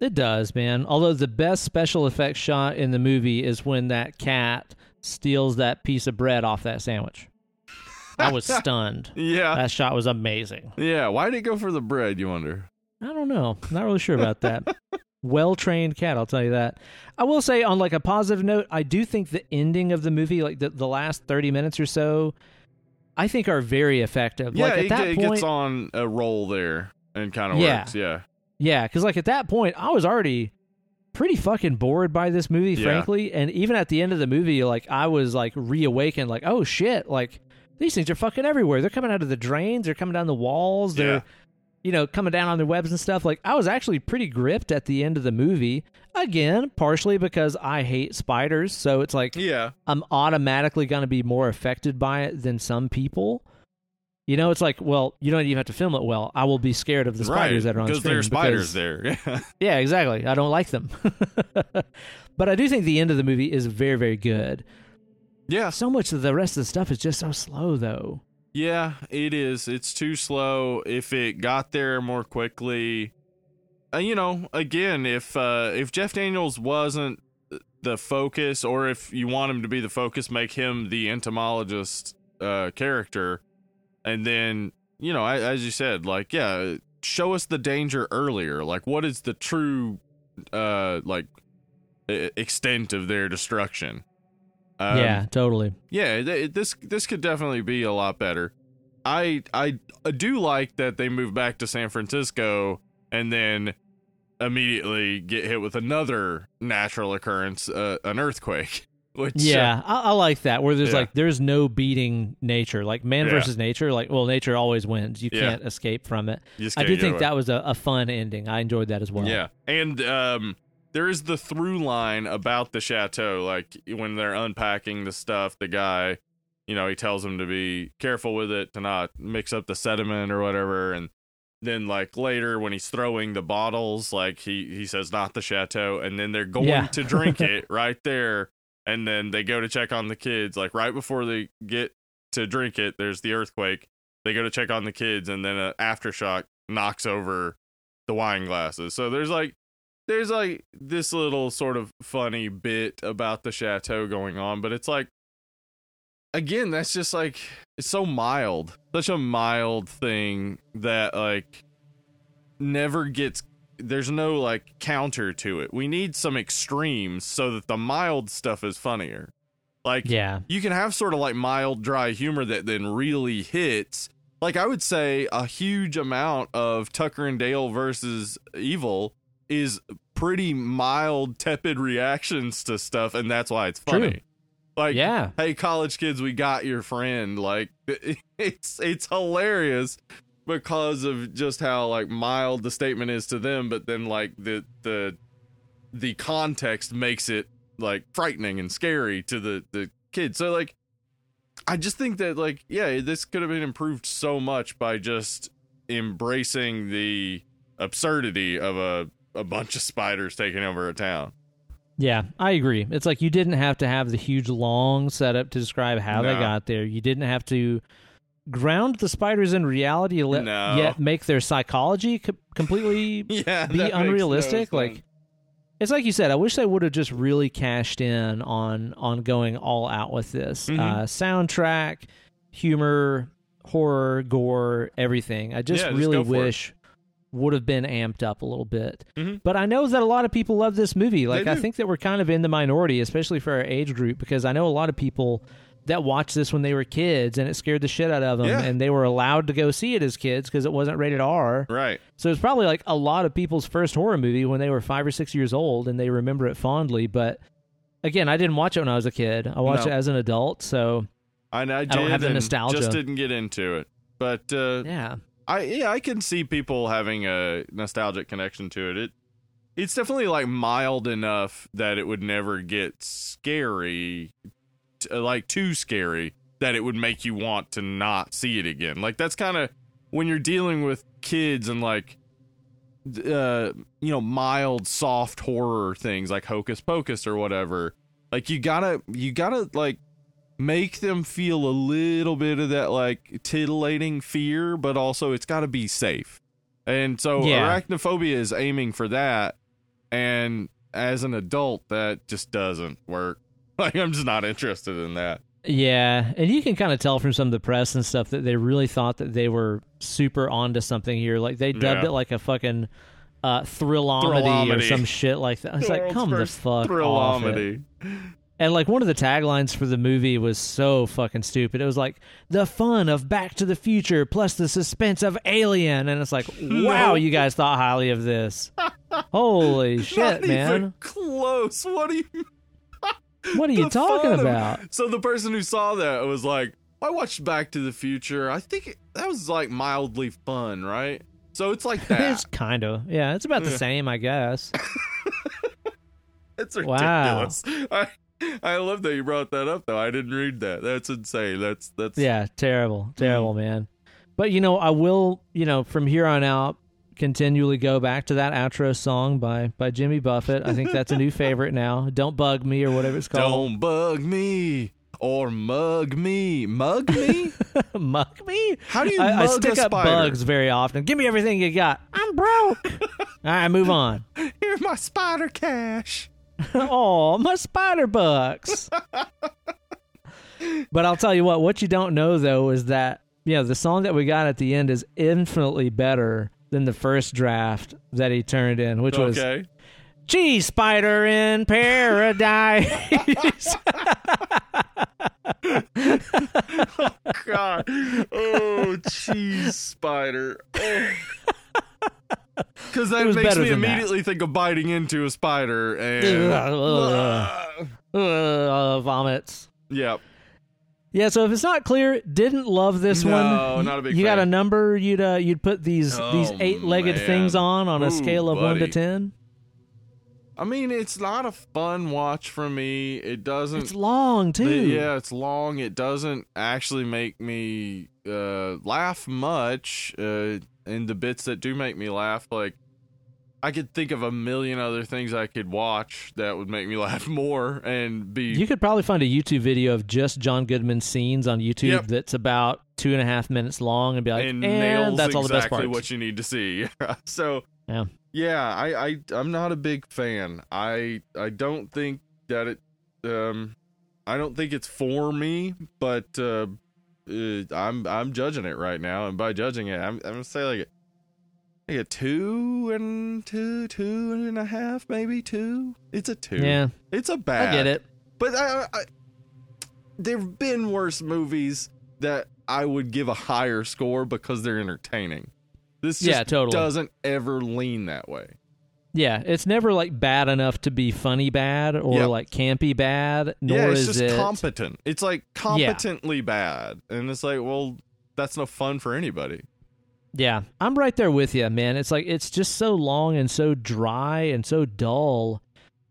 It does, man. Although the best special effects shot in the movie is when that cat steals that piece of bread off that sandwich. I was stunned. Yeah, That shot was amazing. yeah. Why did it go for the bread? You wonder. I don't know. Not really sure about that. well trained cat, I'll tell you that. I will say, on like a positive note, I do think the ending of the movie, like the, the last thirty minutes or so, I think are very effective. Yeah, like at it, that it point, gets on a roll there and kind of Yeah. works. Yeah, Yeah, because like at that point, I was already pretty fucking bored by this movie, Yeah. frankly. And even at the end of the movie, like I was like reawakened, like oh shit, like these things are fucking everywhere. They're coming out of the drains. They're coming down the walls. They're Yeah. You know coming down on their webs and stuff. Like I was actually pretty gripped at the end of the movie. Again, partially because I hate spiders, so it's like yeah. I'm automatically going to be more affected by it than some people. You know, it's like, well, you don't even have to film it well. I will be scared of the spiders right, that are on because screen there are spiders there. Yeah, exactly. I don't like them. but I do think the end of the movie is very, very good. yeah, So much of the rest of the stuff is just so slow, though. Yeah, it is. It's too slow. If it got there more quickly, uh, you know, again, if uh, if Jeff Daniels wasn't the focus, or if you want him to be the focus, make him the entomologist uh, character, and then you know, I, as you said, like yeah, show us the danger earlier. Like, what is the true, uh, like, extent of their destruction? Um, yeah, totally. yeah, th- this this could definitely be a lot better. I I do like that they moved back to San Francisco and then immediately get hit with another natural occurrence, uh, an earthquake. Which uh, Yeah, I, I like that. Where there's Yeah. like there's no beating nature, like man Yeah. versus nature. Like, well, nature always wins. You Yeah. can't escape from it. I do think away. that was a, a fun ending. I enjoyed that as well. Yeah, and um, there is the through line about the chateau. Like when they're unpacking the stuff, the guy, you know, he tells them to be careful with it, to not mix up the sediment or whatever. And then like later when he's throwing the bottles, like he he says not the chateau, and then they're going Yeah. to drink it right there. And then they go to check on the kids, like right before they get to drink it. There's the earthquake. They go to check on the kids, and then an aftershock knocks over the wine glasses. So there's like there's like this little sort of funny bit about the chateau going on, but it's like again, that's just like it's so mild. Such a mild thing that like never gets there's no like counter to it. We need some extremes so that the mild stuff is funnier. Like Yeah. you can have sort of like mild dry humor that then really hits like i would say a huge amount of tucker and dale versus evil is pretty mild tepid reactions to stuff and that's why it's funny True. like Yeah. hey college kids we got your friend like it's it's hilarious because of just how like mild the statement is to them but then like the the the context makes it like frightening and scary to the the kids so like i just think that like yeah this could have been improved so much by just embracing the absurdity of a a bunch of spiders taking over a town Yeah, I agree. It's like you didn't have to have the huge long setup to describe how they got there. You didn't have to ground the spiders in reality, let, No. yet make their psychology co- completely yeah be unrealistic. like it's like you said. I wish they would have just really cashed in on on going all out with this Mhm. uh, soundtrack, humor, horror, gore, everything. I just Yeah, really it. wish would have been amped up a little bit. Mhm. But I know that a lot of people love this movie. Like I think that we're kind of in the minority, especially for our age group, because I know a lot of people that watched this when they were kids and it scared the shit out of them, Yeah. and they were allowed to go see it as kids because it wasn't rated R. right So it's probably like a lot of people's first horror movie when they were five or six years old and they remember it fondly. But again, I didn't watch it when I was a kid. I watched No. it as an adult. So I, I, did don't have the nostalgia. just didn't get into it but uh yeah, I yeah, I can see people having a nostalgic connection to it. It it's definitely like mild enough that it would never get scary, uh, like too scary that it would make you want to not see it again. Like that's kind of when you're dealing with kids and like uh you know mild soft horror things like hocus pocus or whatever like you gotta you gotta like make them feel a little bit of that like titillating fear but also it's gotta be safe and so Yeah. arachnophobia is aiming for that and as an adult that just doesn't work like i'm just not interested in that yeah, and you can kind of tell from some of the press and stuff that they really thought that they were super onto something here. Like they dubbed Yeah. it like a fucking uh, thrillomedy, or some shit like that. It's like, come the first fuck off. it. And like one of the taglines for the movie was so fucking stupid. It was like the fun of Back to the Future plus the suspense of Alien, and it's like, wow, you guys thought highly of this. Holy shit, man! close what do you What are you talking of- about? So the person who saw that was like, I watched Back to the Future. I think it, that was like mildly fun, right? So it's like that. It's kind of yeah. It's about the same, I guess. it's Wow. ridiculous. I I love that you brought that up though. I didn't read that. That's insane. That's that's Yeah, terrible, mm. terrible, man. But you know, I will, you know, from here on out, continually go back to that outro song by by Jimmy Buffett. I think that's a new favorite now. Don't bug me or whatever it's called. Don't bug me or mug me. Mug me? mug me? How do you I, I stick up bugs very often. Give me everything you got. I'm broke. All right, move on. Here's my spider cash. oh, my spider bucks. but I'll tell you what, what you don't know though is that, you know, the song that we got at the end is infinitely better than the first draft that he turned in, which was Okay. Cheese, Spider in Paradise. oh God. Oh, cheese spider. Oh. Because that makes me than that. immediately think of biting into a spider and. Ugh. Uh, vomits. Yep. Yeah, so if it's not clear, didn't love this No, one. not a big You got a number you'd uh, you'd put these Oh, these eight legged things on on a Ooh, scale of one to ten. I mean, it's not a fun watch for me. It doesn't. It's long too. the- yeah, it's long. It doesn't actually make me uh, laugh much. Uh, and the bits that do make me laugh, like I could think of a million other things I could watch that would make me laugh more and be You could probably find a YouTube video of just John Goodman scenes on YouTube Yep. that's about two and a half minutes long and be like, and and, nails that's all the best part. what you need to see. so Yeah. yeah, I, I I'm not a big fan. I I don't think that it um I don't think it's for me, but uh, uh I'm I'm judging it right now, and by judging it, I'm I'm gonna say like a like a two and two two and a half, maybe two. It's a two. yeah, it's a bad. I get it. But I, I, there've been worse movies that I would give a higher score because they're entertaining. This just Yeah, totally. doesn't ever lean that way. Yeah, it's never like bad enough to be funny bad or Yep. like campy bad, nor yeah, it's is just it competent. It's like competently bad, and it's like, well, that's no fun for anybody. Yeah, I'm right there with you, man. It's like it's just so long and so dry and so dull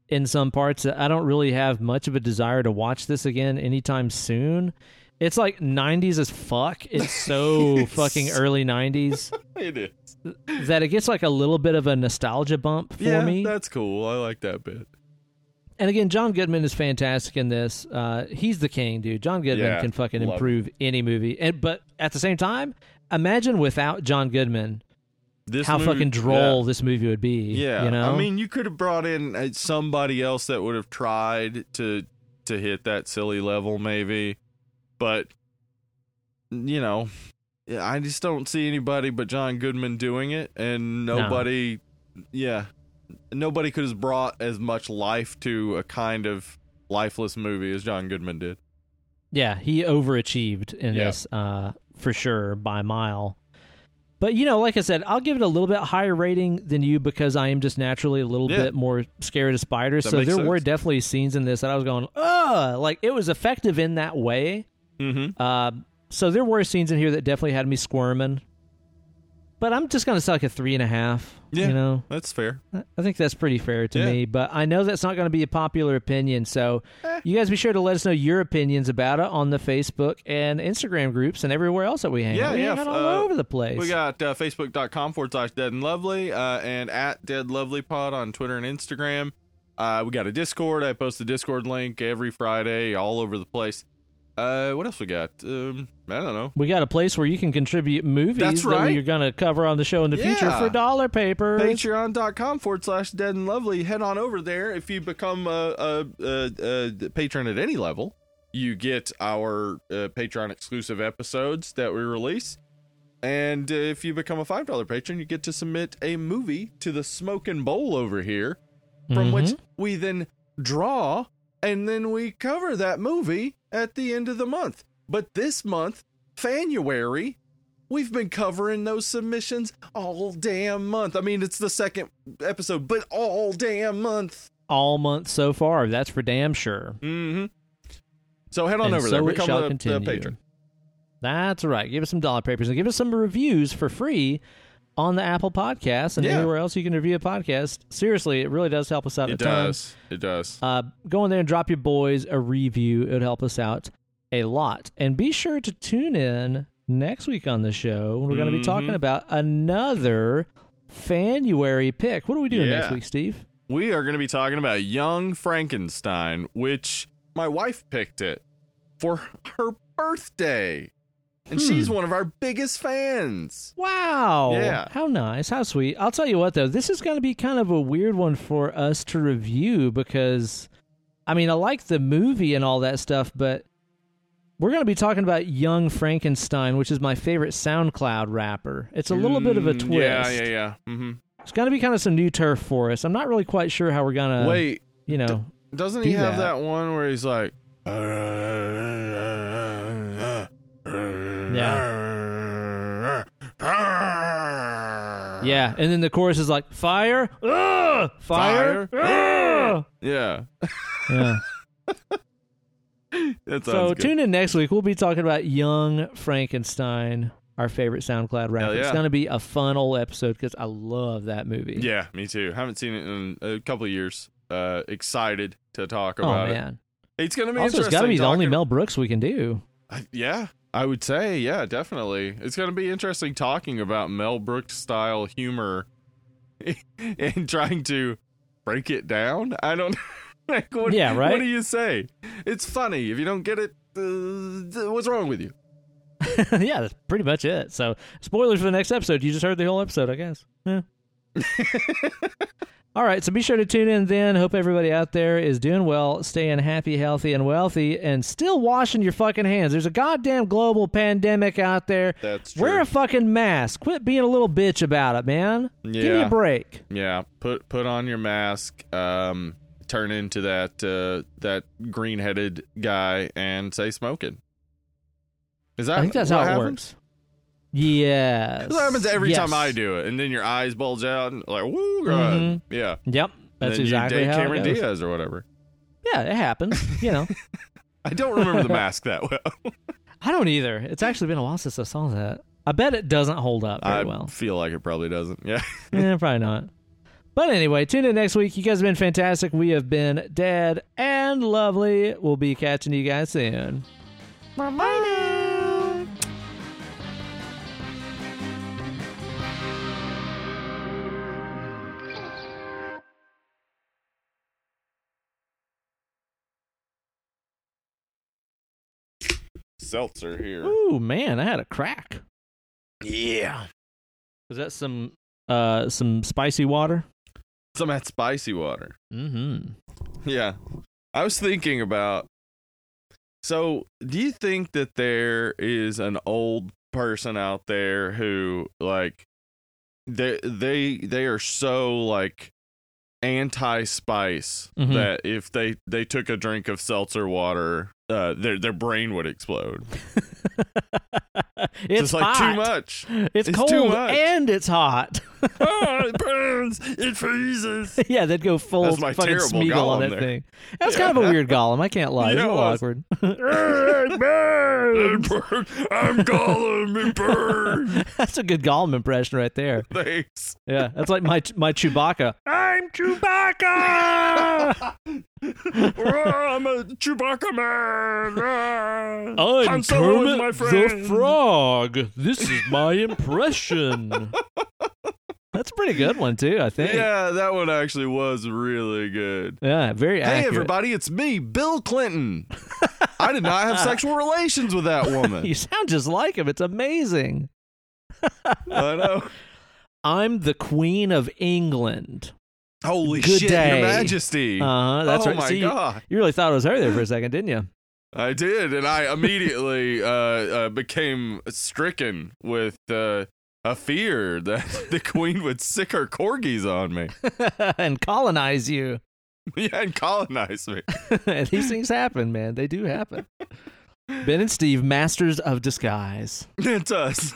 in some parts that I don't really have much of a desire to watch this again anytime soon. It's like 90s as fuck. It's so fucking early 90s It is. That it gets like a little bit of a nostalgia bump for yeah, me. that's cool. I like that bit. And again, John Goodman is fantastic in this. Uh, he's the king, dude. John Goodman Yeah, can fucking improve any movie. And but at the same time, imagine without John Goodman This how movie- fucking droll this movie would be. Yeah, you know. I mean, you could have brought in uh, somebody else that would have tried to to hit that silly level, maybe, but you know, yeah, I just don't see anybody but John Goodman doing it, and nobody, yeah, nobody could have brought as much life to a kind of lifeless movie as John Goodman did. yeah, he overachieved in Yeah. this uh, for sure by mile. But you know, like I said, I'll give it a little bit higher rating than you because I am just naturally a little Yeah. bit more scared of spiders. That so makes there were definitely scenes in this that I was going, ugh, like it was effective in that way. Mm-hmm. Uh, so there were scenes in here that definitely had me squirming. But I'm just gonna like a three and a half. Yeah. You know, That's fair. I think that's pretty fair to Yeah. me. But I know that's not going to be a popular opinion. So Eh. you guys be sure to let us know your opinions about it on the Facebook and Instagram groups and everywhere else that we hang Yeah, out. We yeah, hang out all uh, over the place. We got uh, facebook.com forward slash dead and lovely uh, and at dead lovely pod on Twitter and Instagram. Uh, we got a Discord. I post the Discord link every Friday all over the place. Uh, what else we got? Um, I don't know. We got a place where you can contribute movies That's that right. we're going to cover on the show in the future for dollar papers. Patreon.com forward slash dead and lovely. Head on over there. If you become a, a, a, a patron at any level, you get our uh, Patreon exclusive episodes that we release. And uh, if you become a $5 patron, you get to submit a movie to the Smoking Bowl over here, from which Mhm. we then draw and then we cover that movie at the end of the month. But this month, January, we've been covering those submissions all damn month. I mean, it's the second episode, but all damn month. all month so far. That's for damn sure. Mm-hmm. So head on and over so there, become a, a patron. That's right. Give us some dollar papers and give us some reviews for free on the Apple Podcast and Yeah. anywhere else you can review a podcast. Seriously, it really does help us out It a ton. does. It does. Uh, go in there and drop your boys a review. It would help us out a lot. And be sure to tune in next week on the show, we're going to be talking Mhm. about another Fanuary pick. What are we doing next week, Steve? We are going to be talking about Young Frankenstein, which my wife picked it for her birthday. And Hmm. she's one of our biggest fans. Wow. Yeah. How nice. How sweet. I'll tell you what, though, this is going to be kind of a weird one for us to review because, I mean, I like the movie and all that stuff, but we're going to be talking about Young Frankenstein, which is my favorite SoundCloud rapper. It's a little bit of a Mm, twist. Yeah, yeah, yeah. hmm It's going to be kind of some new turf for us. I'm not really quite sure how we're going to, Wait, you know. doesn't do he have that. that one where he's like, Yeah, yeah, and then the chorus is like fire, Ugh! fire, Ugh! Yeah. yeah. So good. tune in next week. We'll be talking about Young Frankenstein, our favorite SoundCloud rapper. Hell It's going to be a fun old episode because I love that movie. Yeah, me too. Haven't seen it in a couple of years. Uh, excited to talk Oh about it. man. It's gonna be Also, it's got to be the only Mel Brooks we can do. I- Yeah, I would say, yeah, definitely. It's going to be interesting talking about Mel Brooks style humor and trying to break it down. I don't like, what, Yeah, right? What do you say? It's funny. If you don't get it, uh, what's wrong with you? yeah, that's pretty much it. So, spoilers for the next episode. You just heard the whole episode, I guess. Yeah. All right, so be sure to tune in then. Hope everybody out there is doing well, staying happy, healthy, and wealthy, and still washing your fucking hands. There's a goddamn global pandemic out there. That's true. Wear a fucking mask. Quit being a little bitch about it, man. Yeah. Give me a break. yeah, put put on your mask. Um, turn into that uh, that green headed guy and say smoking. Is that I think that's how it works. Yes. That happens every Yes. time I do it, and then your eyes bulge out, and like, woo, God. Mhm. yeah. Yep. And That's then exactly you how Cameron it goes. Diaz or whatever. Yeah, it happens. You know, I don't remember the mask that well. I don't either. It's actually been a while since I saw that. I bet it doesn't hold up very I well. feel like it probably doesn't. Yeah. yeah, probably not. But anyway, tune in next week. You guys have been fantastic. We have been dead and lovely. We'll be catching you guys soon. Bye now. Seltzer here. Ooh, man, I had a crack. Yeah. Was that some uh some spicy water? Some of that spicy water. Mm-hmm. Yeah. I was thinking about so do you think that there is an old person out there who like they they they are so like anti spice Mhm. that if they they took a drink of seltzer water uh their their brain would explode. it's like hot. too much. It's, It's cold and it's hot. oh, it burns. It freezes. yeah, they'd go full That's my fucking Smeagol on that there. thing. That's kind of a weird Gollum. I can't lie. It's Yeah, a little awkward. It burns. I'm Gollum. It burns. That's a good Gollum impression right there. Thanks. Yeah, that's like my my Chewbacca. I'm Chewbacca. Oh, I'm a Chewbacca man. Ah. I'm Solo is Kermit my the friend. Frog. This is my impression. That's a pretty good one too. I think. Yeah, that one actually was really good. Yeah, very Hey, accurate. everybody, it's me, Bill Clinton. I did not have sexual relations with that woman. You sound just like him. It's amazing. I know. I'm the Queen of England. Holy Good shit, day. Your Majesty. Uh huh. That's oh right. my See, god. you really thought it was her there for a second, didn't you? I did, and I immediately uh, uh, became stricken with uh, a fear that the queen would sick her corgis on me. and colonize you. yeah, and colonize me. These things happen, man. They do happen. Ben and Steve, masters of disguise. It's us.